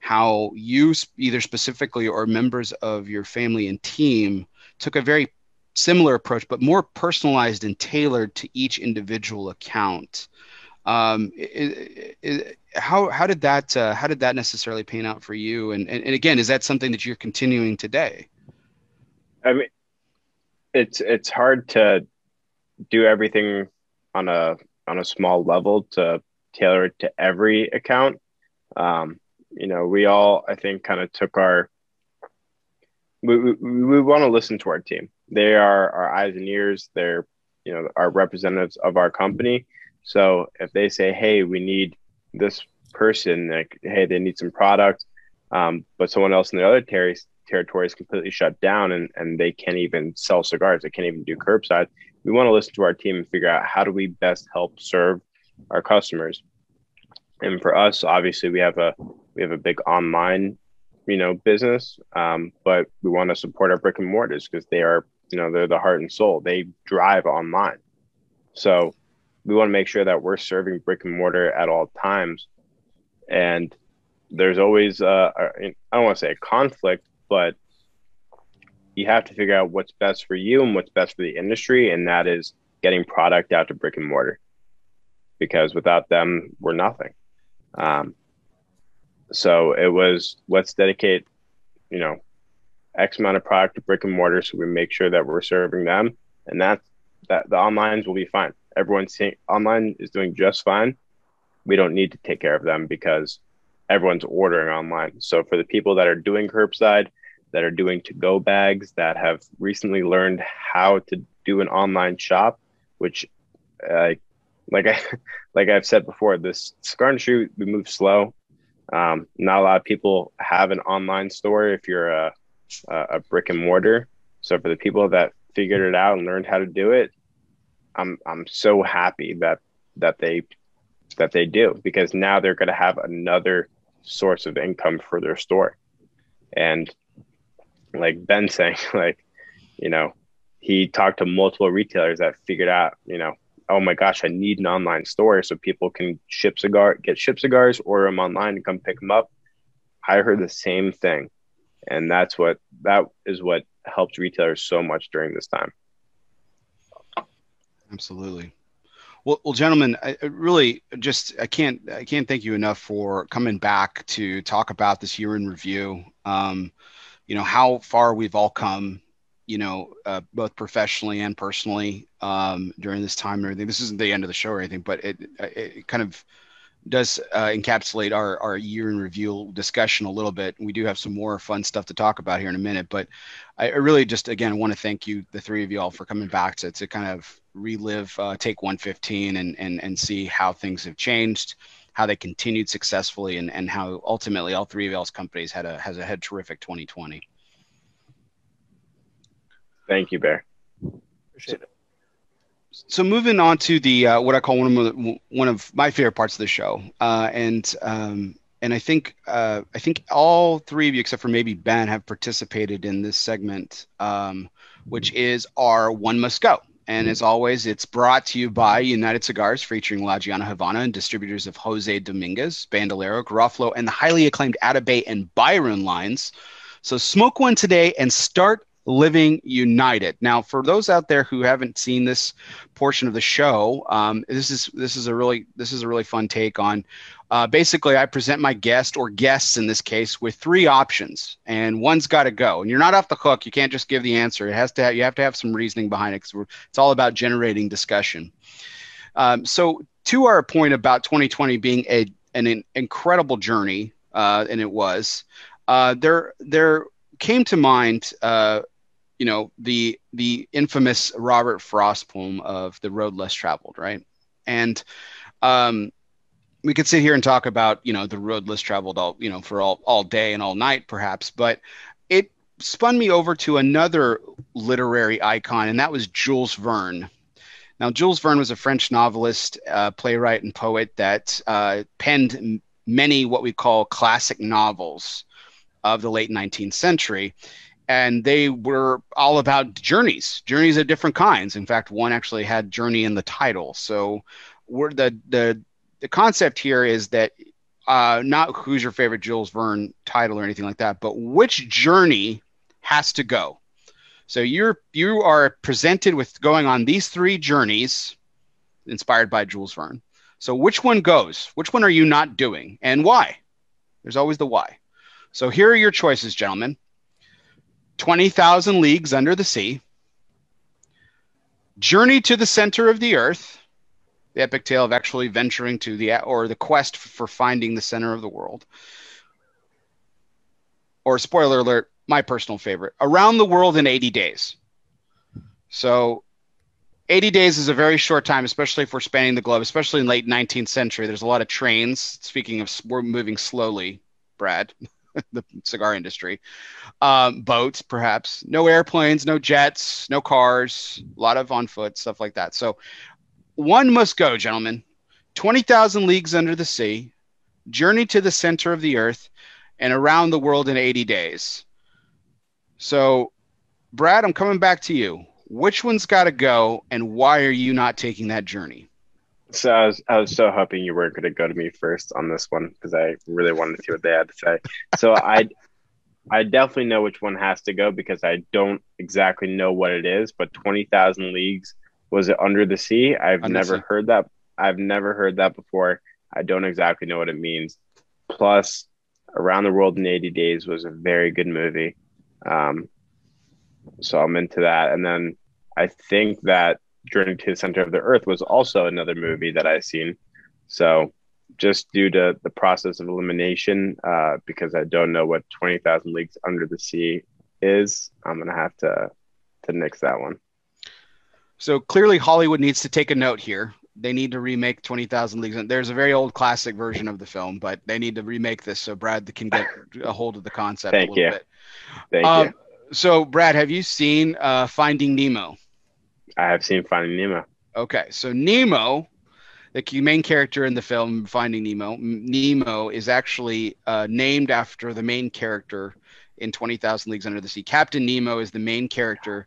how you either specifically or members of your family and team took a very similar approach, but more personalized and tailored to each individual account. Um, how how did that uh, how did that necessarily pan out for you? And, and and again, is that something that you're continuing today? I mean, it's it's hard to do everything on a on a small level to tailor it to every account. Um, you know, we all I think kind of took our we, we, we want to listen to our team. They are our eyes and ears. They're you know our representatives of our company. So if they say, "Hey, we need this person," like, "Hey, they need some product," um, but someone else in the other ter- territory is completely shut down and and they can't even sell cigars. They can't even do curbside. We want to listen to our team and figure out how do we best help serve our customers. And for us, obviously, we have a we have a big online you know business um, but we want to support our brick and mortars because they are you know they're the heart and soul. They drive online. So we want to make sure that we're serving brick and mortar at all times. And there's always I don't want to say a conflict but you have to figure out what's best for you and what's best for the industry and that is getting product out to brick and mortar. Because without them we're nothing. Um, so it was let's dedicate, you know, X amount of product to brick and mortar so we make sure that we're serving them. And that's that the onlines will be fine. Everyone's seeing online is doing just fine. We don't need to take care of them because everyone's ordering online. So for the people that are doing curbside, that are doing to go bags, that have recently learned how to do an online shop, which uh, like I like I've said before, this cigar industry we move slow. Um, not a lot of people have an online store if you're a, a brick and mortar. So for the people that figured it out and learned how to do it, I'm I'm so happy that that they that they do because now they're going to have another source of income for their store. And like Ben saying, like you know, he talked to multiple retailers that figured out, you know, oh my gosh, I need an online store so people can ship cigar, get ship cigars, order them online and come pick them up. I heard the same thing, and that's what that is what helps retailers so much during this time. Absolutely. Well, well, gentlemen, I really just I can't I can't thank you enough for coming back to talk about this year in review. Um, you know how far we've all come you know, uh, both professionally and personally um, during this time and everything. This isn't the end of the show or anything, but it, it kind of does uh, encapsulate our, our year in review discussion a little bit. We do have some more fun stuff to talk about here in a minute, but I, really just, again, want to thank you, the three of you all for coming back to, to kind of relive uh, take 115 and, and, and see how things have changed, how they continued successfully and, and how ultimately all three of y'all's companies had a, has a had terrific 2020. Thank you, Bear. Appreciate it. So moving on to the uh, what I call one of the, one of my favorite parts of the show, uh, and um, and I think uh, I think all three of you, except for maybe Ben, have participated in this segment, um, which is our one must go. And as always, it's brought to you by United Cigars, featuring La Gianna Havana and distributors of Jose Dominguez, Bandolero, Garofalo, and the highly acclaimed Atabey and Byron lines. So smoke one today and start Living United. Now, for those out there who haven't seen this portion of the show, um, this is this is a really this is a really fun take on. Uh, basically, I present my guest or guests in this case with three options, and one's got to go. And you're not off the hook. You can't just give the answer. It has to have, you have to have some reasoning behind it because it's all about generating discussion. Um, so, to our point about 2020 being a an incredible journey, uh, and it was. Uh, there, there came to mind uh, you know the the infamous Robert Frost poem of the road less traveled, right? And um, we could sit here and talk about you know the road less traveled all you know for all all day and all night perhaps, but it spun me over to another literary icon, and that was Jules Verne. Now, Jules Verne was a French novelist, uh, playwright, and poet that uh, penned many what we call classic novels of the late 19th century. and they were all about journeys, journeys of different kinds. In fact, one actually had journey in the title. So, we're the the the concept here is that uh, not who's your favorite Jules Verne title or anything like that, but which journey has to go. So you're you are presented with going on these three journeys inspired by Jules Verne. So which one goes? Which one are you not doing and why? There's always the why. So here are your choices, gentlemen. 20,000 Leagues Under the Sea, Journey to the Center of the Earth, the epic tale of actually venturing to the, or the quest for finding the center of the world. Or, spoiler alert, my personal favorite, Around the World in 80 Days. So 80 days is a very short time, especially if we're spanning the globe, especially in late 19th century. There's a lot of trains. Speaking of, we're moving slowly, Brad. the cigar industry. Um, boats, perhaps. No airplanes, no jets, no cars, a lot of on foot, stuff like that. So one must go, gentlemen. 20,000 leagues under the sea, journey to the center of the earth, and around the world in 80 days. So, Brad, I'm coming back to you. Which one's got to go, and why are you not taking that journey? So I was, I was so hoping you weren't going to go to me first on this one because I really wanted to see what they had to say. So I, I definitely know which one has to go because I don't exactly know what it is. But twenty thousand leagues was it under the sea? I've under never sea. heard that. I've never heard that before. I don't exactly know what it means. Plus, Around the World in 80 Days was a very good movie. Um, so I'm into that. And then I think that Journey to the Center of the Earth was also another movie that I've seen. So just due to the process of elimination, uh, because I don't know what 20,000 Leagues Under the Sea is, I'm going to have to to nix that one. So clearly Hollywood needs to take a note here. They need to remake 20,000 Leagues. There's a very old classic version of the film, but they need to remake this so Brad can get a hold of the concept Thank a little you. bit. Thank um, you. So Brad, have you seen uh, Finding Nemo? I have seen Finding Nemo. Okay, so Nemo, the main character in the film Finding Nemo, Nemo is actually uh, named after the main character in 20,000 Leagues Under the Sea. Captain Nemo is the main character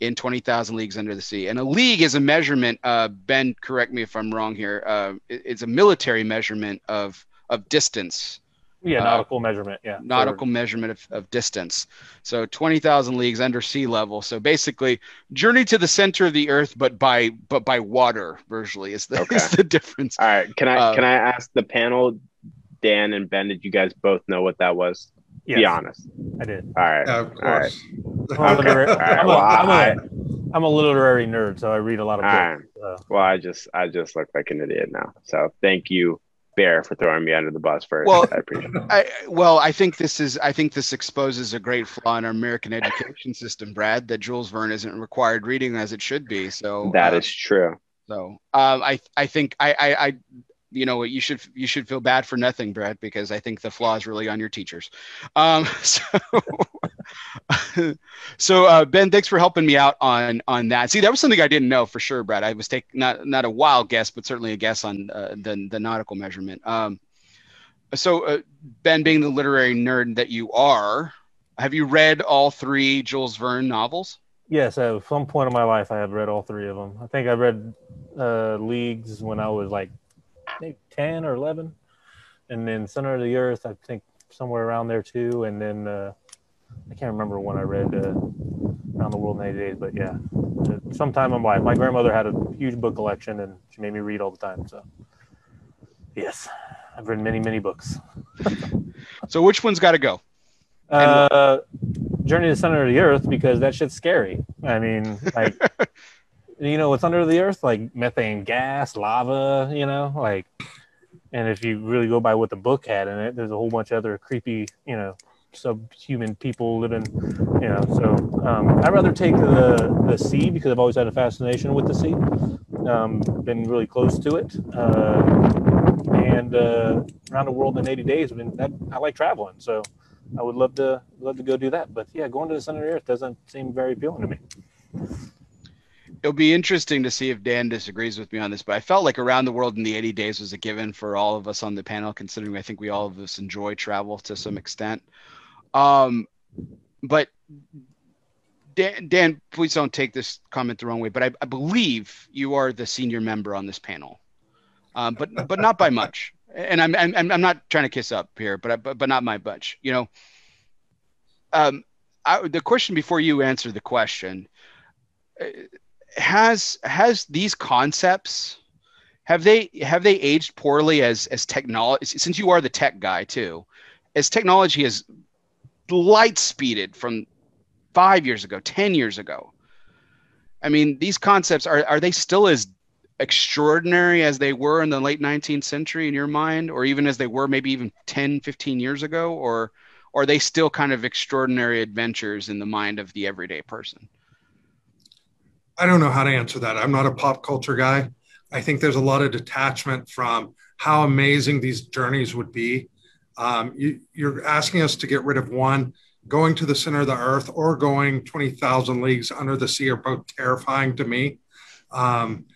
in 20,000 Leagues Under the Sea. And a league is a measurement, uh, Ben, correct me if I'm wrong here, uh, it's a military measurement of, of distance yeah, uh, nautical uh, measurement. Yeah, nautical for... measurement of, of distance. So twenty thousand leagues under sea level. So basically, journey to the center of the Earth, but by but by water. Virtually is the okay. is the difference. All right, can I uh, can I ask the panel, Dan and Ben? Did you guys both know what that was? Yes, Be honest. I did. All right. Yeah, of course. All right. I'm, a, literary nerd, so I read a lot of books. Right. So. Well, I just I just look like an idiot now. So thank you Bear for throwing me under the bus first. Well, I appreciate it. I, well, I think this is I think this exposes a great flaw in our American education system, Brad. That Jules Verne isn't required reading as it should be. So that uh, is true. So um, I I think I, I I you know you should you should feel bad for nothing, Brad, because I think the flaw is really on your teachers. Um, so so uh, Ben, thanks for helping me out on on that. See, that was something I didn't know for sure, Brad. I was taking not not a wild guess, but certainly a guess on uh, the the nautical measurement. Um, so uh, Ben, being the literary nerd that you are, have you read all three Jules Verne novels? Yes, at some point in my life, I have read all three of them. I think I read uh, Leagues when I was like maybe ten or eleven, and then Center of the Earth, I think somewhere around there too, and then uh, I can't remember when I read uh, Around the World in 80 Days, but yeah, sometime in my life. My grandmother had a huge book collection and she made me read all the time. So, yes, I've read many, many books. so, which one's got to go? Uh, Journey to the Center of the Earth because that shit's scary. I mean, like, you know, what's under the earth? Like methane gas, lava, you know, like, and if you really go by what the book had in it, there's a whole bunch of other creepy, you know, subhuman people living, you know. So um, I'd rather take the the sea because I've always had a fascination with the sea. Um, been really close to it, uh, and uh, around the world in 80 days. I mean, that, I like traveling, so I would love to love to go do that. But yeah, going to the center of the earth doesn't seem very appealing to me. It'll be interesting to see if Dan disagrees with me on this, but I felt like Around the World in the 80 Days was a given for all of us on the panel, considering I think we all of us enjoy travel to some extent. Um, but Dan, Dan, please don't take this comment the wrong way, but I, I believe you are the senior member on this panel, um, but but not by much. And I'm, I'm I'm not trying to kiss up here, but I, but, but not my bunch. You know, um, I, the question before you answer the question uh, has has these concepts have they have they aged poorly as as technology since you are the tech guy too as technology has light speeded from five years ago, 10 years ago. I mean, these concepts are, are they still as extraordinary as they were in the late 19th century in your mind, or even as they were maybe even 10, 15 years ago, or, or are they still kind of extraordinary adventures in the mind of the everyday person? I don't know how to answer that. I'm not a pop culture guy. I think there's a lot of detachment from how amazing these journeys would be. Um, you, you're asking us to get rid of one going to the center of the earth or going 20,000 leagues under the sea are both terrifying to me. Um,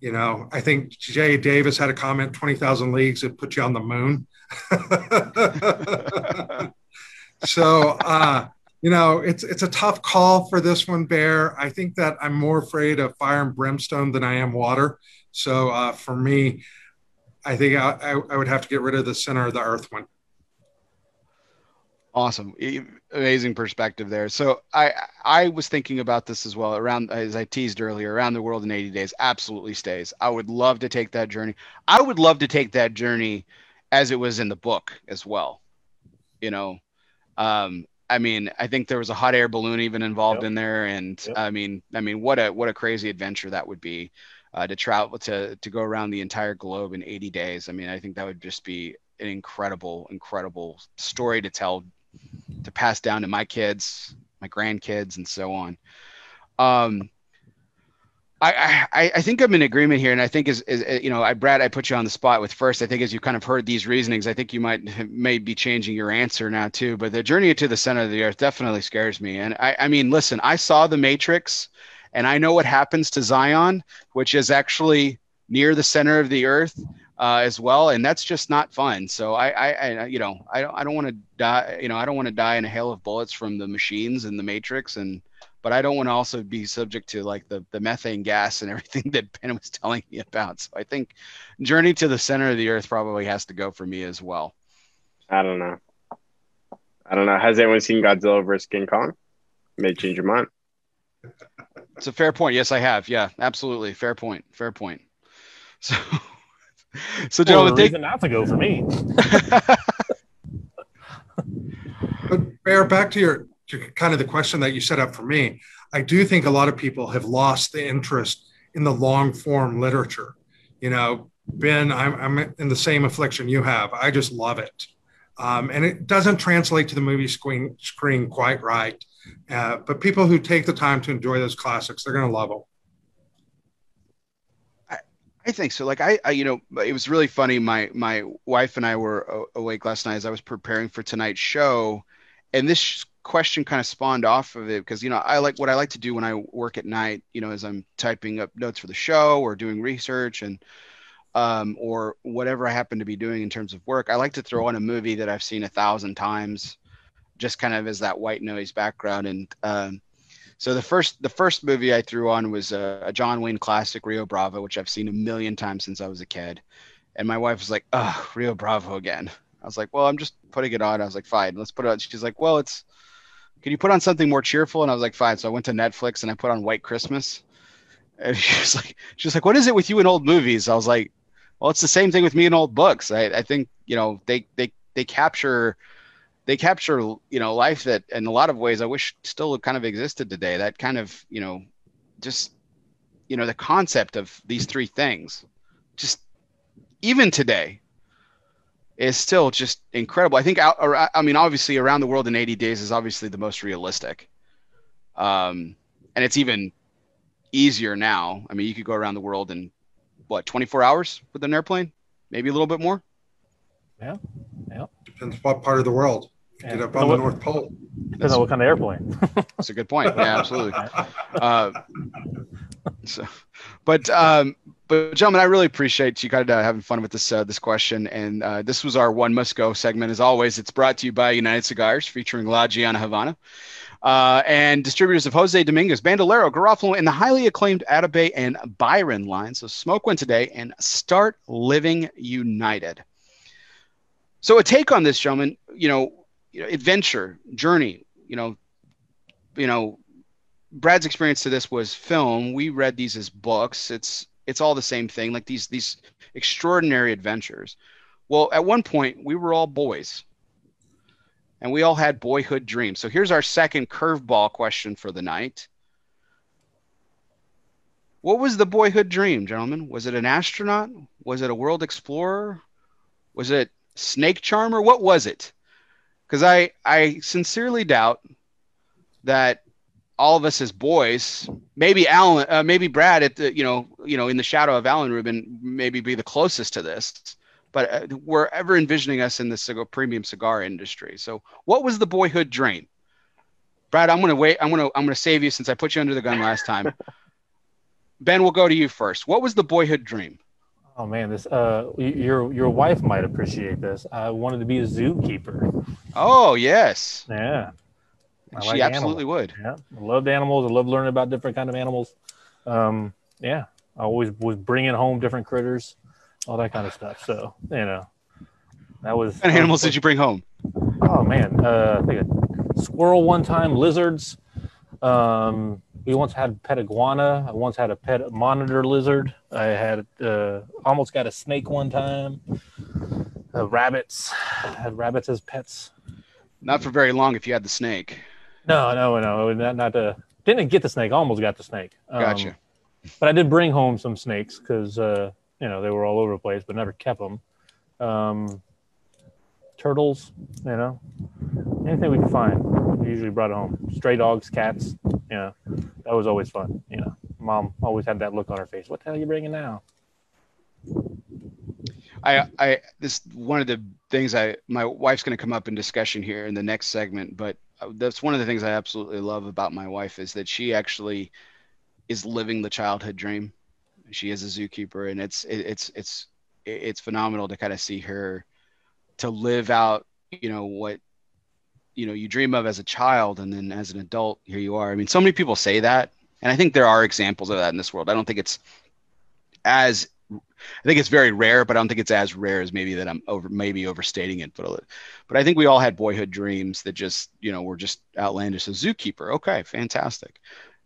you know, I think Jay Davis had a comment 20,000 leagues, it put you on the moon. so, uh, you know, it's it's a tough call for this one, Bear. I think that I'm more afraid of fire and brimstone than I am water. So, uh, for me, I think I, I, I would have to get rid of the center of the earth one. Awesome, amazing perspective there. So I I was thinking about this as well. Around as I teased earlier, around the world in 80 days absolutely stays. I would love to take that journey. I would love to take that journey as it was in the book as well. You know, um, I mean, I think there was a hot air balloon even involved yep. in there, and yep. I mean, I mean, what a what a crazy adventure that would be uh, to travel to to go around the entire globe in 80 days. I mean, I think that would just be an incredible, incredible story to tell to pass down to my kids, my grandkids, and so on. Um, I, I, think I'm in agreement here, and I think as, as you know, I Brad, I put you on the spot with first. I think as you kind of heard these reasonings, I think you might may be changing your answer now too. But the journey to the center of the earth definitely scares me. And I, I mean, listen, I saw the Matrix, and I know what happens to Zion, which is actually near the center of the earth uh, as well, and that's just not fun. So I, I, I you know, I don't, I don't want to die. You know, I don't want to die in a hail of bullets from the machines and the Matrix, and but I don't want to also be subject to like the the methane gas and everything that Ben was telling me about. So I think Journey to the Center of the Earth probably has to go for me as well. I don't know. I don't know. Has anyone seen Godzilla vs King Kong? May change your mind. It's a fair point. Yes, I have. Yeah, absolutely. Fair point. Fair point. So so, gentlemen, well, reason not to go for me. but Bear, back to your to kind of the question that you set up for me. I do think a lot of people have lost the interest in the long form literature. You know, Ben, I'm, I'm in the same affliction you have. I just love it. Um, and it doesn't translate to the movie screen, screen quite right. Uh, but people who take the time to enjoy those classics, they're going to love them. I think so. Like I, I, you know, it was really funny. My my wife and I were awake last night as I was preparing for tonight's show, and this question kind of spawned off of it because you know I like what I like to do when I work at night. You know, as I'm typing up notes for the show or doing research and um, or whatever I happen to be doing in terms of work, I like to throw on a movie that I've seen a thousand times, just kind of as that white noise background. And um, so the first the first movie I threw on was a, a, John Wayne classic, Rio Bravo, which I've seen a million times since I was a kid. And my wife was like, "Oh, Rio Bravo again." I was like, "Well, I'm just putting it on." I was like, "Fine, let's put it on." She's like, "Well, it's can you put on something more cheerful?" And I was like, "Fine." So I went to Netflix and I put on White Christmas. And she was like, "She was like, what is it with you in old movies?" I was like, "Well, it's the same thing with me in old books. I, I think you know they they they capture." they capture you know life that in a lot of ways I wish still kind of existed today. That kind of you know just you know the concept of these three things, just even today, is still just incredible. I think out, I mean obviously around the world in 80 days is obviously the most realistic, um, and it's even easier now. I mean you could go around the world in what 24 hours with an airplane, maybe a little bit more. Yeah, yeah. Depends what part of the world. Get up on the North Pole. Depends on what kind of airplane. That's a good point. Yeah, absolutely. Uh, so, but um, but gentlemen, I really appreciate you kind of uh, having fun with this uh, this question. And uh, this was our one must go segment. As always, it's brought to you by United Cigars, featuring La Gianna Havana, uh, and distributors of Jose Dominguez, Bandolero, Garofalo, and the highly acclaimed Atabey and Byron line. So smoke one today and start living united. So a take on this, gentlemen, you know, you know, adventure, journey, you know, you know, Brad's experience to this was film. We read these as books. It's it's all the same thing, like these these extraordinary adventures. Well, at one point we were all boys. And we all had boyhood dreams. So here's our second curveball question for the night. What was the boyhood dream, gentlemen? Was it an astronaut? Was it a world explorer? Was it snake charmer? What was it? Because I I sincerely doubt that all of us as boys, maybe Alan, uh, maybe Brad, at the you know, you know, in the shadow of Alan Rubin, maybe be the closest to this. But uh, we're ever envisioning us in the cigar, premium cigar industry. So, what was the boyhood dream? Brad, I'm going to wait. I'm going to I'm going to save you since I put you under the gun last time. ben, we'll go to you first. What was the boyhood dream? Oh man, this uh, your your wife might appreciate this. I wanted to be a zookeeper. Oh yes. Yeah. I she like absolutely animals. would. Yeah, I loved animals. I love learning about different kind of animals. Um, yeah, I always was bringing home different critters, all that kind of stuff. So you know, that was. What animals did you bring home? Oh man, uh, I think a squirrel one time, lizards. Um, we once had a pet iguana. I once had a pet monitor lizard. I had uh, almost got a snake one time. Uh, rabbits. I had rabbits as pets. Not for very long if you had the snake. No, no, no, not not the. Didn't get the snake. Almost got the snake. Um, gotcha. But I did bring home some snakes because uh, you know they were all over the place, but never kept them. Um, turtles, you know, anything we could find. We usually brought home. Stray dogs, cats. You know, that was always fun. You know, mom always had that look on her face. What the hell are you bringing now? I, I, this one of the things I, my wife's going to come up in discussion here in the next segment, but Uh, that's one of the things I absolutely love about my wife is that she actually is living the childhood dream. She is a zookeeper, and it's it, it's it's it's phenomenal to kind of see her to live out, you know, what you know you dream of as a child, and then as an adult, here you are. I mean, so many people say that, and I think there are examples of that in this world. I don't think it's as I think it's very rare, but I don't think it's as rare as maybe that I'm over maybe overstating it. But but I think we all had boyhood dreams that just you know were just outlandish. A zookeeper, okay, fantastic.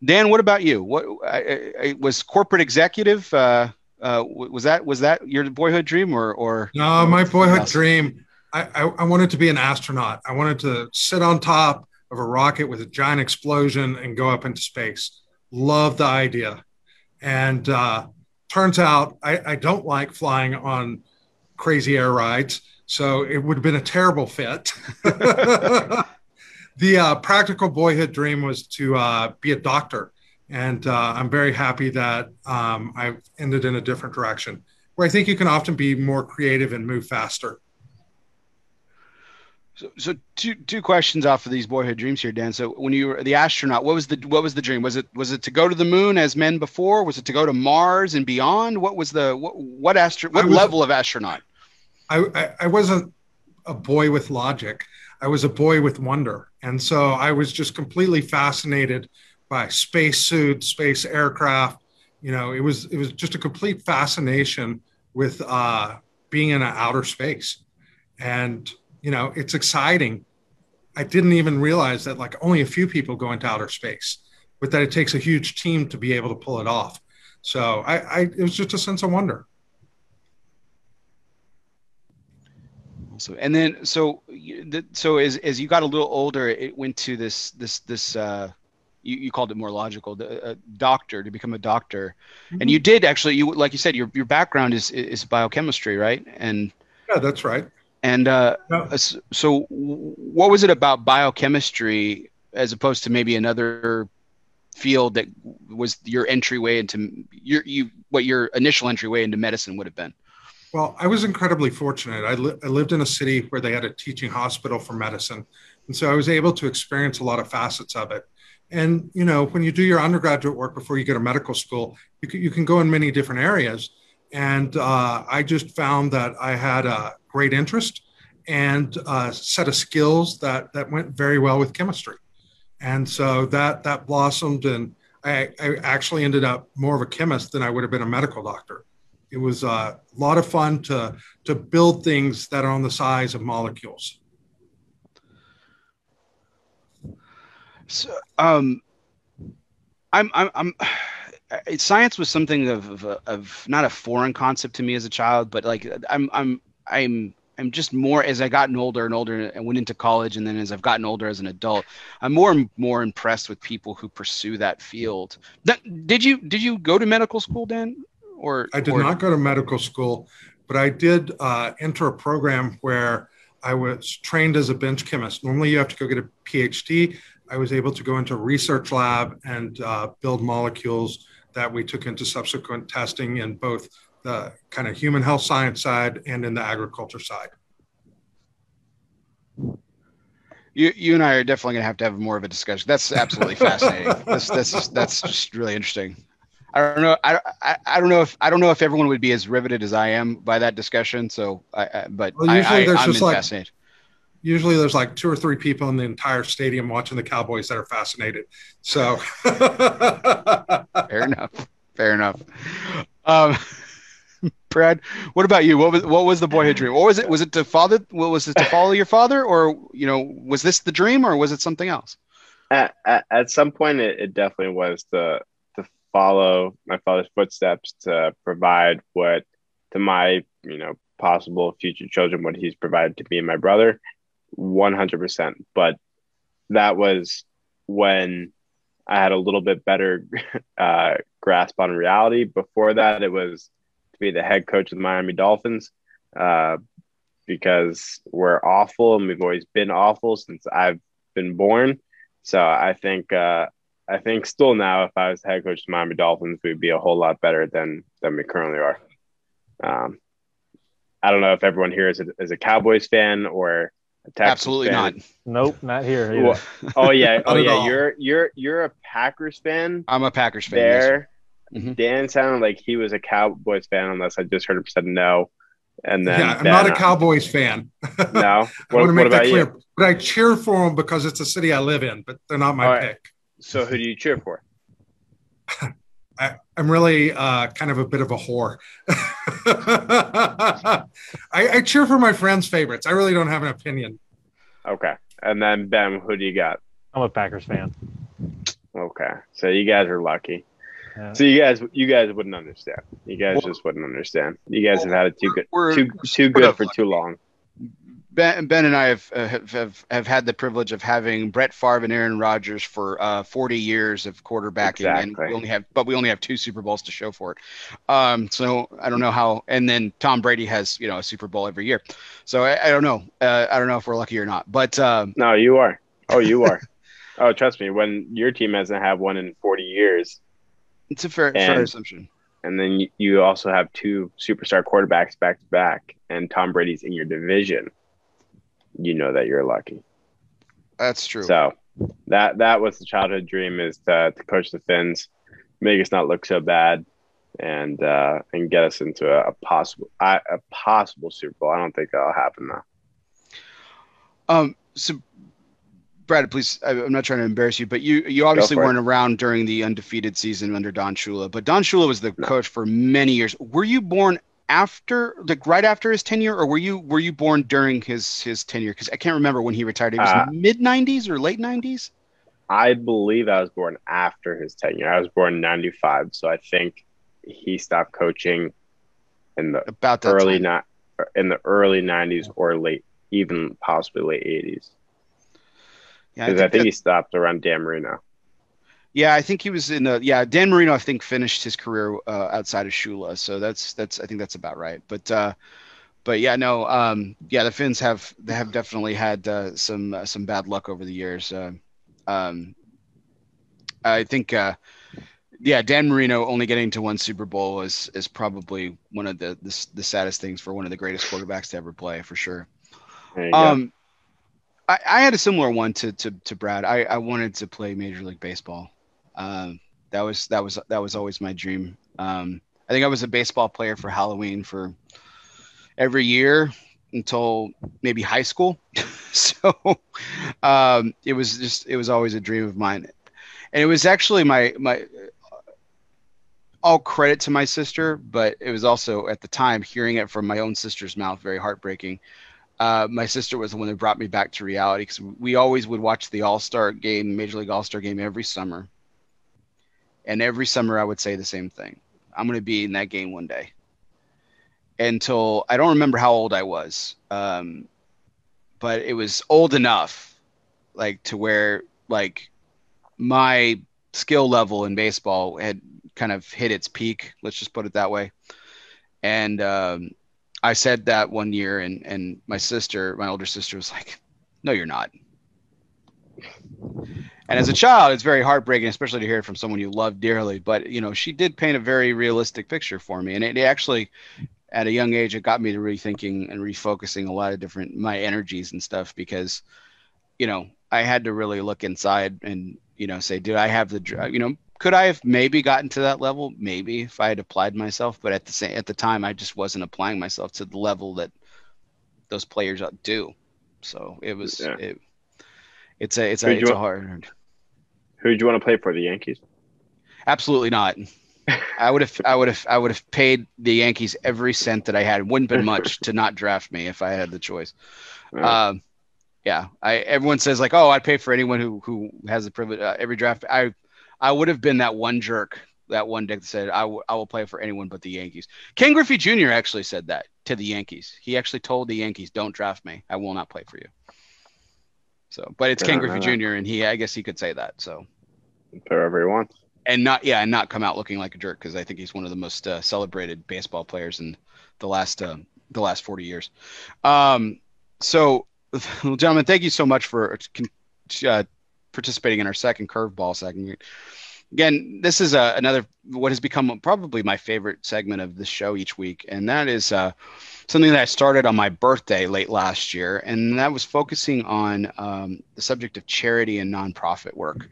Dan, what about you? What I, I, was corporate executive? Uh, uh, was that was that your boyhood dream or or? No, my boyhood dream. I, I, I wanted to be an astronaut. I wanted to sit on top of a rocket with a giant explosion and go up into space. Love the idea, and uh, turns out I, I don't like flying on crazy air rides, so it would have been a terrible fit. the uh, practical boyhood dream was to uh, be a doctor, and uh, I'm very happy that um, I've ended in a different direction, where I think you can often be more creative and move faster. So, so two two questions off of these boyhood dreams here, Dan. So when you were the astronaut, what was the what was the dream? Was it was it to go to the moon as men before? Was it to go to Mars and beyond? What was the what what astro what was, level of astronaut? I, I I wasn't a boy with logic. I was a boy with wonder, and so I was just completely fascinated by space suits, space aircraft. You know, it was it was just a complete fascination with uh, being in outer space, and you know, it's exciting. I didn't even realize that like only a few people go into outer space, but that it takes a huge team to be able to pull it off. So I, I it was just a sense of wonder. So and then so so as as you got a little older, it went to this this this uh, you, you called it more logical a doctor to become a doctor, mm-hmm. and you did actually you like you said your your background is is biochemistry right and yeah that's right and uh, so, what was it about biochemistry as opposed to maybe another field that was your entryway into your you what your initial entryway into medicine would have been? Well, I was incredibly fortunate. I, li- I lived in a city where they had a teaching hospital for medicine, and so I was able to experience a lot of facets of it. And you know, when you do your undergraduate work before you go to medical school, you can, you can go in many different areas. And uh, I just found that I had a great interest and a set of skills that that went very well with chemistry. And so that that blossomed, and I, I actually ended up more of a chemist than I would have been a medical doctor. It was a lot of fun to to build things that are on the size of molecules. So, um, I'm, I'm, I'm, science was something of, of, of, not a foreign concept to me as a child, but like I'm, I'm, I'm, I'm just more as I gotten older and older and went into college, and then as I've gotten older as an adult, I'm more and more impressed with people who pursue that field. That, did you did you go to medical school, Dan? Or I did or... not go to medical school, but I did uh, enter a program where I was trained as a bench chemist. Normally, you have to go get a PhD. I was able to go into a research lab and uh, build molecules that we took into subsequent testing in both the kind of human health science side and in the agriculture side. You, you and I are definitely going to have to have more of a discussion. That's absolutely fascinating. That's, that's, that's just really interesting. I don't know. I, I, I don't know if I don't know if everyone would be as riveted as I am by that discussion. So, I, I but well, usually I, there's I, just like fascinated usually there's like two or three people in the entire stadium watching the Cowboys that are fascinated. So fair enough. Fair enough. Um, Brad, what about you? What was what was the boyhood dream? What was it? Was it to father? What was it to follow your father, or you know, was this the dream, or was it something else? At, at, at some point, it, it definitely was to to follow my father's footsteps to provide what to my you know possible future children what he's provided to me and my brother 100%. But that was when I had a little bit better uh, grasp on reality. Before that, it was be the head coach of the Miami Dolphins uh, because we're awful and we've always been awful since I've been born. So I think uh, I think still now, if I was head coach of the Miami Dolphins, we'd be a whole lot better than than we currently are. Um, I don't know if everyone here is a, is a Cowboys fan or Absolutely fan. not. Nope, not here. Well, oh yeah, oh yeah. You're you're you're a Packers fan. I'm a Packers fan. There, yes, mm-hmm. Dan sounded like he was a Cowboys fan, unless I just heard him said no. And then yeah, I'm not a Cowboys fan. No, I want to make that clear. You? But I cheer for them because it's a city I live in, but they're not my right. pick. So who do you cheer for? I, am really uh, kind of a bit of a whore. I, I, cheer for my friends' favorites. I really don't have an opinion. Okay. And then Ben, who do you got? I'm a Packers fan. Okay. So you guys are lucky. Yeah. So you guys, you guys wouldn't understand. You guys well, just wouldn't understand. You guys well, have had it too good, too too good for too long. Ben, ben and I have, uh, have, have have had the privilege of having Brett Favre and Aaron Rodgers for uh, 40 years of quarterbacking, exactly. and we only have but we only have two Super Bowls to show for it. Um, so I don't know how. And then Tom Brady has you know a Super Bowl every year. So I, I don't know. Uh, I don't know if we're lucky or not. But um, no, you are. Oh, you are. oh, trust me. When your team hasn't had one in 40 years, it's a fair, and, fair assumption. And then you also have two superstar quarterbacks back to back, and Tom Brady's in your division you know that you're lucky. That's true. So that that was the childhood dream is to, to coach the Finns, make us not look so bad, and uh, and get us into a, a possible a, a possible Super Bowl. I don't think that'll happen though. Um. So, Brad, please. I'm not trying to embarrass you, but you you obviously weren't it. around during the undefeated season under Don Shula. But Don Shula was the no. coach for many years. Were you born after like right after his tenure or were you were you born during his his tenure because i can't remember when he retired it was uh, mid 90s or late 90s i believe i was born after his tenure i was born in 95 so i think he stopped coaching in the about early not in the early 90s or late even possibly late 80s yeah because I, I think, he stopped around dan marino yeah, I think he was in the yeah. Dan Marino, I think, finished his career uh, outside of Shula, so that's that's I think that's about right. But uh, but yeah, no, um, yeah, the Finns have they have definitely had uh, some uh, some bad luck over the years. Uh, um, I think uh, yeah, Dan Marino only getting to one Super Bowl is is probably one of the, the the saddest things for one of the greatest quarterbacks to ever play for sure. Um, I, I, had a similar one to to, to Brad. I, I wanted to play Major League Baseball. Um, that was that was that was always my dream. Um, I think I was a baseball player for Halloween for every year until maybe high school. so um, it was just it was always a dream of mine, and it was actually my my all credit to my sister, but it was also at the time hearing it from my own sister's mouth very heartbreaking. Uh, my sister was the one that brought me back to reality because we always would watch the All Star game, Major League All Star game every summer. And every summer I would say the same thing I'm going to be in that game one day. Until I don't remember how old I was, um, but it was old enough, like to where like my skill level in baseball had kind of hit its peak. Let's just put it that way. And um, I said that one year, and and my sister, my older sister, was like, "No, you're not." And as a child, it's very heartbreaking, especially to hear it from someone you love dearly. But you know, she did paint a very realistic picture for me, and it, it actually, at a young age, it got me to rethinking and refocusing a lot of different my energies and stuff because, you know, I had to really look inside and you know say, did I have the you know could I have maybe gotten to that level? Maybe if I had applied myself, but at the same at the time, I just wasn't applying myself to the level that those players do. So it was yeah. it, it's a it's a it's a hard. Who did you want to play for the Yankees? Absolutely not. I would have I would have I would have paid the Yankees every cent that I had. It wouldn't been much to not draft me if I had the choice. Yeah. Um, yeah, I everyone says like, oh, I'd pay for anyone who who has the privilege. Uh, every draft, I I would have been that one jerk that one dick that said I, w- I will play for anyone but the Yankees. Ken Griffey Jr. actually said that to the Yankees. He actually told the Yankees, "Don't draft me. I will not play for you." So, but it's yeah, Ken Griffey Jr. and he, I guess, he could say that. So, wherever he wants, and not yeah, and not come out looking like a jerk because I think he's one of the most uh, celebrated baseball players in the last uh, the last forty years. Um, so, gentlemen, thank you so much for uh, participating in our second curveball segment. Again, this is uh, another what has become probably my favorite segment of the show each week, and that is uh, something that I started on my birthday late last year, and that was focusing on um, the subject of charity and nonprofit work.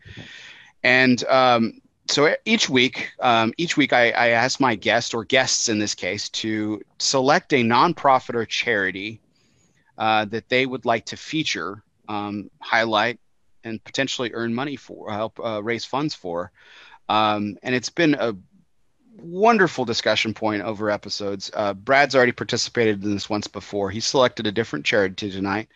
And um, so each week, um, each week I, I ask my guest or guests in this case to select a nonprofit or charity uh, that they would like to feature, um, highlight, and potentially earn money for, help uh, raise funds for. Um, and it's been a wonderful discussion point over episodes. Uh, Brad's already participated in this once before. He selected a different charity tonight.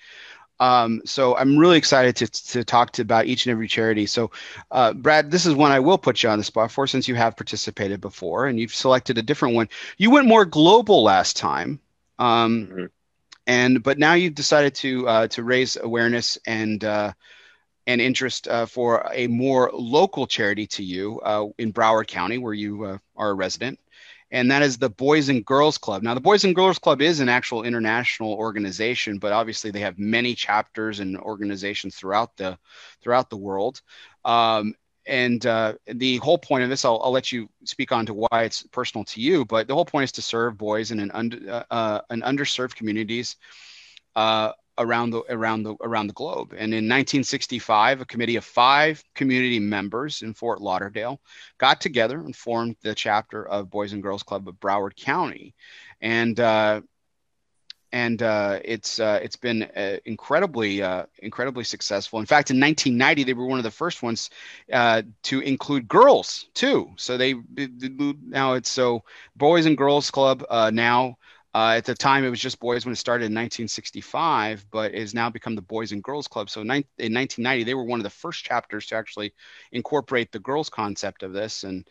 Um, so I'm really excited to, to talk to about each and every charity. So, uh, Brad, this is one I will put you on the spot for since you have participated before and you've selected a different one. You went more global last time, um, mm-hmm. and but now you've decided to uh, to raise awareness and uh, and interest uh, for a more local charity to you uh, in Broward County, where you uh, are a resident, and that is the Boys and Girls Club. Now, the Boys and Girls Club is an actual international organization, but obviously they have many chapters and organizations throughout the throughout the world. Um, and uh, the whole point of this, I'll, I'll, let you speak on to why it's personal to you, but the whole point is to serve boys in an, under, uh, uh, an underserved communities uh, around the around the around the globe. And in 1965, a committee of five community members in Fort Lauderdale got together and formed the chapter of Boys and Girls Club of Broward County, and uh, and uh, it's uh, it's been uh, incredibly uh, incredibly successful. In fact, in 1990, they were one of the first ones uh, to include girls too. So they now it's so Boys and Girls Club now uh, at the time, it was just boys when it started in 1965, but has now become the Boys and Girls Club. So in 1990, they were one of the first chapters to actually incorporate the girls concept of this, and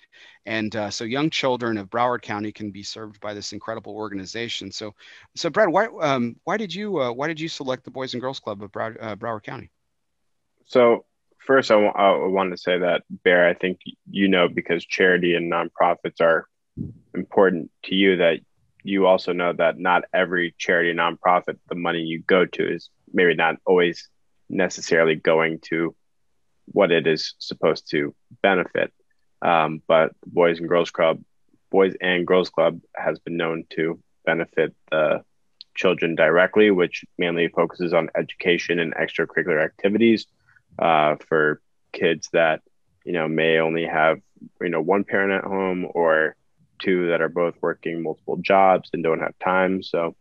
and uh, so young children of Broward County can be served by this incredible organization. So, so Brad, why um, why did you uh, why did you select the Boys and Girls Club of Broward, uh, Broward County? So first, I, w- I wanted to say that Bear, I think you know because charity and nonprofits are important to you that you also know that not every charity nonprofit the money you go to is maybe not always necessarily going to what it is supposed to benefit. Um, but Boys and Girls Club, Boys and Girls Club has been known to benefit the children directly, which mainly focuses on education and extracurricular activities uh, for kids that you know may only have you know one parent at home or two that are both working multiple jobs and don't have time. So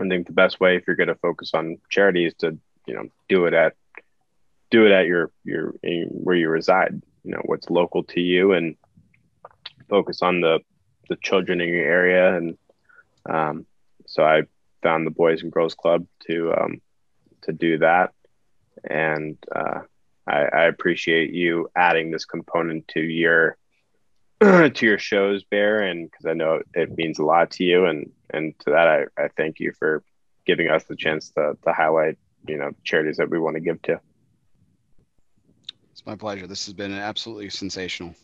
I think the best way if you're going to focus on charity is to you know do it at do it at your your where you reside. You know what's local to you and focus on the the children in your area and um, so I found the Boys and Girls Club to um, to do that, and uh, I, I, appreciate you adding this component to your to your shows, Bear, and because I know it means a lot to you, and and to that I, I thank you for giving us the chance to to highlight you know charities that we want to give to. It's my pleasure. This has been absolutely sensational.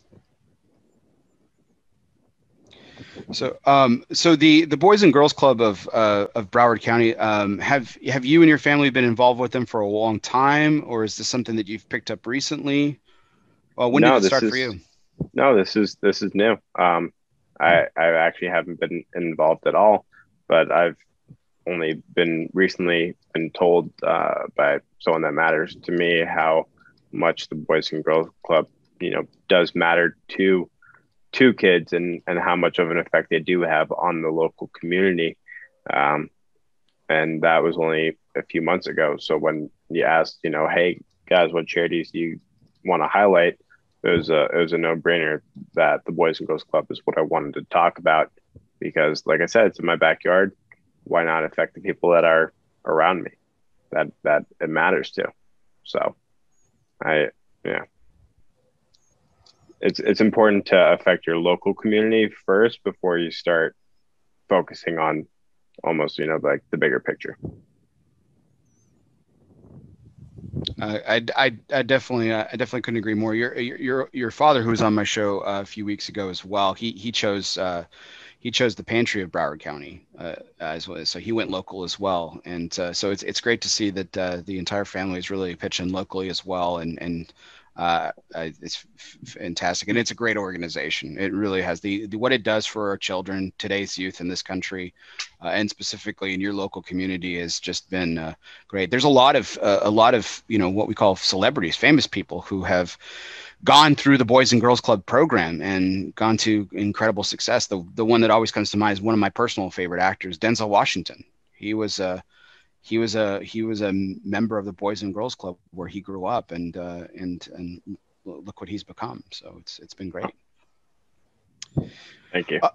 So, um, so the the Boys and Girls Club of uh, of Broward County, um, have have you and your family been involved with them for a long time, or is this something that you've picked up recently? Well, when no, did it start is, for you? No, this is this is new. Um, I I actually haven't been involved at all, but I've only been recently been told uh, by someone that matters to me how much the Boys and Girls Club, you know, does matter to two kids and and how much of an effect they do have on the local community. Um, and that was only a few months ago. So when you asked, you know, hey guys, what charities do you want to highlight? It was a it was a no brainer that the Boys and Girls Club is what I wanted to talk about because, like I said, it's in my backyard. Why not affect the people that are around me? That that it matters to. So, I yeah it's it's important to affect your local community first before you start focusing on almost you know like the bigger picture uh, I, I, I definitely I definitely couldn't agree more. Your your your father, who was on my show uh, a few weeks ago as well, he he chose uh, he chose the pantry of Broward County uh, as well. So he went local as well, and uh, so it's it's great to see that uh, the entire family is really pitching locally as well, and and uh, it's fantastic and it's a great organization. It really has the, the, what it does for our children today's youth in this country uh, and specifically in your local community has just been uh, great. There's a lot of uh, a lot of you know what we call celebrities famous people who have gone through the boys and girls club program and gone to incredible success. The, the one that always comes to mind is one of my personal favorite actors denzel washington. He was a he was a he was a member of the Boys and Girls Club where he grew up, and uh, and and look what he's become. So it's it's been great. Thank you. Uh,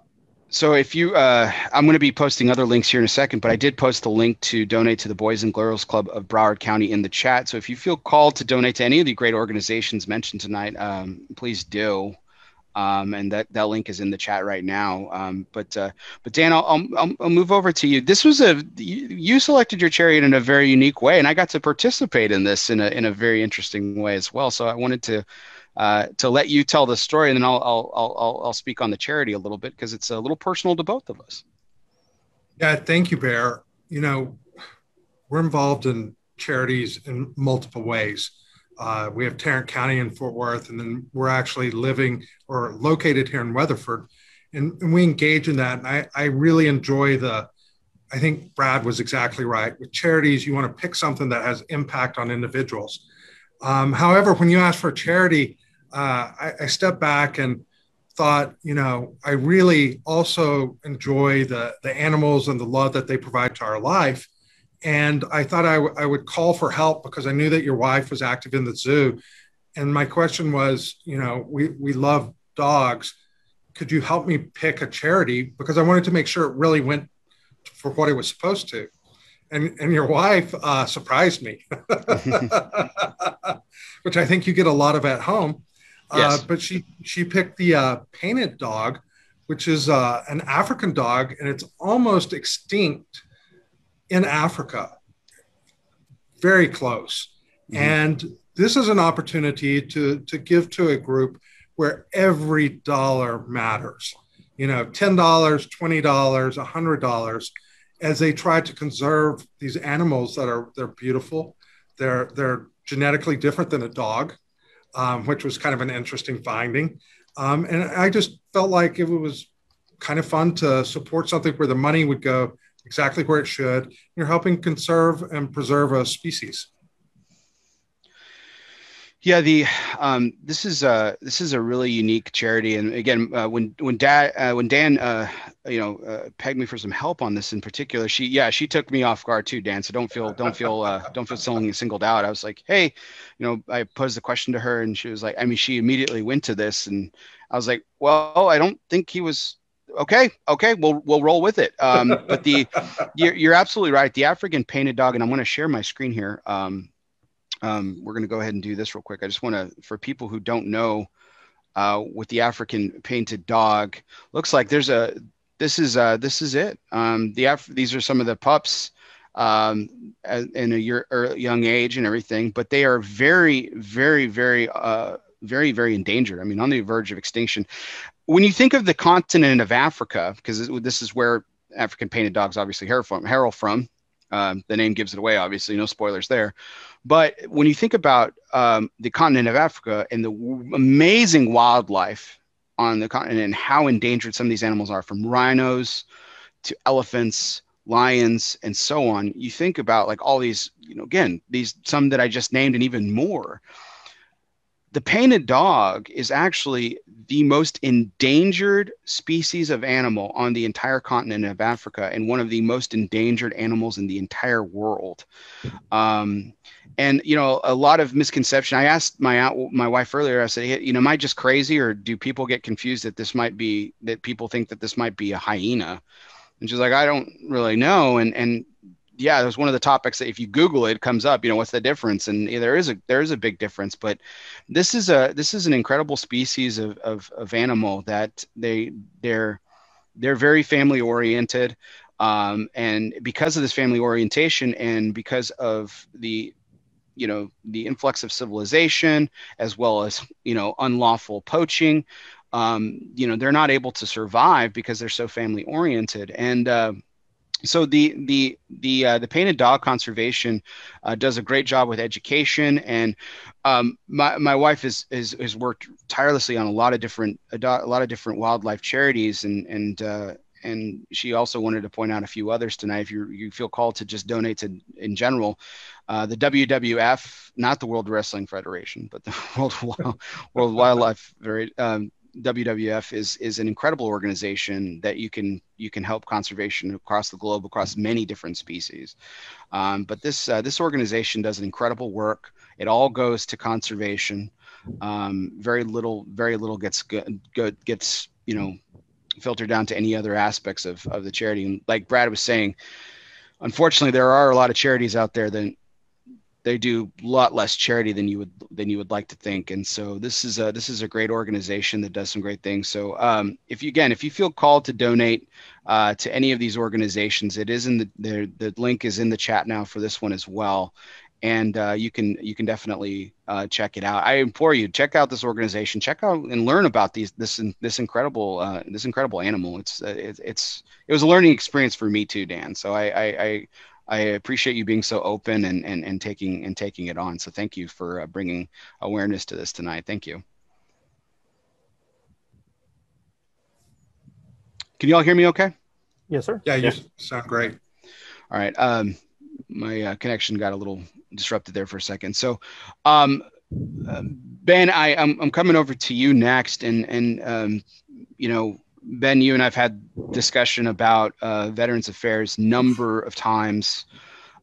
so if you, uh, I'm going to be posting other links here in a second, but I did post the link to donate to the Boys and Girls Club of Broward County in the chat. So if you feel called to donate to any of the great organizations mentioned tonight, um, please do um, and that that link is in the chat right now. Um, but uh, but Dan, I'll, I'll, I'll move over to you. This was a you selected your chariot in a very unique way, and I got to participate in this in a in a very interesting way as well. So I wanted to. Uh, to let you tell the story, and then I'll, I'll I'll I'll speak on the charity a little bit because it's a little personal to both of us. Yeah, thank you, Bear. You know, we're involved in charities in multiple ways. Uh, we have Tarrant County in Fort Worth, and then we're actually living or located here in Weatherford. And, and we engage in that. And I, I really enjoy the, I think Brad was exactly right. With charities, you want to pick something that has impact on individuals. Um, however, when you ask for charity, uh, I, I step back and thought, you know, I really also enjoy the, the animals and the love that they provide to our life and I thought I, w- I would call for help because I knew that your wife was active in the zoo. And my question was, you know, we, we love dogs. Could you help me pick a charity? Because I wanted to make sure it really went for what it was supposed to. And, and your wife uh, surprised me, which I think you get a lot of at home. Uh, yes. Uh, but she, she picked the uh, painted dog, which is uh, an African dog, and it's almost extinct in Africa, very close. Mm-hmm. And this is an opportunity to, to give to a group where every dollar matters. You know, $10, $20, $100 as they try to conserve these animals that are they're beautiful. They're they're genetically different than a dog, um, which was kind of an interesting finding. Um, and I just felt like it was kind of fun to support something where the money would go exactly where it should. You're helping conserve and preserve a species. Yeah, the um, this is a this is a really unique charity, and again, uh, when when dad uh, when Dan uh, you know uh, pegged me for some help on this in particular, she yeah she took me off guard too, Dan. So don't feel don't feel uh, don't feel singled out. I was like, hey, you know, I posed the question to her, and she was like, I mean, she immediately went to this, and I was like, well, I don't think he was okay okay we'll we'll roll with it um, but the you're, you're absolutely right the african painted dog and i'm going to share my screen here um, um, we're going to go ahead and do this real quick. I just want to, for people who don't know, uh, with the African painted dog, looks like there's a. This is uh, this is it. Um, the Af- these are some of the pups um, in a year, er, young age and everything, but they are very, very, very, uh, very, very endangered. I mean, on the verge of extinction. When you think of the continent of Africa, because this is where African painted dogs obviously hail from, from. Um, the name gives it away, obviously, no spoilers there. But when you think about um, the continent of Africa and the w- amazing wildlife on the continent and how endangered some of these animals are, from rhinos to elephants, lions, and so on, you think about like all these, you know, again, these some that I just named and even more. The painted dog is actually the most endangered species of animal on the entire continent of Africa and one of the most endangered animals in the entire world. Um, and you know a lot of misconception i asked my my wife earlier i said hey, you know am i just crazy or do people get confused that this might be that people think that this might be a hyena and she's like i don't really know and and yeah there's one of the topics that if you google it, it comes up you know what's the difference? And there is a there is a big difference but this is a this is an incredible species of of, of animal that they they're they're very family oriented um, and because of this family orientation and because of the you know the influx of civilization as well as you know unlawful poaching um, you know they're not able to survive because they're so family oriented. And uh, so the the the uh, the painted dog conservation uh, does a great job with education and um, my, my wife is, is has worked tirelessly on a lot of different a, do- a lot of different wildlife charities and and uh, and she also wanted to point out a few others tonight. If you you feel called to just donate to in general, uh, the WWF, not the World Wrestling Federation, but the World World Wildlife very, um, WWF is is an incredible organization that you can you can help conservation across the globe across many different species. Um, but this uh, this organization does an incredible work. It all goes to conservation. Um, very little very little gets good, good gets you know filter down to any other aspects of, of the charity. And like Brad was saying, unfortunately, there are a lot of charities out there that they do a lot less charity than you would than you would like to think. And so this is a this is a great organization that does some great things. So um, if you again if you feel called to donate uh, to any of these organizations, it is in the, the the link is in the chat now for this one as well and uh, you can you can definitely uh, check it out. I implore you check out this organization, check out and learn about these this this incredible uh, this incredible animal. It's uh, it's it's it was a learning experience for me too, Dan. So I I, I, I appreciate you being so open and, and and taking and taking it on. So thank you for uh, bringing awareness to this tonight. Thank you. Can you all hear me? Okay. Yes, sir. Yeah, you yeah. sound great. All right. Um, my uh, connection got a little disrupted there for a second. So, um, Ben, I, I'm, I'm coming over to you next, and and um, you know, Ben, you and I've had discussion about uh, Veterans Affairs number of times.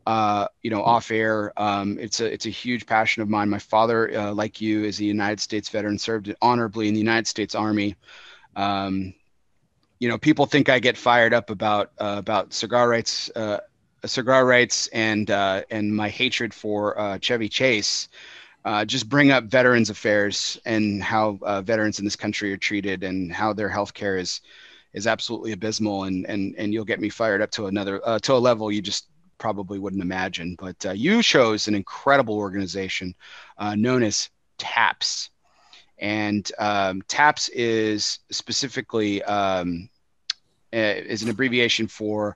Uh, you know, off air. Um, it's a it's a huge passion of mine. My father, uh, like you, is a United States veteran, served honorably in the United States Army. Um, you know, people think I get fired up about uh, about cigar rights uh, cigar rights and uh, and my hatred for Chevy Chase uh, just bring up veterans affairs and how uh, veterans in this country are treated and how their health care is is absolutely abysmal. And and and you'll get me fired up to another uh, to a level you just probably wouldn't imagine. But uh, you chose an incredible organization known as TAPS. And um, TAPS is specifically um, is an abbreviation for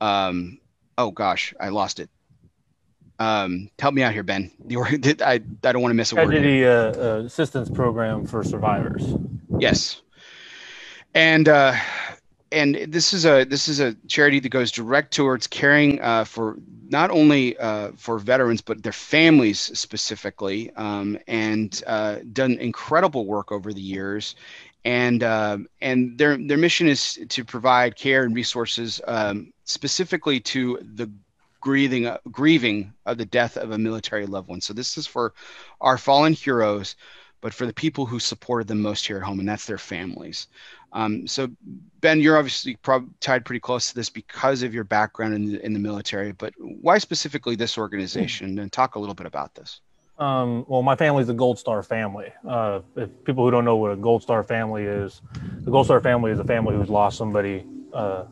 um, oh gosh, I lost it. Um, help me out here, Ben. The I, I don't want to miss a Tragedy, word. Uh, uh, assistance program for survivors. Yes, and uh, and this is a this is a charity that goes direct towards caring uh, for not only uh, for veterans but their families specifically, um, and uh, done incredible work over the years. And uh, and their their mission is to provide care and resources um, specifically to the grieving uh, grieving of the death of a military loved one. So this is for our fallen heroes, but for the people who supported them most here at home, and that's their families. Um, so, Ben, you're obviously prob- tied pretty close to this because of your background in the, in the military. But why specifically this organization? And talk a little bit about this. Um, well, my family's a Gold Star family. Uh, if people who don't know what a Gold Star family is, the Gold Star family is a family who's lost somebody uh,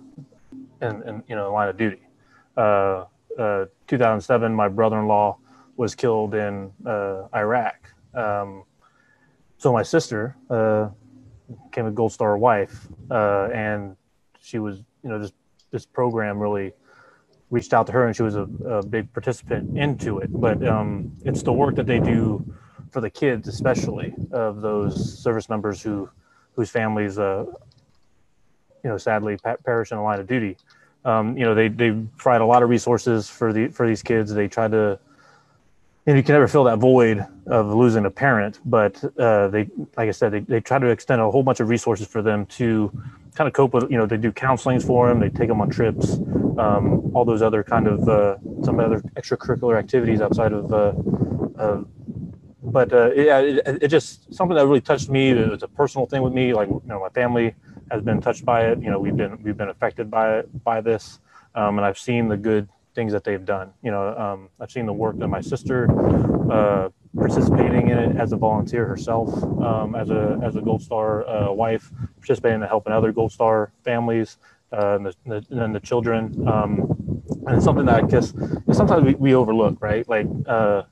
in, in, you know line of duty. Uh, uh 2007, my brother-in-law was killed in uh, Iraq. Um, so my sister uh, became a Gold Star wife, uh, and she was, you know, this this program really reached out to her, and she was a, a big participant into it. But um, it's the work that they do for the kids, especially of those service members who whose families, uh, you know, sadly perish in the line of duty. Um, you know, they they provide a lot of resources for the for these kids. They try to and you can never fill that void of losing a parent. But uh, they, like I said, they, they try to extend a whole bunch of resources for them to kind of cope with. You know, they do counseling for them. They take them on trips, um, all those other kind of uh, some other extracurricular activities outside of. Uh, but uh, yeah, it, it, just something that really touched me. It was a personal thing with me. Like you know, my family has been touched by it. You know, we've been we've been affected by it by this, um, and I've seen the good things that they've done. You know, um, I've seen the work that my sister uh, participating in it as a volunteer herself, um, as a as a Gold Star uh, wife, participating in helping other Gold Star families uh, and, the, the, the children. Um, and it's something that I guess sometimes we, we overlook, right? Like uh,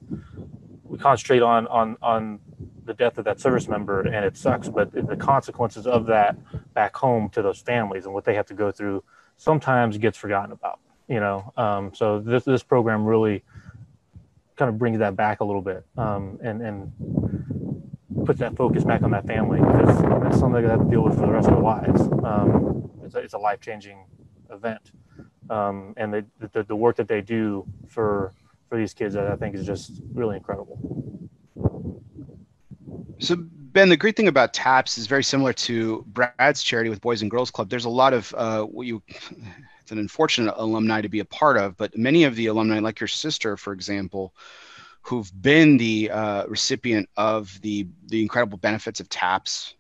we concentrate on on on the death of that service member and it sucks but the consequences of that back home to those families and what they have to go through sometimes gets forgotten about you know? Um, so this this program really kind of brings that back a little bit um, and and puts that focus back on that family because that's something they have to deal with for the rest of their lives. Um, it's a, it's a life-changing event. Um, and the, the, the work that they do for for these kids I think is just really incredible so Ben, the great thing about TAPS is very similar to Brad's charity with Boys and Girls Club. There's a lot of uh, what you it's an unfortunate alumni to be a part of, but many of the alumni, like your sister, for example, who've been the uh, recipient of the the incredible benefits of TAPS,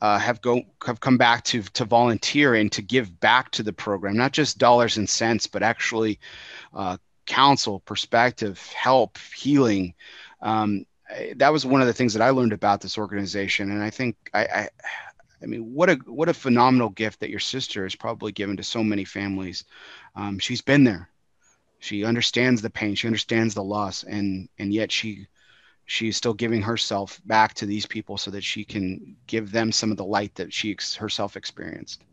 uh, have go have come back to to volunteer and to give back to the program, not just dollars and cents, but actually uh, counsel, perspective, help, healing. Um, that was one of the things that I learned about this organization, and I think I, I I mean, what a what a phenomenal gift that your sister has probably given to so many families. Um, she's been there. She understands the pain. She understands the loss, and and yet she she's still giving herself back to these people so that she can give them some of the light that she ex- herself experienced.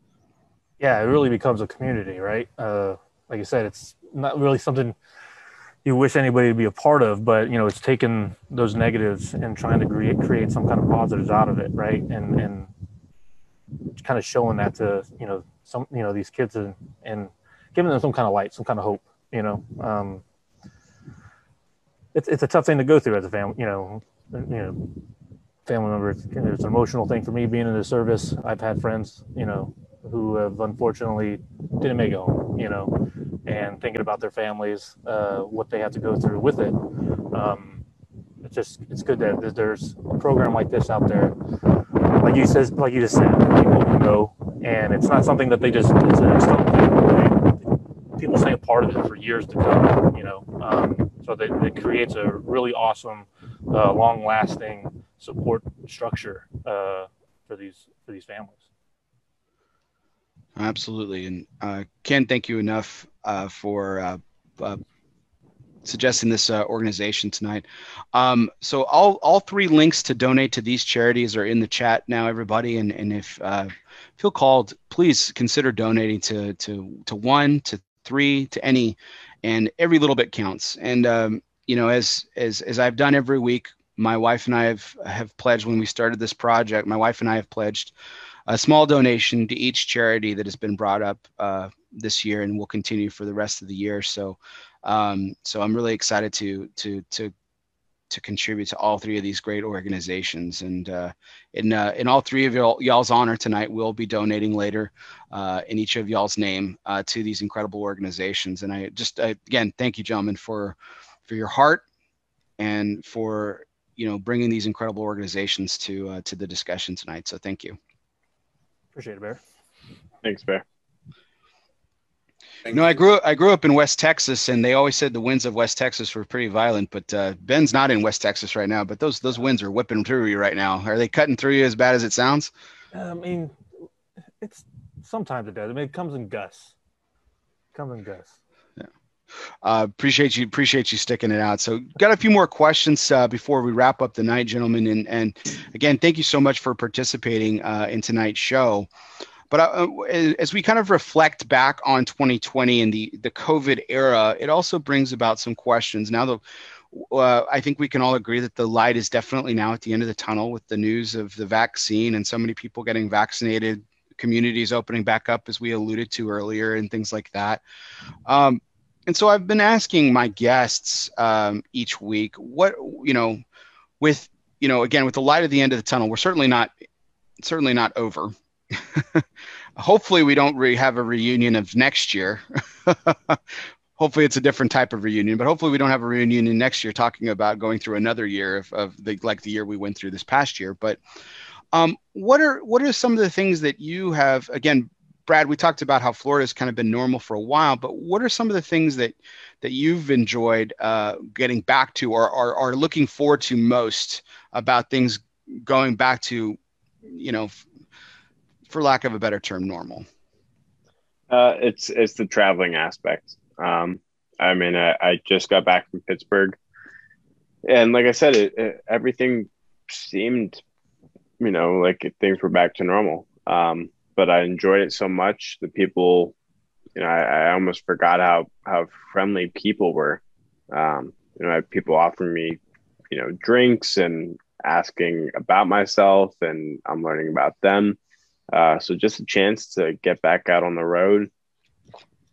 Yeah, it really becomes a community, right? Uh, like I said, it's not really something you wish anybody to be a part of, but you know, it's taking those negatives and trying to create create some kind of positives out of it, right? And and kind of showing that to you know some you know these kids and and giving them some kind of light, some kind of hope. You know, um, it's it's a tough thing to go through as a family. You know, you know, family member. It's, it's an emotional thing for me being in the service. I've had friends, you know, who have unfortunately didn't make it home. You know, and thinking about their families, uh, what they have to go through with it. Um, it's just it's good that there's a program like this out there like you says, like you just said, people know, and it's not something that they just it's an external thing. People stay a part of it for years to come. You know, um, so that it creates a really awesome, uh, long-lasting support structure uh, for these for these families. Absolutely, and uh, Ken, thank you enough uh, for uh, uh, suggesting this uh, organization tonight. Um, so all all three links to donate to these charities are in the chat now, everybody. And and if uh, feel called, please consider donating to to to one, to three, to any, and every little bit counts. And um, you know, as as as I've done every week, my wife and I have have pledged when we started this project. My wife and I have pledged. A small donation to each charity that has been brought up uh, this year and will continue for the rest of the year. So, um, so I'm really excited to to to to contribute to all three of these great organizations. And uh, in uh, in all three of y'all, y'all's honor tonight, we'll be donating later uh, in each of y'all's name uh, to these incredible organizations. And I just again thank you, gentlemen, for for your heart and for you know bringing these incredible organizations to uh, to the discussion tonight. So thank you. Appreciate it, Bear. Thanks, Bear. Thank no, I grew I grew up in West Texas, and they always said the winds of West Texas were pretty violent. But uh, Ben's not in West Texas right now. But those those winds are whipping through you right now. Are they cutting through you as bad as it sounds? I mean, it's sometimes it does. I mean, it comes in gusts. It comes in gusts. Uh, appreciate you appreciate you sticking it out. So, got a few more questions uh, before we wrap up the night, gentlemen. And and again, thank you so much for participating uh, in tonight's show. But uh, as we kind of reflect back on 2020 and the the COVID era, it also brings about some questions. Now, the uh, I think we can all agree that the light is definitely now at the end of the tunnel with the news of the vaccine and so many people getting vaccinated, communities opening back up, as we alluded to earlier, and things like that. Um, and so I've been asking my guests um, each week, what you know, with you know, again, with the light at the end of the tunnel, we're certainly not certainly not over. Hopefully, we don't re- have a reunion of next year. hopefully, it's a different type of reunion, but hopefully, we don't have a reunion next year talking about going through another year of, of the like the year we went through this past year. But um, what are what are some of the things that you have again? Brad, we talked about how Florida's kind of been normal for a while, but what are some of the things that that you've enjoyed uh, getting back to or are looking forward to most about things going back to, you know, for lack of a better term, normal? Uh, it's it's the traveling aspect. Um, I mean, I, I, just got back from Pittsburgh, and like I said, it, it, everything seemed, you know, like things were back to normal. Um, but I enjoyed it so much. The people, you know, I, I almost forgot how how friendly people were. Um, you know, I had people offering me, you know, drinks and asking about myself, and I'm learning about them. Uh, so just a chance to get back out on the road,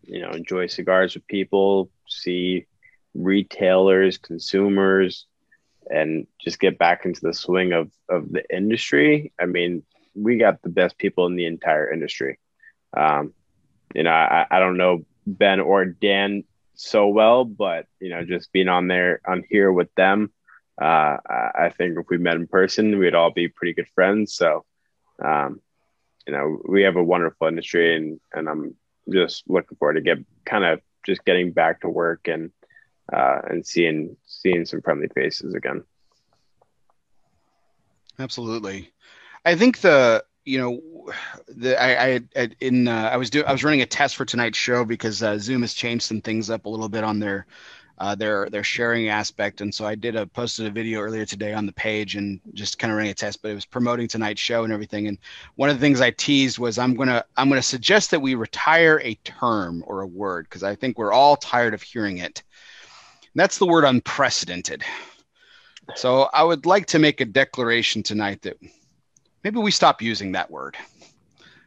you know, enjoy cigars with people, see retailers, consumers, and just get back into the swing of, of the industry. I mean, we got the best people in the entire industry. Um, you know, I, I don't know Ben or Dan so well, but you know, just being on there on here with them, uh, I think if we met in person, we'd all be pretty good friends. So, um, you know, we have a wonderful industry and, and I'm just looking forward to get kind of just getting back to work and, uh, and seeing, seeing some friendly faces again. Absolutely. I think the, you know, the I, I in uh, I was doing I was running a test for tonight's show because uh, Zoom has changed some things up a little bit on their uh, their their sharing aspect. And so I did a posted a video earlier today on the page and just kind of running a test, but it was promoting tonight's show and everything. And one of the things I teased was I'm gonna I'm gonna suggest that we retire a term or a word because I think we're all tired of hearing it. And that's the word unprecedented. So I would like to make a declaration tonight that maybe we stop using that word.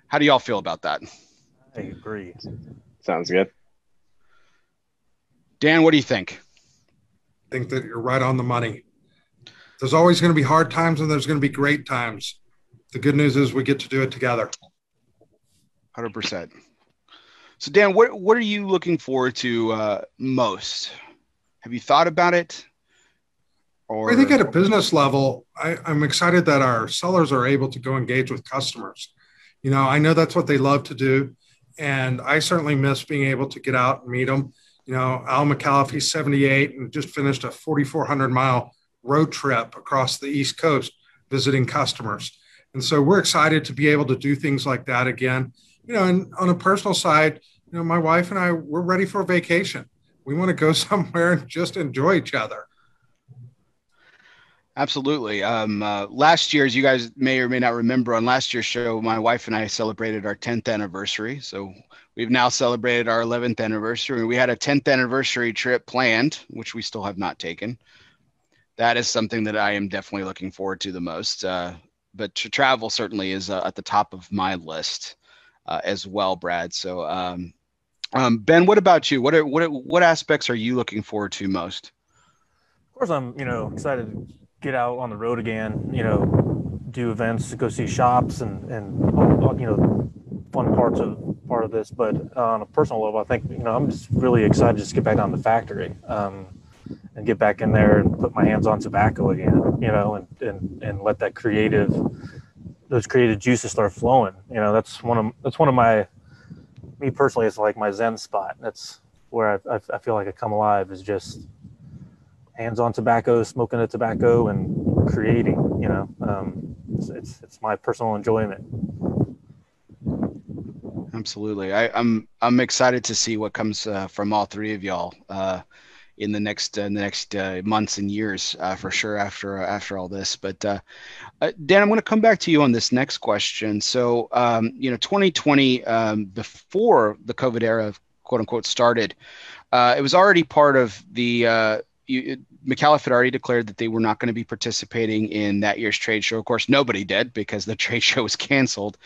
How do y'all feel about that? I agree. Sounds good. Dan, what do you think? I think that you're right on the money. There's always going to be hard times and there's going to be great times. The good news is we get to do it together. 100%. So, Dan, what, what are you looking forward to uh, most? Have you thought about it? Or... I think at a business level, I, I'm excited that our sellers are able to go engage with customers. You know, I know that's what they love to do. And I certainly miss being able to get out and meet them you know, Al Micallef, he's 78 and just finished a 4,400 mile road trip across the East Coast visiting customers. And so we're excited to be able to do things like that again. You know, and on a personal side, you know, my wife and I, we're ready for a vacation. We want to go somewhere and just enjoy each other. Absolutely. Um, uh, last year, as you guys may or may not remember, on last year's show, my wife and I celebrated our 10th anniversary. So we've now celebrated our 11th anniversary. We had a 10th anniversary trip planned, which we still have not taken. That is something that I am definitely looking forward to the most. Uh, but to travel certainly is uh, at the top of my list uh, as well, Brad. So, um, um, Ben, what about you? What are, what what aspects are you looking forward to most? Of course, I'm you know excited get out on the road again. You know, do events, go see shops, and and all, you know fun parts of part of this. But on a personal level, I think you know I'm just really excited to just get back on the factory. Um, and get back in there and put my hands on tobacco again, you know, and, and, and let that creative, those creative juices start flowing. You know, that's one of, that's one of my, me personally, it's like my Zen spot. That's where I, I feel like I come alive is just hands on tobacco, smoking a tobacco and creating, you know, um, it's, it's, it's my personal enjoyment. Absolutely. I, am I'm, I'm excited to see what comes uh, from all three of y'all. Uh, in the next uh, in the next uh, months and years uh, for sure after uh, after all this. But uh, uh, Dan, I'm going to come back to you on this next question. So um, you know, 2020 um, before the COVID era, quote unquote, started, it was already part of the you, Micallef had already declared that they were not going to be participating in that year's trade show. Of course, nobody did because the trade show was canceled.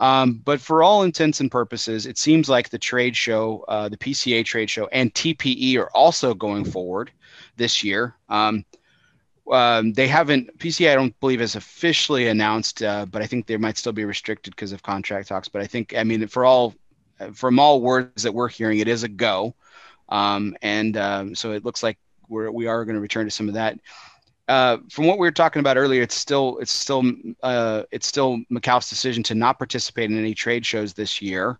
Um, but for all intents and purposes, it seems like the trade show, uh, the PCA trade show, and TPE are also going forward this year. Um, um, they haven't PCA. I don't believe has officially announced, uh, but I think they might still be restricted because of contract talks. But I think, I mean, for all from all words that we're hearing, it is a go. Um, and um, so it looks like we're, we are going to return to some of that. Uh, from what we were talking about earlier, it's still it's still uh, it's still Micallef's decision to not participate in any trade shows this year.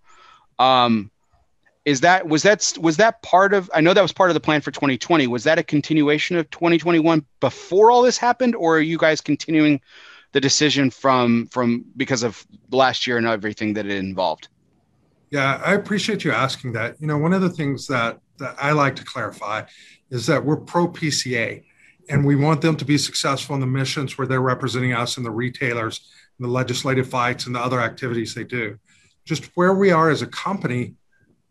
Um, is that was that was that part of? I know that was part of the plan for 2020. Was that a continuation of 2021 before all this happened, or are you guys continuing the decision from from because of last year and everything that it involved? Yeah, I appreciate you asking that. You know, one of the things that that I like to clarify is that we're pro PCA and we want them to be successful in the missions where they're representing us and the retailers and the legislative fights and the other activities they do. Just where we are as a company,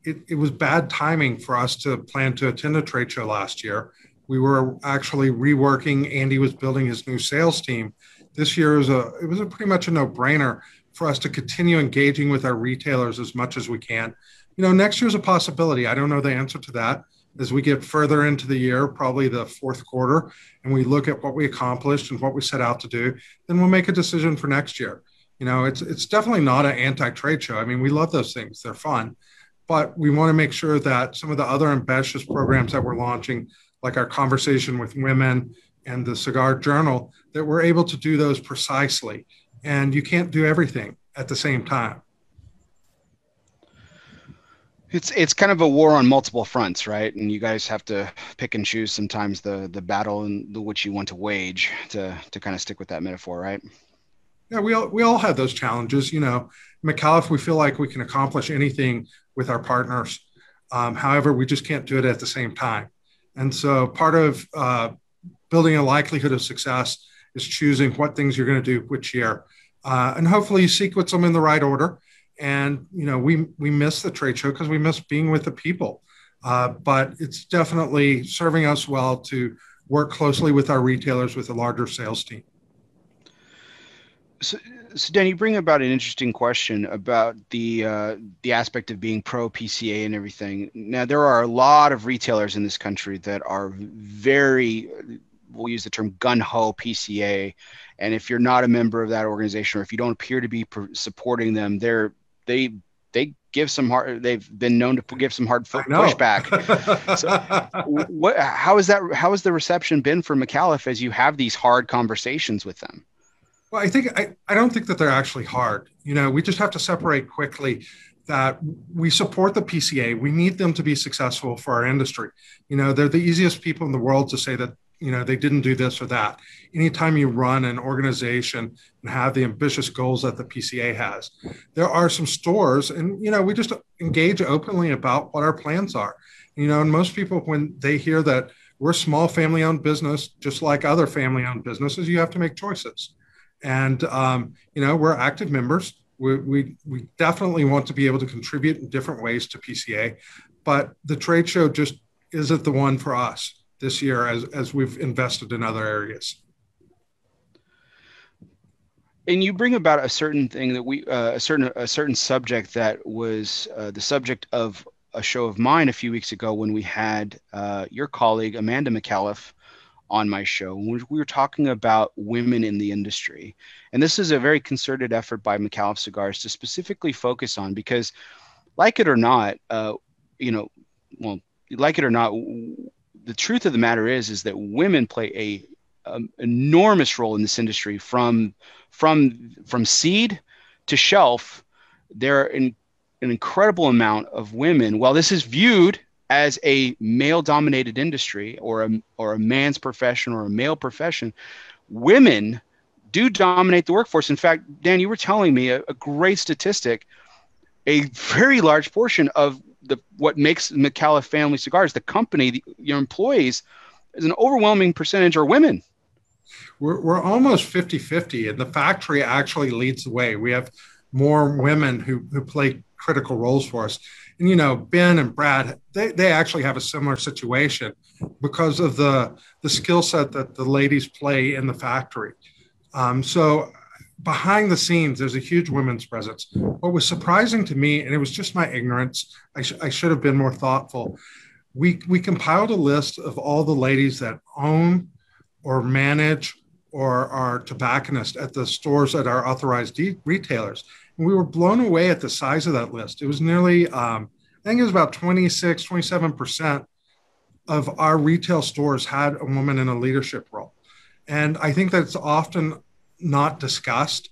it, it was bad timing for us to plan to attend a trade show last year. We were actually reworking. Andy was building his new sales team. This year was a it was a pretty much a no brainer for us to continue engaging with our retailers as much as we can. You know, next year is a possibility. I don't know the answer to that as we get further into the year, probably the fourth quarter, and we look at what we accomplished and what we set out to do, then we'll make a decision for next year. You know, it's it's definitely not an anti-trade show. I mean, we love those things; they're fun, but we want to make sure that some of the other ambitious programs that we're launching, like our conversation with women and the Cigar Journal, that we're able to do those precisely. And you can't do everything at the same time. It's it's kind of a war on multiple fronts, right? And you guys have to pick and choose sometimes the the battle in the which you want to wage to to kind of stick with that metaphor, right? Yeah, we all we all have those challenges. You know, Micallef, we feel like we can accomplish anything with our partners. Um, however, we just can't do it at the same time. And so, part of uh, building a likelihood of success is choosing what things you're going to do which year, uh, and hopefully you sequence them in the right order and you know we we miss the trade show because we miss being with the people. Uh, but it's definitely serving us well to work closely with our retailers with a larger sales team. So, so Dan, you bring about an interesting question about the uh, the aspect of being pro PCA and everything. Now, there are a lot of retailers in this country that are very, we'll use the term gun ho PCA, and if you're not a member of that organization or if you don't appear to be supporting them, they're they they give some hard they've been known to give some hard pushback. So what how is that how has the reception been for micallef as you have these hard conversations with them? Well i think I, I don't think that they're actually hard. You know we just have to separate quickly that we support the pca we need them to be successful for our industry. You know they're the easiest people in the world to say that you know they didn't do this or that. Anytime you run an organization and have the ambitious goals that the pca has there are some stores and you know we just engage openly about what our plans are. You know and most people when they hear that we're a small family owned business just like other family owned businesses you have to make choices. And um, you know we're active members. We, we, we definitely want to be able to contribute in different ways to pca but the trade show just isn't the one for us this year as, as we've invested in other areas. and you bring about a certain thing that we uh, a certain a certain subject that was uh, the subject of a show of mine a few weeks ago when we had uh, your colleague Amanda Micallef on my show. We were talking about women in the industry, and this is a very concerted effort by Micallef Cigars to specifically focus on because, like it or not, uh, you know, well, like it or not, the truth of the matter is is that women play a um, enormous role in this industry from from from seed to shelf. There are in, an incredible amount of women. While this is viewed as a male dominated industry or a or a man's profession or a male profession, women do dominate the workforce. In fact, Dan, you were telling me a, a great statistic. A very large portion of the what makes Micallef Family Cigars, the company, the, your employees, is an overwhelming percentage are women. We're, we're almost 50 50, and the factory actually leads the way. We have more women who, who play critical roles for us. And, you know, Ben and Brad, they, they actually have a similar situation because of the, the skill set that the ladies play in the factory. Um, so behind the scenes, there's a huge women's presence. What was surprising to me, and it was just my ignorance, I, sh- I should have been more thoughtful. We, we compiled a list of all the ladies that own or manage or are tobacconists at the stores that are authorized de- retailers. And we were blown away at the size of that list. It was nearly, um, I think it was about 26, 27% of our retail stores had a woman in a leadership role. And I think that's often not discussed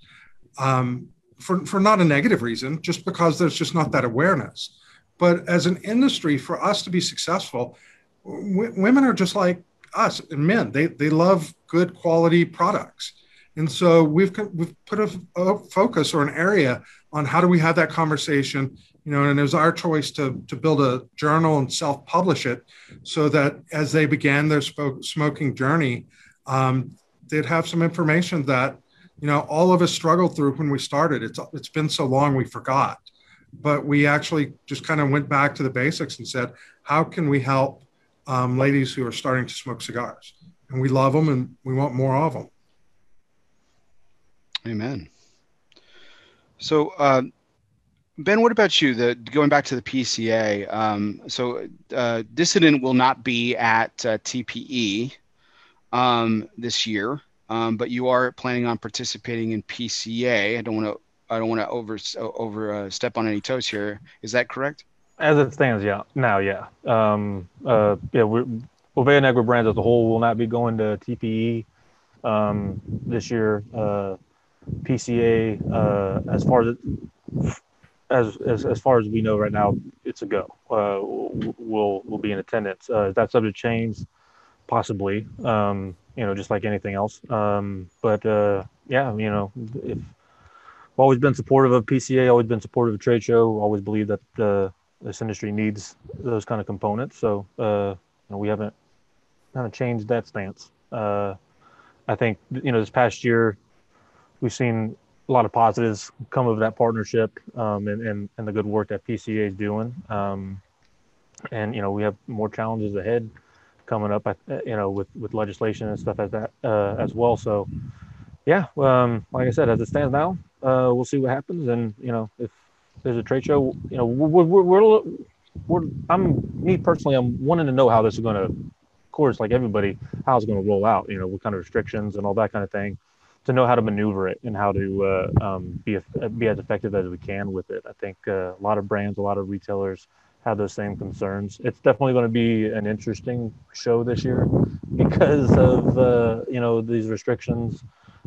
um, for, for not a negative reason, just because there's just not that awareness. But as an industry, for us to be successful, w- women are just like us and men. They, they love good quality products. And so we've, we've put a, a focus or an area on how do we have that conversation you know, and it was our choice to, to build a journal and self publish it so that as they began their smoking journey, um, they'd have some information that you know all of us struggled through when we started. It's it's been so long we forgot. But we actually just kind of went back to the basics and said how can we help um, ladies who are starting to smoke cigars? And we love them and we want more of them amen. So uh, ben what about you? The going back to the pca um, so uh, dissident will not be at uh, tpe um, this year, um, but you are planning on participating in PCA. I don't want to I don't want to over over uh, step on any toes here. Is that correct? As it stands, yeah. Now, yeah. Um, uh, yeah, we're, Boveda Negra brands as a whole will not be going to TPE um, this year. Uh, PCA, uh, as far as, as as as far as we know right now, it's a go. Uh, we'll we'll be in attendance. Uh, is that subject change possibly. Um, you know, just like anything else. Um, but uh, yeah, you know, if I've always been supportive of PCA, always been supportive of trade show, always believe that uh, this industry needs those kind of components. So uh, you know, we haven't kind of changed that stance. Uh, I think you know this past year we've seen a lot of positives come of that partnership um, and, and, and the good work that PCA is doing. Um, and you know we have more challenges ahead coming up, you know, with, with legislation and stuff as that uh, as well. So, yeah, um, like I said, as it stands now, uh, we'll see what happens. And you know, if there's a trade show, you know, we're, we're, we're, we're I'm me personally, I'm wanting to know how this is going to, of course, like everybody, how it's going to roll out. You know, what kind of restrictions and all that kind of thing, to know how to maneuver it and how to uh, um, be be as effective as we can with it. I think uh, a lot of brands, a lot of retailers have those same concerns. It's definitely going to be an interesting show this year because of uh, you know these restrictions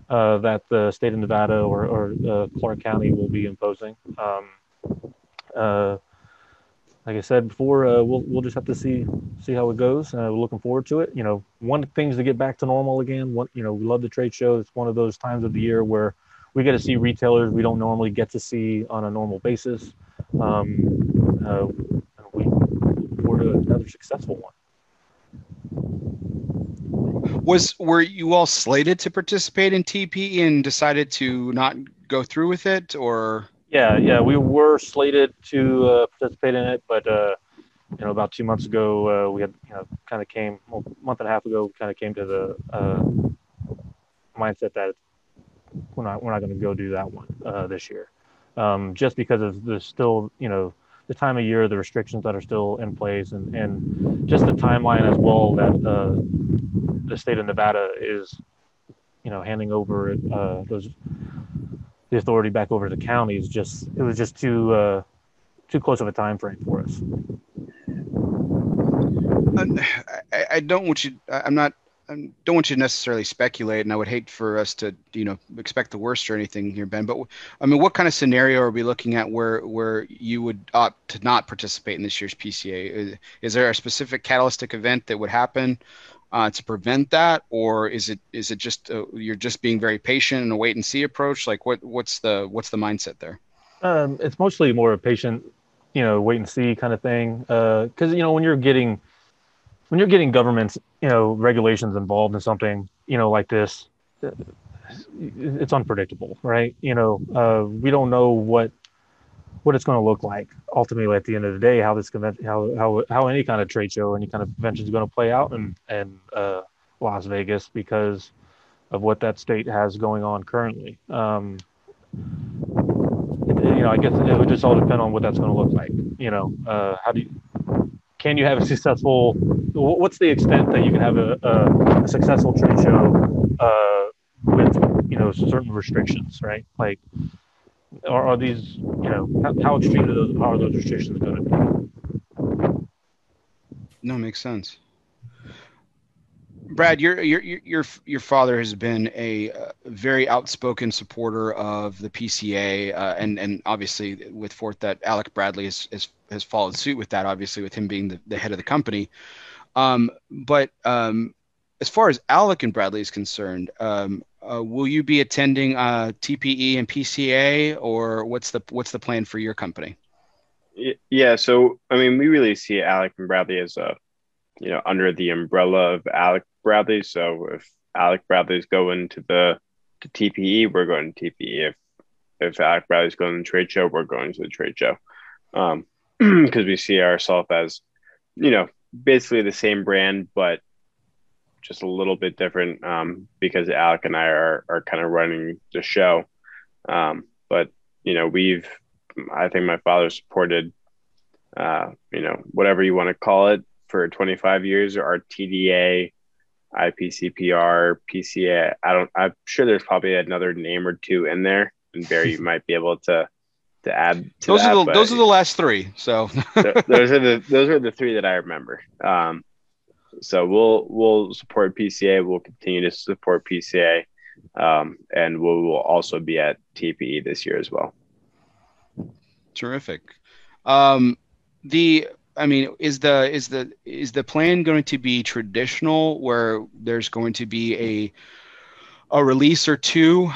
uh, that the state of Nevada or, or uh, Clark County will be imposing. Um, uh, like I said before, uh, we'll we'll just have to see see how it goes. Uh, we're looking forward to it. You know, one things to get back to normal again. One, you know, we love the trade show. It's one of those times of the year where we get to see retailers we don't normally get to see on a normal basis. Um, uh, we look forward to another successful one. Was were you all slated to participate in TP and decided to not go through with it, or? Yeah, yeah, we were slated to uh, participate in it, but uh, you know, about two months ago, uh, we had you know kind of came well, a month and a half ago, kind of came to the uh, mindset that we're not we're not going to go do that one uh, this year, um, just because of the still you know the time of year, the restrictions that are still in place, and and just the timeline as well that uh, the state of Nevada is, you know, handing over uh, those the authority back over to the counties. Just it was just too uh, too close of a time frame for us. I, I don't want you. I'm not I don't want you to necessarily speculate, and I would hate for us to, you know, expect the worst or anything here, Ben. But I mean, what kind of scenario are we looking at where where you would opt to not participate in this year's PCA? Is, is there a specific catalytic event that would happen uh, to prevent that, or is it is it just uh, you're just being very patient and a wait and see approach? Like, what what's the what's the mindset there? Um, it's mostly more a patient, you know, wait and see kind of thing. Because uh, you know, when you're getting when you're getting governments, you know, regulations involved in something, you know, like this, it's unpredictable, right? You know, uh, we don't know what what it's going to look like ultimately at the end of the day. How this convention, how how how any kind of trade show, any kind of convention is going to play out in in uh, Las Vegas because of what that state has going on currently. Um, you know, I guess it would just all depend on what that's going to look like. You know, uh, how do you can you have a successful what's the extent that you can have a, a, a successful trade show uh, with you know certain restrictions right? Like are, are these you know how, how extreme are those, how are those restrictions going to be? No makes sense. Brad, your your your your father has been a, very outspoken supporter of the PCA, uh, and and obviously with Fort that Alec Bradley has, has has followed suit with that. Obviously, with him being the, the head of the company. Um, but um, as far as Alec and Bradley is concerned, um, uh, will you be attending uh, TPE and PCA, or what's the what's the plan for your company? Yeah, so I mean, we really see Alec and Bradley as a you know under the umbrella of Alec Bradley. So if Alec Bradley's going to the to TPE, we're going to TPE. If if Alec Bradley's going to the trade show, we're going to the trade show. Um, because we see ourselves as, you know, basically the same brand, but just a little bit different um, because Alec and I are are kind of running the show. Um, but you know, we've I think my father supported, uh, you know, whatever you want to call it for 25 years. RTDA, IPCPR, PCA. I don't. I'm sure there's probably another name or two in there, and Barry might be able to to add. To those that, are the those are the last three. So those are the those are the three that I remember. Um, so we'll we'll support PCA. We'll continue to support PCA, um, and we will also be at TPE this year as well. Terrific. Um, the I mean, is the is the is the plan going to be traditional, where there's going to be a a release or two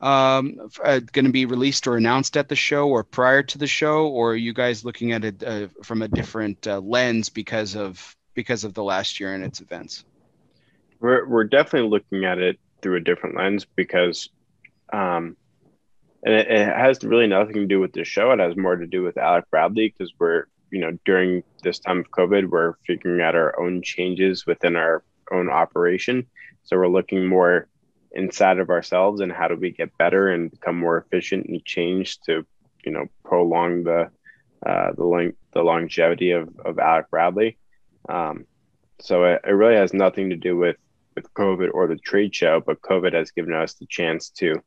um, uh, going to be released or announced at the show or prior to the show, or are you guys looking at it uh, from a different uh, lens because of because of the last year and its events? We're we're definitely looking at it through a different lens because, um, and it, it has really nothing to do with the show. It has more to do with Alec Bradley because we're you know during this time of COVID, we're figuring out our own changes within our own operation. So we're looking more inside of ourselves and how do we get better and become more efficient and change to you know prolong the uh, the length the longevity of, of Alec Bradley. Um, so it, it really has nothing to do with with COVID or the trade show, but COVID has given us the chance to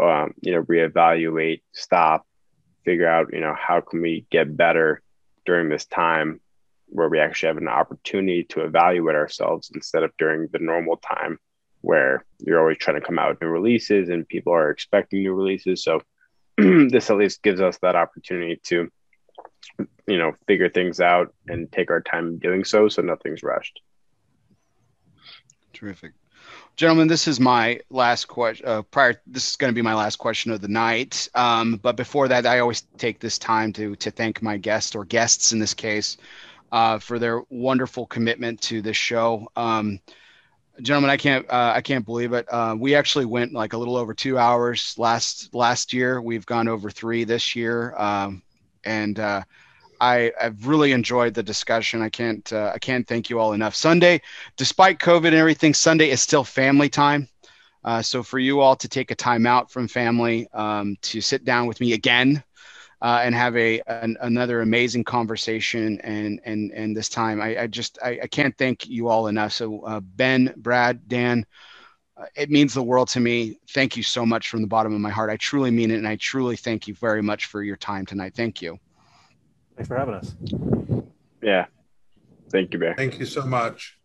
um, you know reevaluate, stop, figure out you know how can we get better during this time where we actually have an opportunity to evaluate ourselves instead of during the normal time where you're always trying to come out with new releases and people are expecting new releases. So this at least gives us that opportunity to, you know, figure things out and take our time doing so, so nothing's rushed. Terrific, gentlemen. This is my last question. Uh, prior, this is going to be my last question of the night. Um, but before that, I always take this time to to thank my guests or guests in this case uh, for their wonderful commitment to this show. Um, gentlemen, I can't uh, I can't believe it. Uh, we actually went like a little over two hours last last year. We've gone over three this year, um, and uh, I I've really enjoyed the discussion. I can't uh, I can't thank you all enough. Sunday, despite COVID and everything, Sunday is still family time. Uh, so for you all to take a time out from family um, to sit down with me again uh, and have a an, another amazing conversation and and and this time I, I just I, I, can't thank you all enough. So uh, Ben, Brad, Dan, uh, it means the world to me. Thank you so much from the bottom of my heart. I truly mean it, and I truly thank you very much for your time tonight. Thank you. Thanks for having us. Yeah, thank you, Bear. Thank you so much.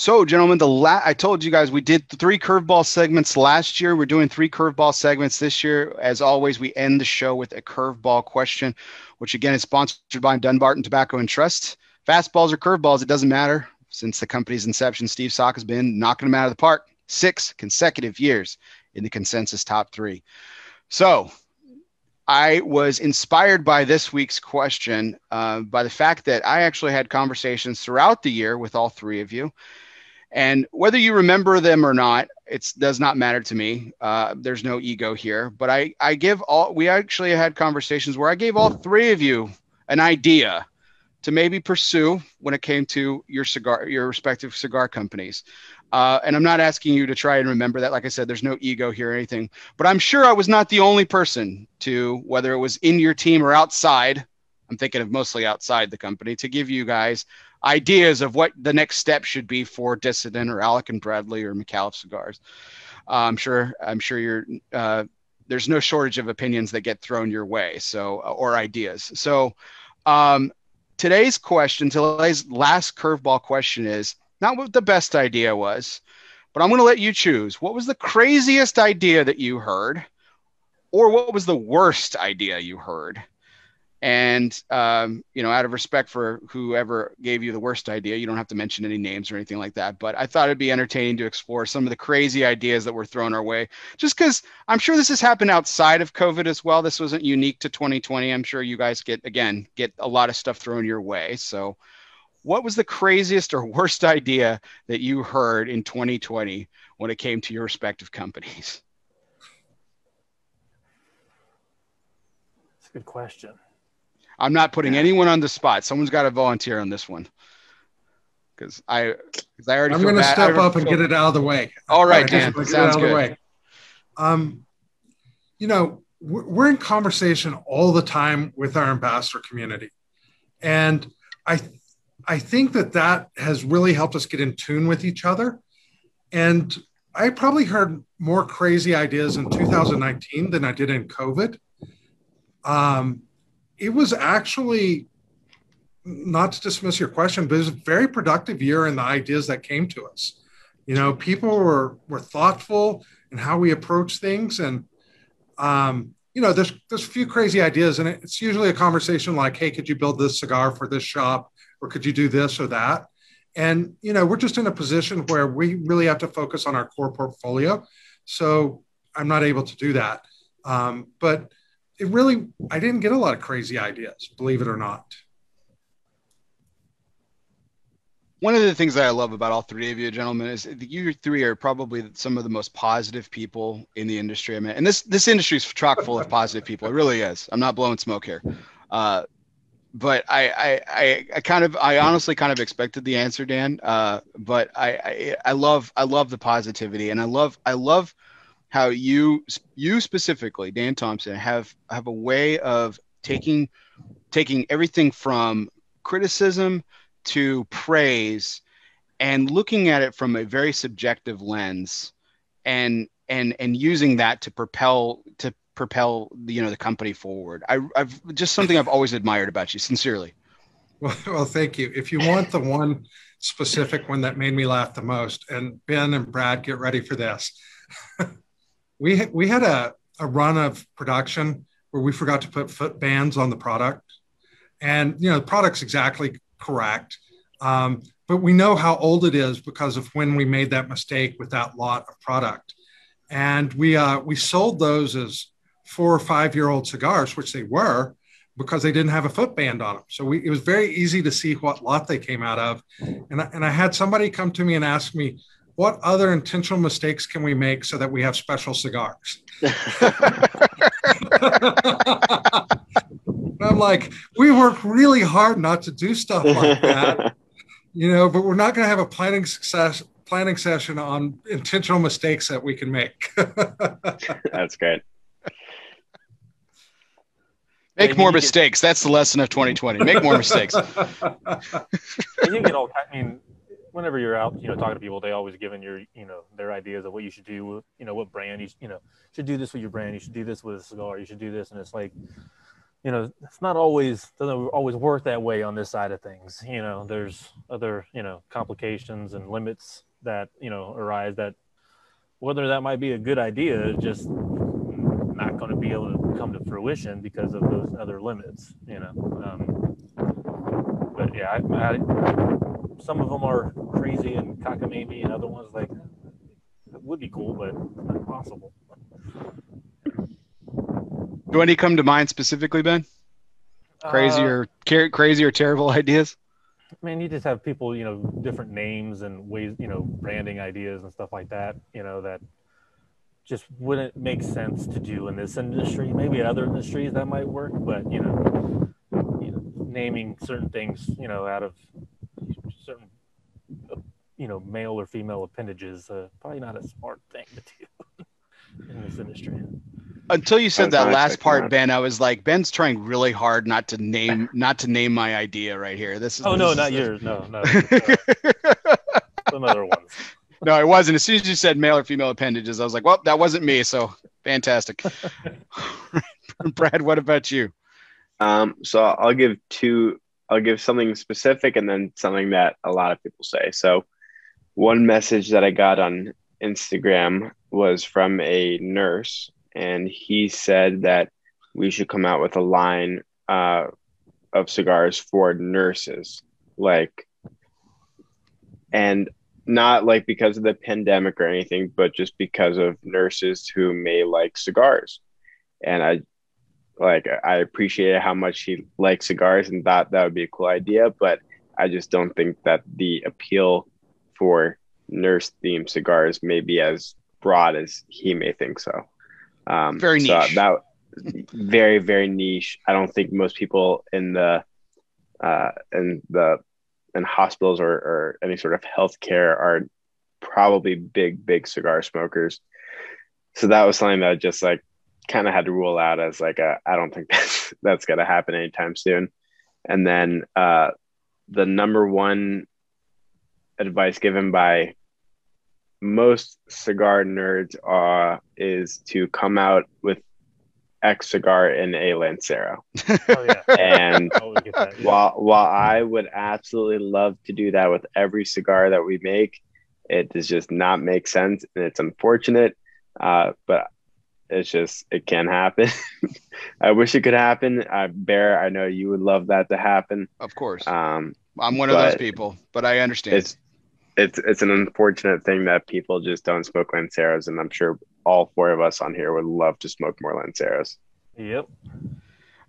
So, gentlemen, the la- I told you guys we did three curveball segments last year. We're doing three curveball segments this year. As always, we end the show with a curveball question, which again is sponsored by Dunbarton Tobacco and Trust. Fastballs or curveballs, it doesn't matter. Since the company's inception, Steve Saka has been knocking them out of the park six consecutive years in the consensus top three. So, I was inspired by this week's question uh, by the fact that I actually had conversations throughout the year with all three of you. And whether you remember them or not, it does not matter to me. Uh, there's no ego here. But I, I give all, we actually had conversations where I gave all three of you an idea to maybe pursue when it came to your cigar, your respective cigar companies. Uh, and I'm not asking you to try and remember that. Like I said, there's no ego here or anything. But I'm sure I was not the only person to, whether it was in your team or outside, I'm thinking of mostly outside the company, to give you guys ideas of what the next step should be for Dissident or Alec and Bradley or Micallef cigars. Uh, I'm sure. I'm sure you're. Uh, there's no shortage of opinions that get thrown your way. So or ideas. So um, today's question, today's last curveball question is not what the best idea was, but I'm going to let you choose. What was the craziest idea that you heard, or what was the worst idea you heard? And um, you know, out of respect for whoever gave you the worst idea, you don't have to mention any names or anything like that. But I thought it'd be entertaining to explore some of the crazy ideas that were thrown our way. Just because I'm sure this has happened outside of COVID as well. This wasn't unique to 2020. I'm sure you guys get again get a lot of stuff thrown your way. So what was the craziest or worst idea that you heard in 2020 when it came to your respective companies? That's a good question. I'm not putting anyone on the spot. Someone's got to volunteer on this one. Because I, because I already. I'm going to step up and get it out of the way. All right, Dan. Sounds good. Um, you know, we're in conversation all the time with our ambassador community, and I I think that that has really helped us get in tune with each other. And I probably heard more crazy ideas in 2019 than I did in COVID. Um, it was actually not to dismiss your question, but it was a very productive year in the ideas that came to us. You know, people were were thoughtful in how we approach things, and um, you know, there's there's a few crazy ideas, and it's usually a conversation like, "Hey, could you build this cigar for this shop?" or could you do this or that? And you know, we're just in a position where we really have to focus on our core portfolio. So I'm not able to do that. Um, but it really, I didn't get a lot of crazy ideas, believe it or not. One of the things that I love about all three of you gentlemen is that you three are probably some of the most positive people in the industry. I mean, and this this industry is chock full of positive people. It really is. I'm not blowing smoke here. Uh, but I, I, I, I, kind of, I honestly kind of expected the answer, Dan. Uh, but I, I, I love, I love the positivity, and I love, I love how you, you specifically, Dan Thompson, have have a way of taking, taking everything from criticism to praise, and looking at it from a very subjective lens, and and and using that to propel to propel you know the company forward. I, I've just something I've always admired about you, sincerely. Well, well, thank you. If you want the one specific one that made me laugh the most, and Ben and Brad, get ready for this. we we had a, a run of production where we forgot to put foot bands on the product, and you know the product's exactly correct, um, but we know how old it is because of when we made that mistake with that lot of product, and we uh, we sold those as four or five year old cigars, which they were, because they didn't have a foot band on them. So we, it was very easy to see what lot they came out of. And I, and I had somebody come to me and ask me, what other intentional mistakes can we make so that we have special cigars? I'm like, we work really hard not to do stuff like that, you know, but we're not going to have a planning success planning session on intentional mistakes that we can make. That's great. Make more mistakes. Get, That's the lesson of 2020. Make more mistakes. and you get all. I mean, whenever you're out, you know, talking to people, they always giving your, you know, their ideas of what you should do. You know, what brand you, you know, should do this with your brand. You should do this with a cigar. You should do this, and it's like, you know, it's not always doesn't always work that way on this side of things. You know, there's other, you know, complications and limits that you know arise that whether that might be a good idea, just not going to be able to come to fruition because of those other limits, you know. Um, but yeah, I, I, some of them are crazy and cockamamie, and other ones like it would be cool, but not possible. Do any come to mind specifically, Ben? Crazy uh, or crazy or terrible ideas? I mean, you just have people, you know, different names and ways, you know, branding ideas and stuff like that, you know, that just wouldn't make sense to do in this industry. Maybe in other industries that might work, but you know, you know naming certain things, you know, out of certain, you know, male or female appendages, uh, probably not a smart thing to do in this industry. Until you said that last part, that. Ben, I was like, Ben's trying really hard not to name not to name my idea right here. This is. Oh this no, is not yours. No, no. Uh, some other ones no, it wasn't. As soon as you said male or female appendages, I was like, well, that wasn't me. So fantastic. Brad, what about you? Um, so I'll give two, I'll give something specific and then something that a lot of people say. So one message that I got on Instagram was from a nurse, and he said that we should come out with a line uh, of cigars for nurses. Like, and not like because of the pandemic or anything, but just because of nurses who may like cigars. And I like I appreciated how much he liked cigars and thought that would be a cool idea, but I just don't think that the appeal for nurse themed cigars may be as broad as he may think so. Um, very niche. So that very very niche. I don't think most people in the uh, in the in hospitals or, or any sort of healthcare are probably big, big cigar smokers. So that was something that just like kind of had to rule out as like I don't think that's that's gonna happen anytime soon. And then uh, the number one advice given by most cigar nerds uh, is to come out with X cigar in a Lancero. Oh, yeah. And that, yeah. while while I would absolutely love to do that with every cigar that we make, it does just not make sense and it's unfortunate. Uh, but it's just it can happen. I wish it could happen. Uh, Bear, I know you would love that to happen. Of course. Um, I'm one of those people, but I understand. It's it's it's an unfortunate thing that people just don't smoke Lanceros, and I'm sure all four of us on here would love to smoke more Lanceros. Yep.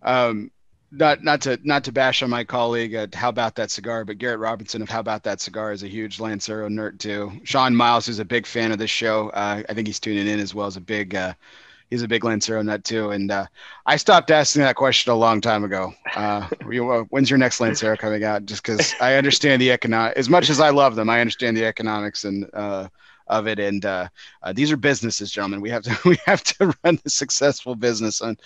Um, not not to not to bash on my colleague at How About That Cigar, but Garrett Robinson of How About That Cigar is a huge Lancero nerd too. Sean Miles, who's a big fan of this show, uh, I think he's tuning in as well as a big. Uh, he's a big Lancero nut too, and uh, I stopped asking that question a long time ago. Uh, when's your next Lancero coming out? Just because I understand the economic, as much as I love them, I understand the economics and uh, of it. And uh, uh, these are businesses, gentlemen. We have to we have to run a successful business. And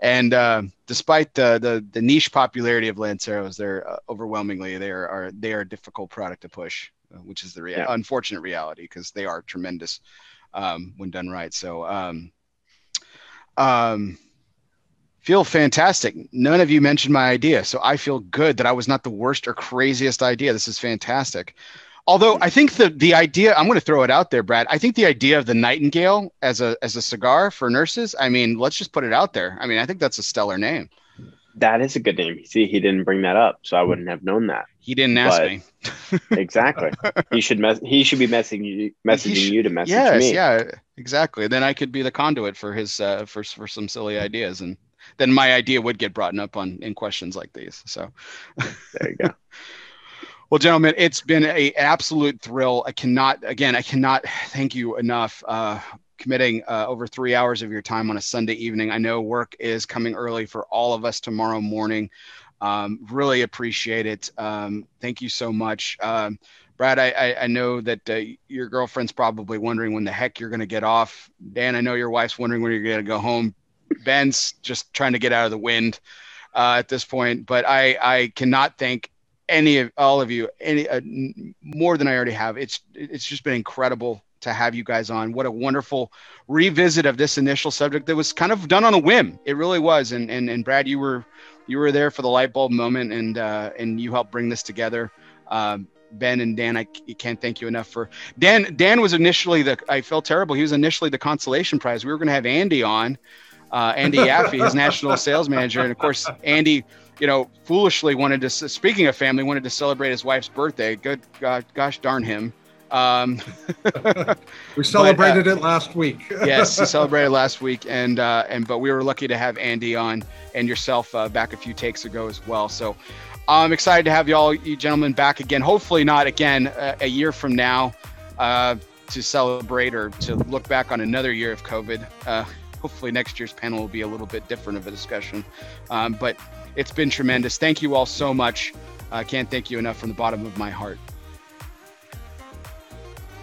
and uh, despite the, the, the niche popularity of Lanceros, they're uh, overwhelmingly they are, they are a difficult product to push, which is the rea- yeah. unfortunate reality because they are tremendous um, when done right. So. Um, um, feel fantastic. None of you mentioned my idea, so I feel good that I was not the worst or craziest idea. This is fantastic. Although I think the the idea, I'm going to throw it out there, Brad. I think the idea of the Nightingale as a as a cigar for nurses. I mean, let's just put it out there. I mean, I think that's a stellar name. That is a good name. See, he didn't bring that up, so I wouldn't have known that. He didn't ask but, me. exactly. He should mess. he should be messaging you messaging should, you to message yes, me. Yeah, exactly. Then I could be the conduit for his uh, for for some silly ideas, and then my idea would get brought up on in questions like these. So there you go. Well, gentlemen, it's been a absolute thrill. I cannot, again, I cannot thank you enough. Uh, committing uh, over three hours of your time on a Sunday evening. I know work is coming early for all of us tomorrow morning. Um, really appreciate it. Um, thank you so much. Um, Brad, I, I, I know that uh, your girlfriend's probably wondering when the heck you're going to get off. Dan, I know your wife's wondering when you're going to go home. Ben's just trying to get out of the wind uh, at this point. But I, I cannot thank any of all of you any uh, more than I already have. It's it's just been incredible to have you guys on. What a wonderful revisit of this initial subject that was kind of done on a whim. It really was. And and and Brad, you were you were there for the light bulb moment, and uh, and you helped bring this together. Um, ben and Dan, I can't thank you enough for Dan. Dan was initially the I felt terrible. He was initially the consolation prize. We were going to have Andy on, uh, Andy Yaffe, his national sales manager, and of course Andy, you know, foolishly wanted to. Speaking of family, wanted to celebrate his wife's birthday. Good God, gosh darn him. Um, we celebrated but, uh, it last week. yes, we celebrated last week, and uh, and but we were lucky to have Andy on and yourself uh, back a few takes ago as well. So I'm excited to have you all, you gentlemen, back again. Hopefully, not again a, a year from now uh, to celebrate or to look back on another year of COVID. Uh, hopefully, next year's panel will be a little bit different of a discussion. Um, but it's been tremendous. Thank you all so much. I can't thank you enough from the bottom of my heart.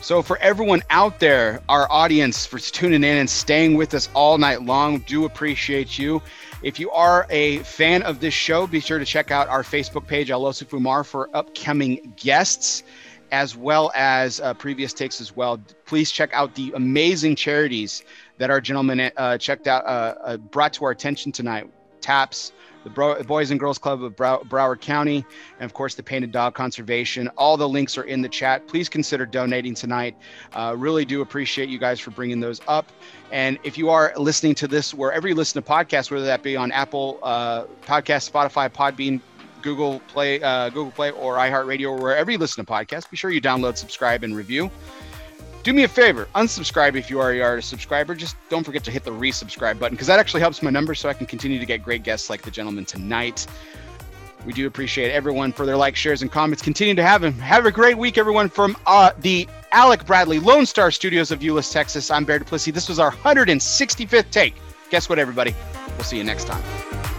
So, for everyone out there, our audience, for tuning in and staying with us all night long, do appreciate you. If you are a fan of this show, be sure to check out our Facebook page, Alosu Fumar, for upcoming guests as well as uh, previous takes as well. Please check out the amazing charities that our gentlemen uh, checked out, uh, uh brought to our attention tonight. TAPS, the Bro- Boys and Girls Club of Brow- Broward County, and of course the Painted Dog Conservation. All the links are in the chat. Please consider donating tonight. Uh, really do appreciate you guys for bringing those up. And if you are listening to this wherever you listen to podcasts, whether that be on Apple uh, Podcast, Spotify, Podbean, Google Play, uh, Google Play, or iHeartRadio, or wherever you listen to podcasts, be sure you download, subscribe, and review do me a favor unsubscribe if you already are a subscriber. Just don't forget to hit the resubscribe button because that actually helps my numbers so i can continue to get great guests like the gentleman tonight. We do appreciate everyone for their likes shares and comments. Continue to have them have a great week everyone from uh, the alec bradley lone star studios of euless texas. I'm bear duplessis. This was our 165th take. Guess what everybody? We'll see you next time